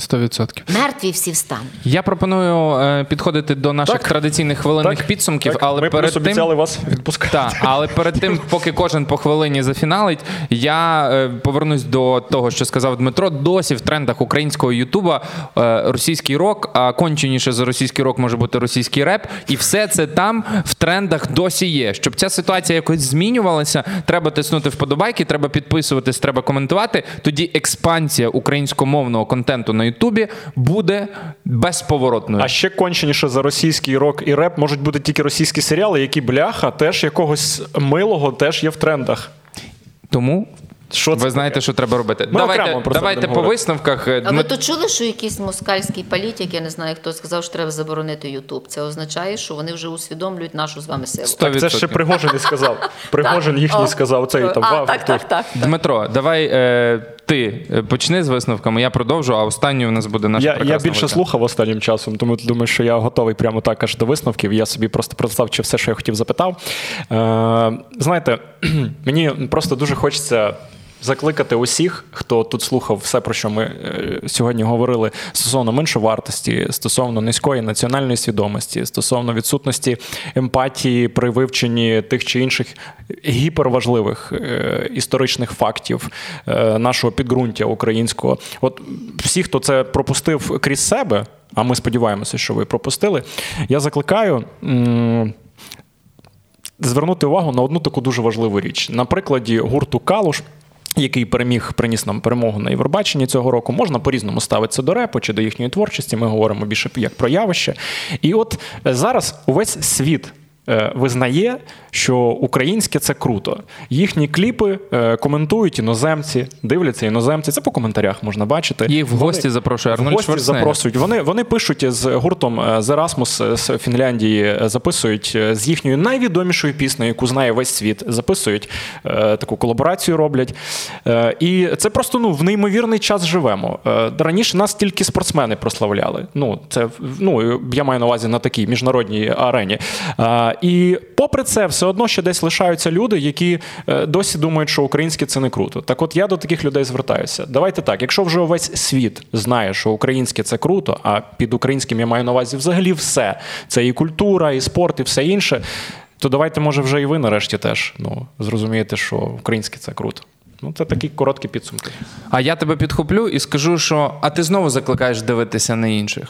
100%. Мертві всі встануть. Я пропоную е, підходити до наших Так. традиційних хвилинних Так, підсумків, так. але Ми перед тим обіцяли вас відпускати. Так, але перед тим, поки кожен по хвилині зафіналить, я е, повернусь до того, що сказав Дмитро. Досі в трендах українського Ютуба е, російський рок, а конченіше за російський рок може бути російський реп, і все це там в трендах досі є. Щоб ця ситуація якось змінювалася, треба тиснути вподобайки, треба підписуватись, треба коментувати. Тоді експансія українськомовного контенту на Ютубі буде безповоротною. А ще конченіше за російський рок і реп можуть бути тільки російські серіали, які бляха теж якогось милого теж є в трендах. Тому Що це Ви знаєте, таке? що треба робити. Ми давайте це давайте по говорити. висновках. А Дмит- ви то чули, що якийсь москальський політик, я не знаю, хто сказав, що треба заборонити Ютуб. Це означає, що вони вже усвідомлюють нашу з вами силу. Так це ще Пригожин і сказав. Пригожин їхній сказав цей там а, так, так, так. Дмитро, давай е, ти е, почни з висновками, я продовжу, а останню у нас буде наша Я, я більше гостя. слухав останнім часом, тому думаю, що я готовий прямо так аж до висновків. Я собі просто представ, чи все, що я хотів, запитав. Е, знаєте, мені просто дуже хочеться. Закликати усіх, хто тут слухав все, про що ми е, сьогодні говорили стосовно меншовартості, стосовно низької національної свідомості, стосовно відсутності емпатії при вивченні тих чи інших гіперважливих е, історичних фактів е, нашого підґрунтя українського. От всі, хто це пропустив крізь себе, а ми сподіваємося, що ви пропустили, я закликаю. звернути увагу на одну таку дуже важливу річ. На прикладі гурту Калуш. Який переміг, приніс нам перемогу на Євробаченні цього року, можна по-різному ставитися до репу чи до їхньої творчості. Ми говоримо більше як про явище. І от зараз увесь світ визнає, що українське це круто. Їхні кліпи е, коментують іноземці, дивляться іноземці. Це по коментарях можна бачити. Їх в гості запрошує в гості запрошують. Вони, вони пишуть з гуртом е, The Erasmus з Фінляндії, е, записують е, з їхньою найвідомішою піснею, яку знає весь світ. Записують е, таку колаборацію, роблять. Е, і це просто ну, в неймовірний час живемо. Е, раніше нас тільки спортсмени прославляли. Ну, це ну, я маю на увазі на такій міжнародній арені. І попри це, все одно ще десь лишаються люди, які е, досі думають, що українське це не круто. Так от я до таких людей звертаюся. Давайте так, якщо вже увесь світ знає, що українське це круто, а під українським я маю на увазі взагалі все. Це і культура, і спорт, і все інше. То давайте, може, вже і ви нарешті теж ну, зрозумієте, що українське це круто. Ну, це такі короткі підсумки. А я тебе підхоплю і скажу, що а ти знову закликаєш дивитися на інших.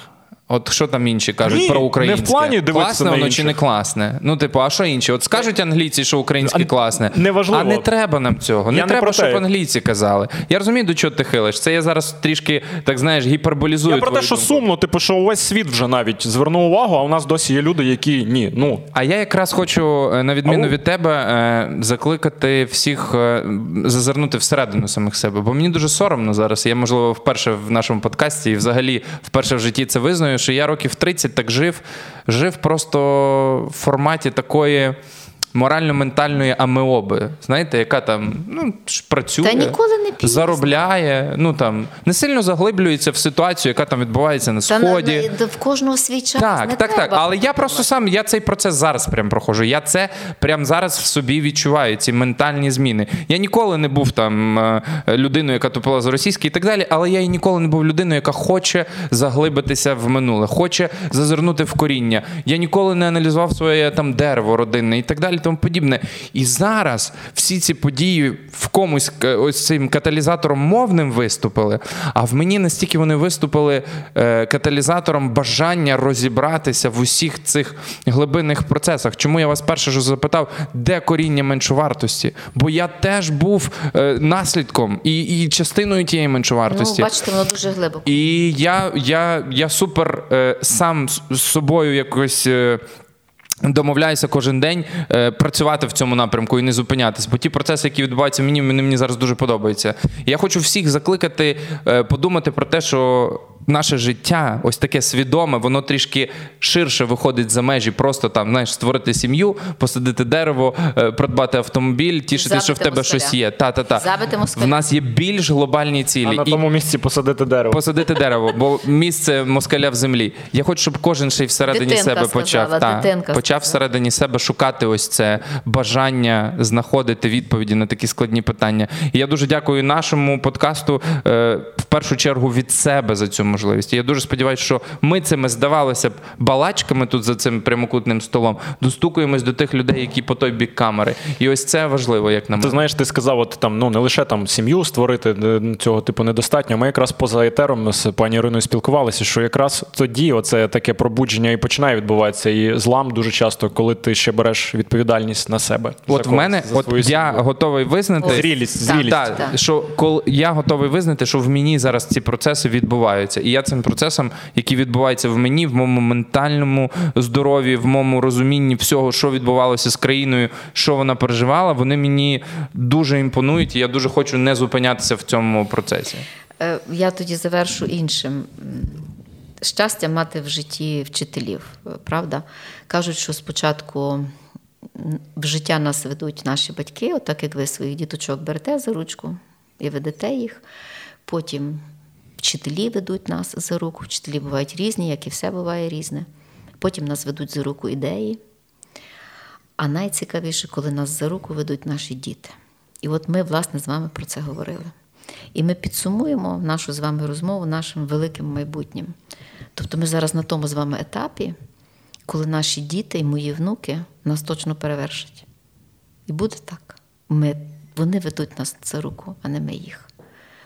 От що там інші кажуть Ні, про не в плані дивитися класне на воно чи не класне? Ну, типу, а що інші? От скажуть англійці, що українське А класне. неважливо. А не треба нам цього. Не Я не треба, те. щоб англійці казали. Я розумію, до чого ти хилиш. Це я зараз трішки, так знаєш, гіперболізую. Я про те, що думку. сумно, типу, що увесь світ вже навіть звернув увагу, а у нас досі є люди, які ні. Ну, А я якраз хочу, е, на відміну Ау. від тебе, е, закликати всіх е, зазирнути всередину самих себе. Бо мені дуже соромно зараз. Я, можливо, вперше в нашому подкасті і взагалі вперше в житті це визнаю, що я років 30 так жив, жив просто в форматі такої. Морально-ментальної амеоби, знаєте, яка там ну, працює, Та ніколи не пізно. заробляє, ну там не сильно заглиблюється в ситуацію, яка там відбувається на Та сході. на- в кожного свій час. Так, не так, так. Але я просто сам я цей процес зараз прям проходжу. Я це прям зараз в собі відчуваю, ці ментальні зміни. Я ніколи не був там е, людиною, яка тупила з російської і так далі, але я і ніколи не був людиною, яка хоче заглибитися в минуле, хоче зазирнути в коріння. Я ніколи не аналізував своє там дерево родинне і так далі, тому подібне. І зараз всі ці події в комусь е, ось цим каталізатором мовним виступили, а в мені настільки вони виступили е, каталізатором бажання розібратися в усіх цих глибинних процесах. Чому я вас перше ж запитав, де коріння меншовартості? Бо я теж був е, наслідком і, і частиною тієї Ну, меншовартості. бачите, воно дуже глибоко. І я, я, я супер сам з собою якось. Домовляюся кожен день е, працювати в цьому напрямку і не зупинятися. Бо ті процеси, які відбуваються мені, вони мені зараз дуже подобаються. Я хочу всіх закликати е, подумати про те, що наше життя, ось таке свідоме, воно трішки ширше виходить за межі, просто там знаєш, створити сім'ю, посадити дерево, е, придбати автомобіль, тішити, що в тебе москаля. щось є. Та, та, та. Забити. В нас є більш глобальні цілі. а на І- тому місці посадити дерево. Посадити дерево, бо місце москаля в землі. Я хочу, щоб кожен ще й всередині Дитинка себе сказала, почав. та, почав всередині себе шукати ось це бажання знаходити відповіді на такі складні питання. І я дуже дякую нашому подкасту е, в першу чергу від себе за цю можливість. І я дуже сподіваюся, що ми цими здавалося б балачками тут за цим прямокутним столом достукуємось до тих людей, які по той бік камери. І ось це важливо, як на Ти знаєш, ти сказав, от там ну не лише там сім'ю створити е, цього типу недостатньо. Ми якраз поза етером з пані Іриною спілкувалися, що якраз тоді оце таке пробудження і починає відбуватися. І злам дуже часто, коли ти ще береш відповідальність на себе. за От в мене, за от я сім'ю. готовий визнати Зрілість, зрілість. Так, Так. що коли я готовий визнати, що в мені зараз ці процеси відбуваються. І я цим процесом, який відбувається в мені, в моєму ментальному здоров'ї, в моєму розумінні всього, що відбувалося з країною, що вона переживала, вони мені дуже імпонують, і я дуже хочу не зупинятися в цьому процесі. Е, Я тоді завершу іншим. Щастя мати в житті вчителів, е, правда? Кажуть, що спочатку в життя нас ведуть наші батьки, отак як ви своїх діточок берете за ручку і ведете їх. Потім вчителі ведуть нас за руку. Вчителі бувають різні, як і все буває різне. Потім нас ведуть за руку ідеї. А найцікавіше, коли нас за руку ведуть наші діти. І от ми, власне, з вами про це говорили. І ми підсумуємо нашу з вами розмову нашим великим майбутнім. Тобто ми зараз на тому з вами етапі, коли наші діти і мої внуки нас точно перевершать. І буде так. Ми, вони ведуть нас за руку, а не ми їх.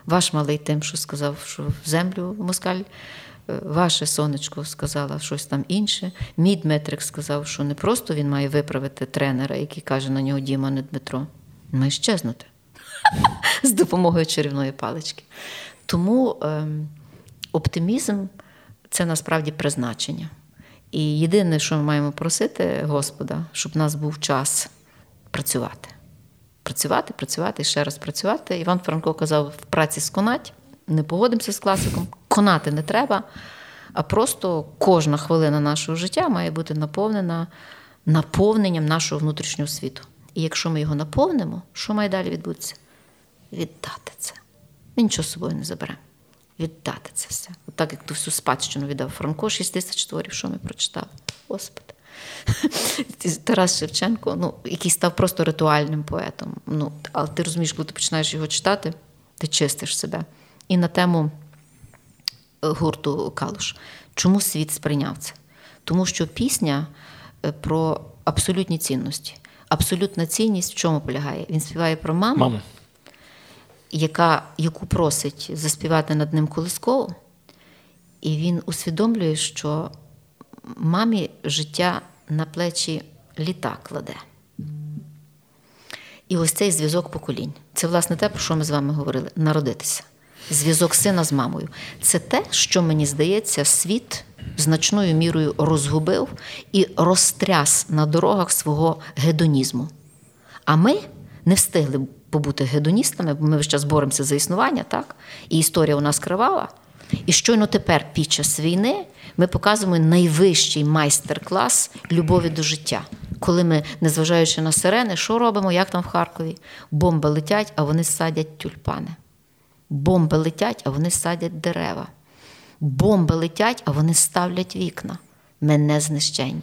Ваш малий тим, що сказав, що в землю москаль, е, ваше сонечко сказала щось там інше. Мій Дмитрик сказав, що не просто він має виправити тренера, який каже на нього Діма, не Дмитро. Має щезнути з допомогою чарівної палички. Тому ем, оптимізм це насправді призначення. І єдине, що ми маємо просити Господа, щоб в нас був час працювати. Працювати, працювати ще раз працювати. Іван Франко казав, в праці сконать, не погодимося з класиком, конати не треба, а просто кожна хвилина нашого життя має бути наповнена наповненням нашого внутрішнього світу. І якщо ми його наповнимо, що має далі відбутися? Віддати це. Ми нічого з собою не заберемо. Віддати це все. От так як ту всю спадщину віддав Франко, 6 тисяч творів, що ми прочитали. Господи. Тарас Шевченко, ну, який став просто ритуальним поетом. Ну, але ти розумієш, коли ти починаєш його читати, ти чистиш себе. І на тему е, гурту Калуш. Чому світ сприйняв це? Тому що пісня е, про абсолютні цінності. Абсолютна цінність в чому полягає? Він співає про маму, Маму. яка, яку просить заспівати над ним колисково, і він усвідомлює, що мамі життя на плечі літа кладе. І ось цей зв'язок поколінь. Це, власне, те, про що ми з вами говорили: народитися. Зв'язок сина з мамою. Це те, що мені здається, світ значною мірою розгубив і розтряс на дорогах свого гедонізму. А ми не встигли побути гедоністами, бо ми весь час боремося за існування, так? І історія у нас кривава. І щойно тепер, під час війни, ми показуємо найвищий майстер-клас любові до життя. Коли ми, незважаючи на сирени, що робимо, як там в Харкові? Бомби летять, а вони садять тюльпани. Бомби летять, а вони садять дерева. Бомби летять, а вони ставлять вікна. Ми не знищені.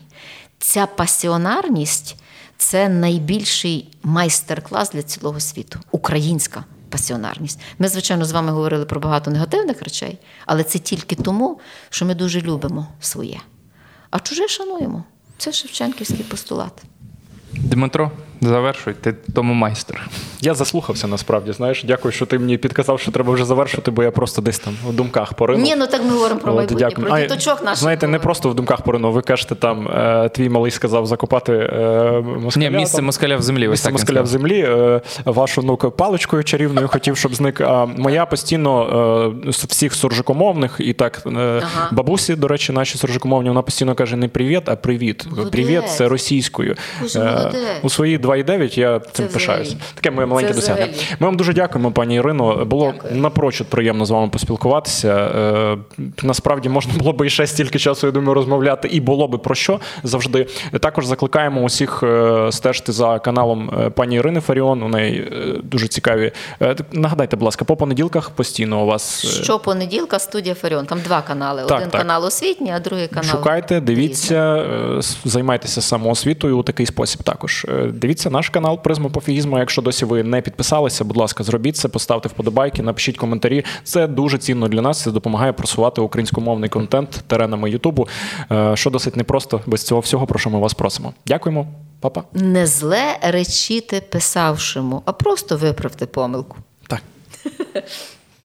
Ця пасіонарність це найбільший майстер-клас для цілого світу. Українська пасіонарність. Ми, звичайно, з вами говорили про багато негативних речей, але це тільки тому, що ми дуже любимо своє. А чуже шануємо. Це Шевченківський постулат. Дмитро, завершуй, ти тому майстер. Я заслухався насправді. Знаєш, дякую, що ти мені підказав, що треба вже завершити, бо я просто десь там в думках поринув. Ні, ну так ми говоримо про От, майбутнє, дякую. про діточок наших. Знаєте, не просто в думках поринув. Ви кажете, там е, твій малий сказав закопати е, москаля. Ні, місце там. москаля в землі. Місце так москаля в землі. Е, вашу внука паличкою чарівною хотів, щоб зник. А моя постійно е, всіх суржикомовних, і так е, Ага. бабусі, до речі, наші суржикомовні, вона постійно каже не привіт, а привіт. Привіт це російською. Боже, Е. У свої 2,9 я цим взагалі. пишаюся. Таке моє маленьке Це досягнення. взагалі. Ми вам дуже дякуємо, пані Ірино. Було Дякую. напрочуд приємно з вами поспілкуватися. Е, Насправді можна було би і ще стільки часу, я думаю, розмовляти, і було би про що завжди. Також закликаємо усіх е, стежити за каналом е, пані Ірини Фаріон. У неї дуже цікаві. Нагадайте, будь ласка, по понеділках постійно у вас. е, Щопонеділка студія Фаріон. Там два канали. Так, Один так. канал освітній, а другий канал. Шукайте, дивіться, займайтеся самоосвітою у такий спосіб також. Е, Дивіться наш канал Призма пофігізму. Якщо досі ви не підписалися, будь ласка, зробіть це, поставте вподобайки, напишіть коментарі. Це дуже цінно для нас. Це допомагає просувати українськомовний контент теренами Ютубу, е, що досить непросто без цього всього, про що ми вас просимо. Дякуємо, папа. Не зле речіти писавшому, а просто виправте помилку. Так.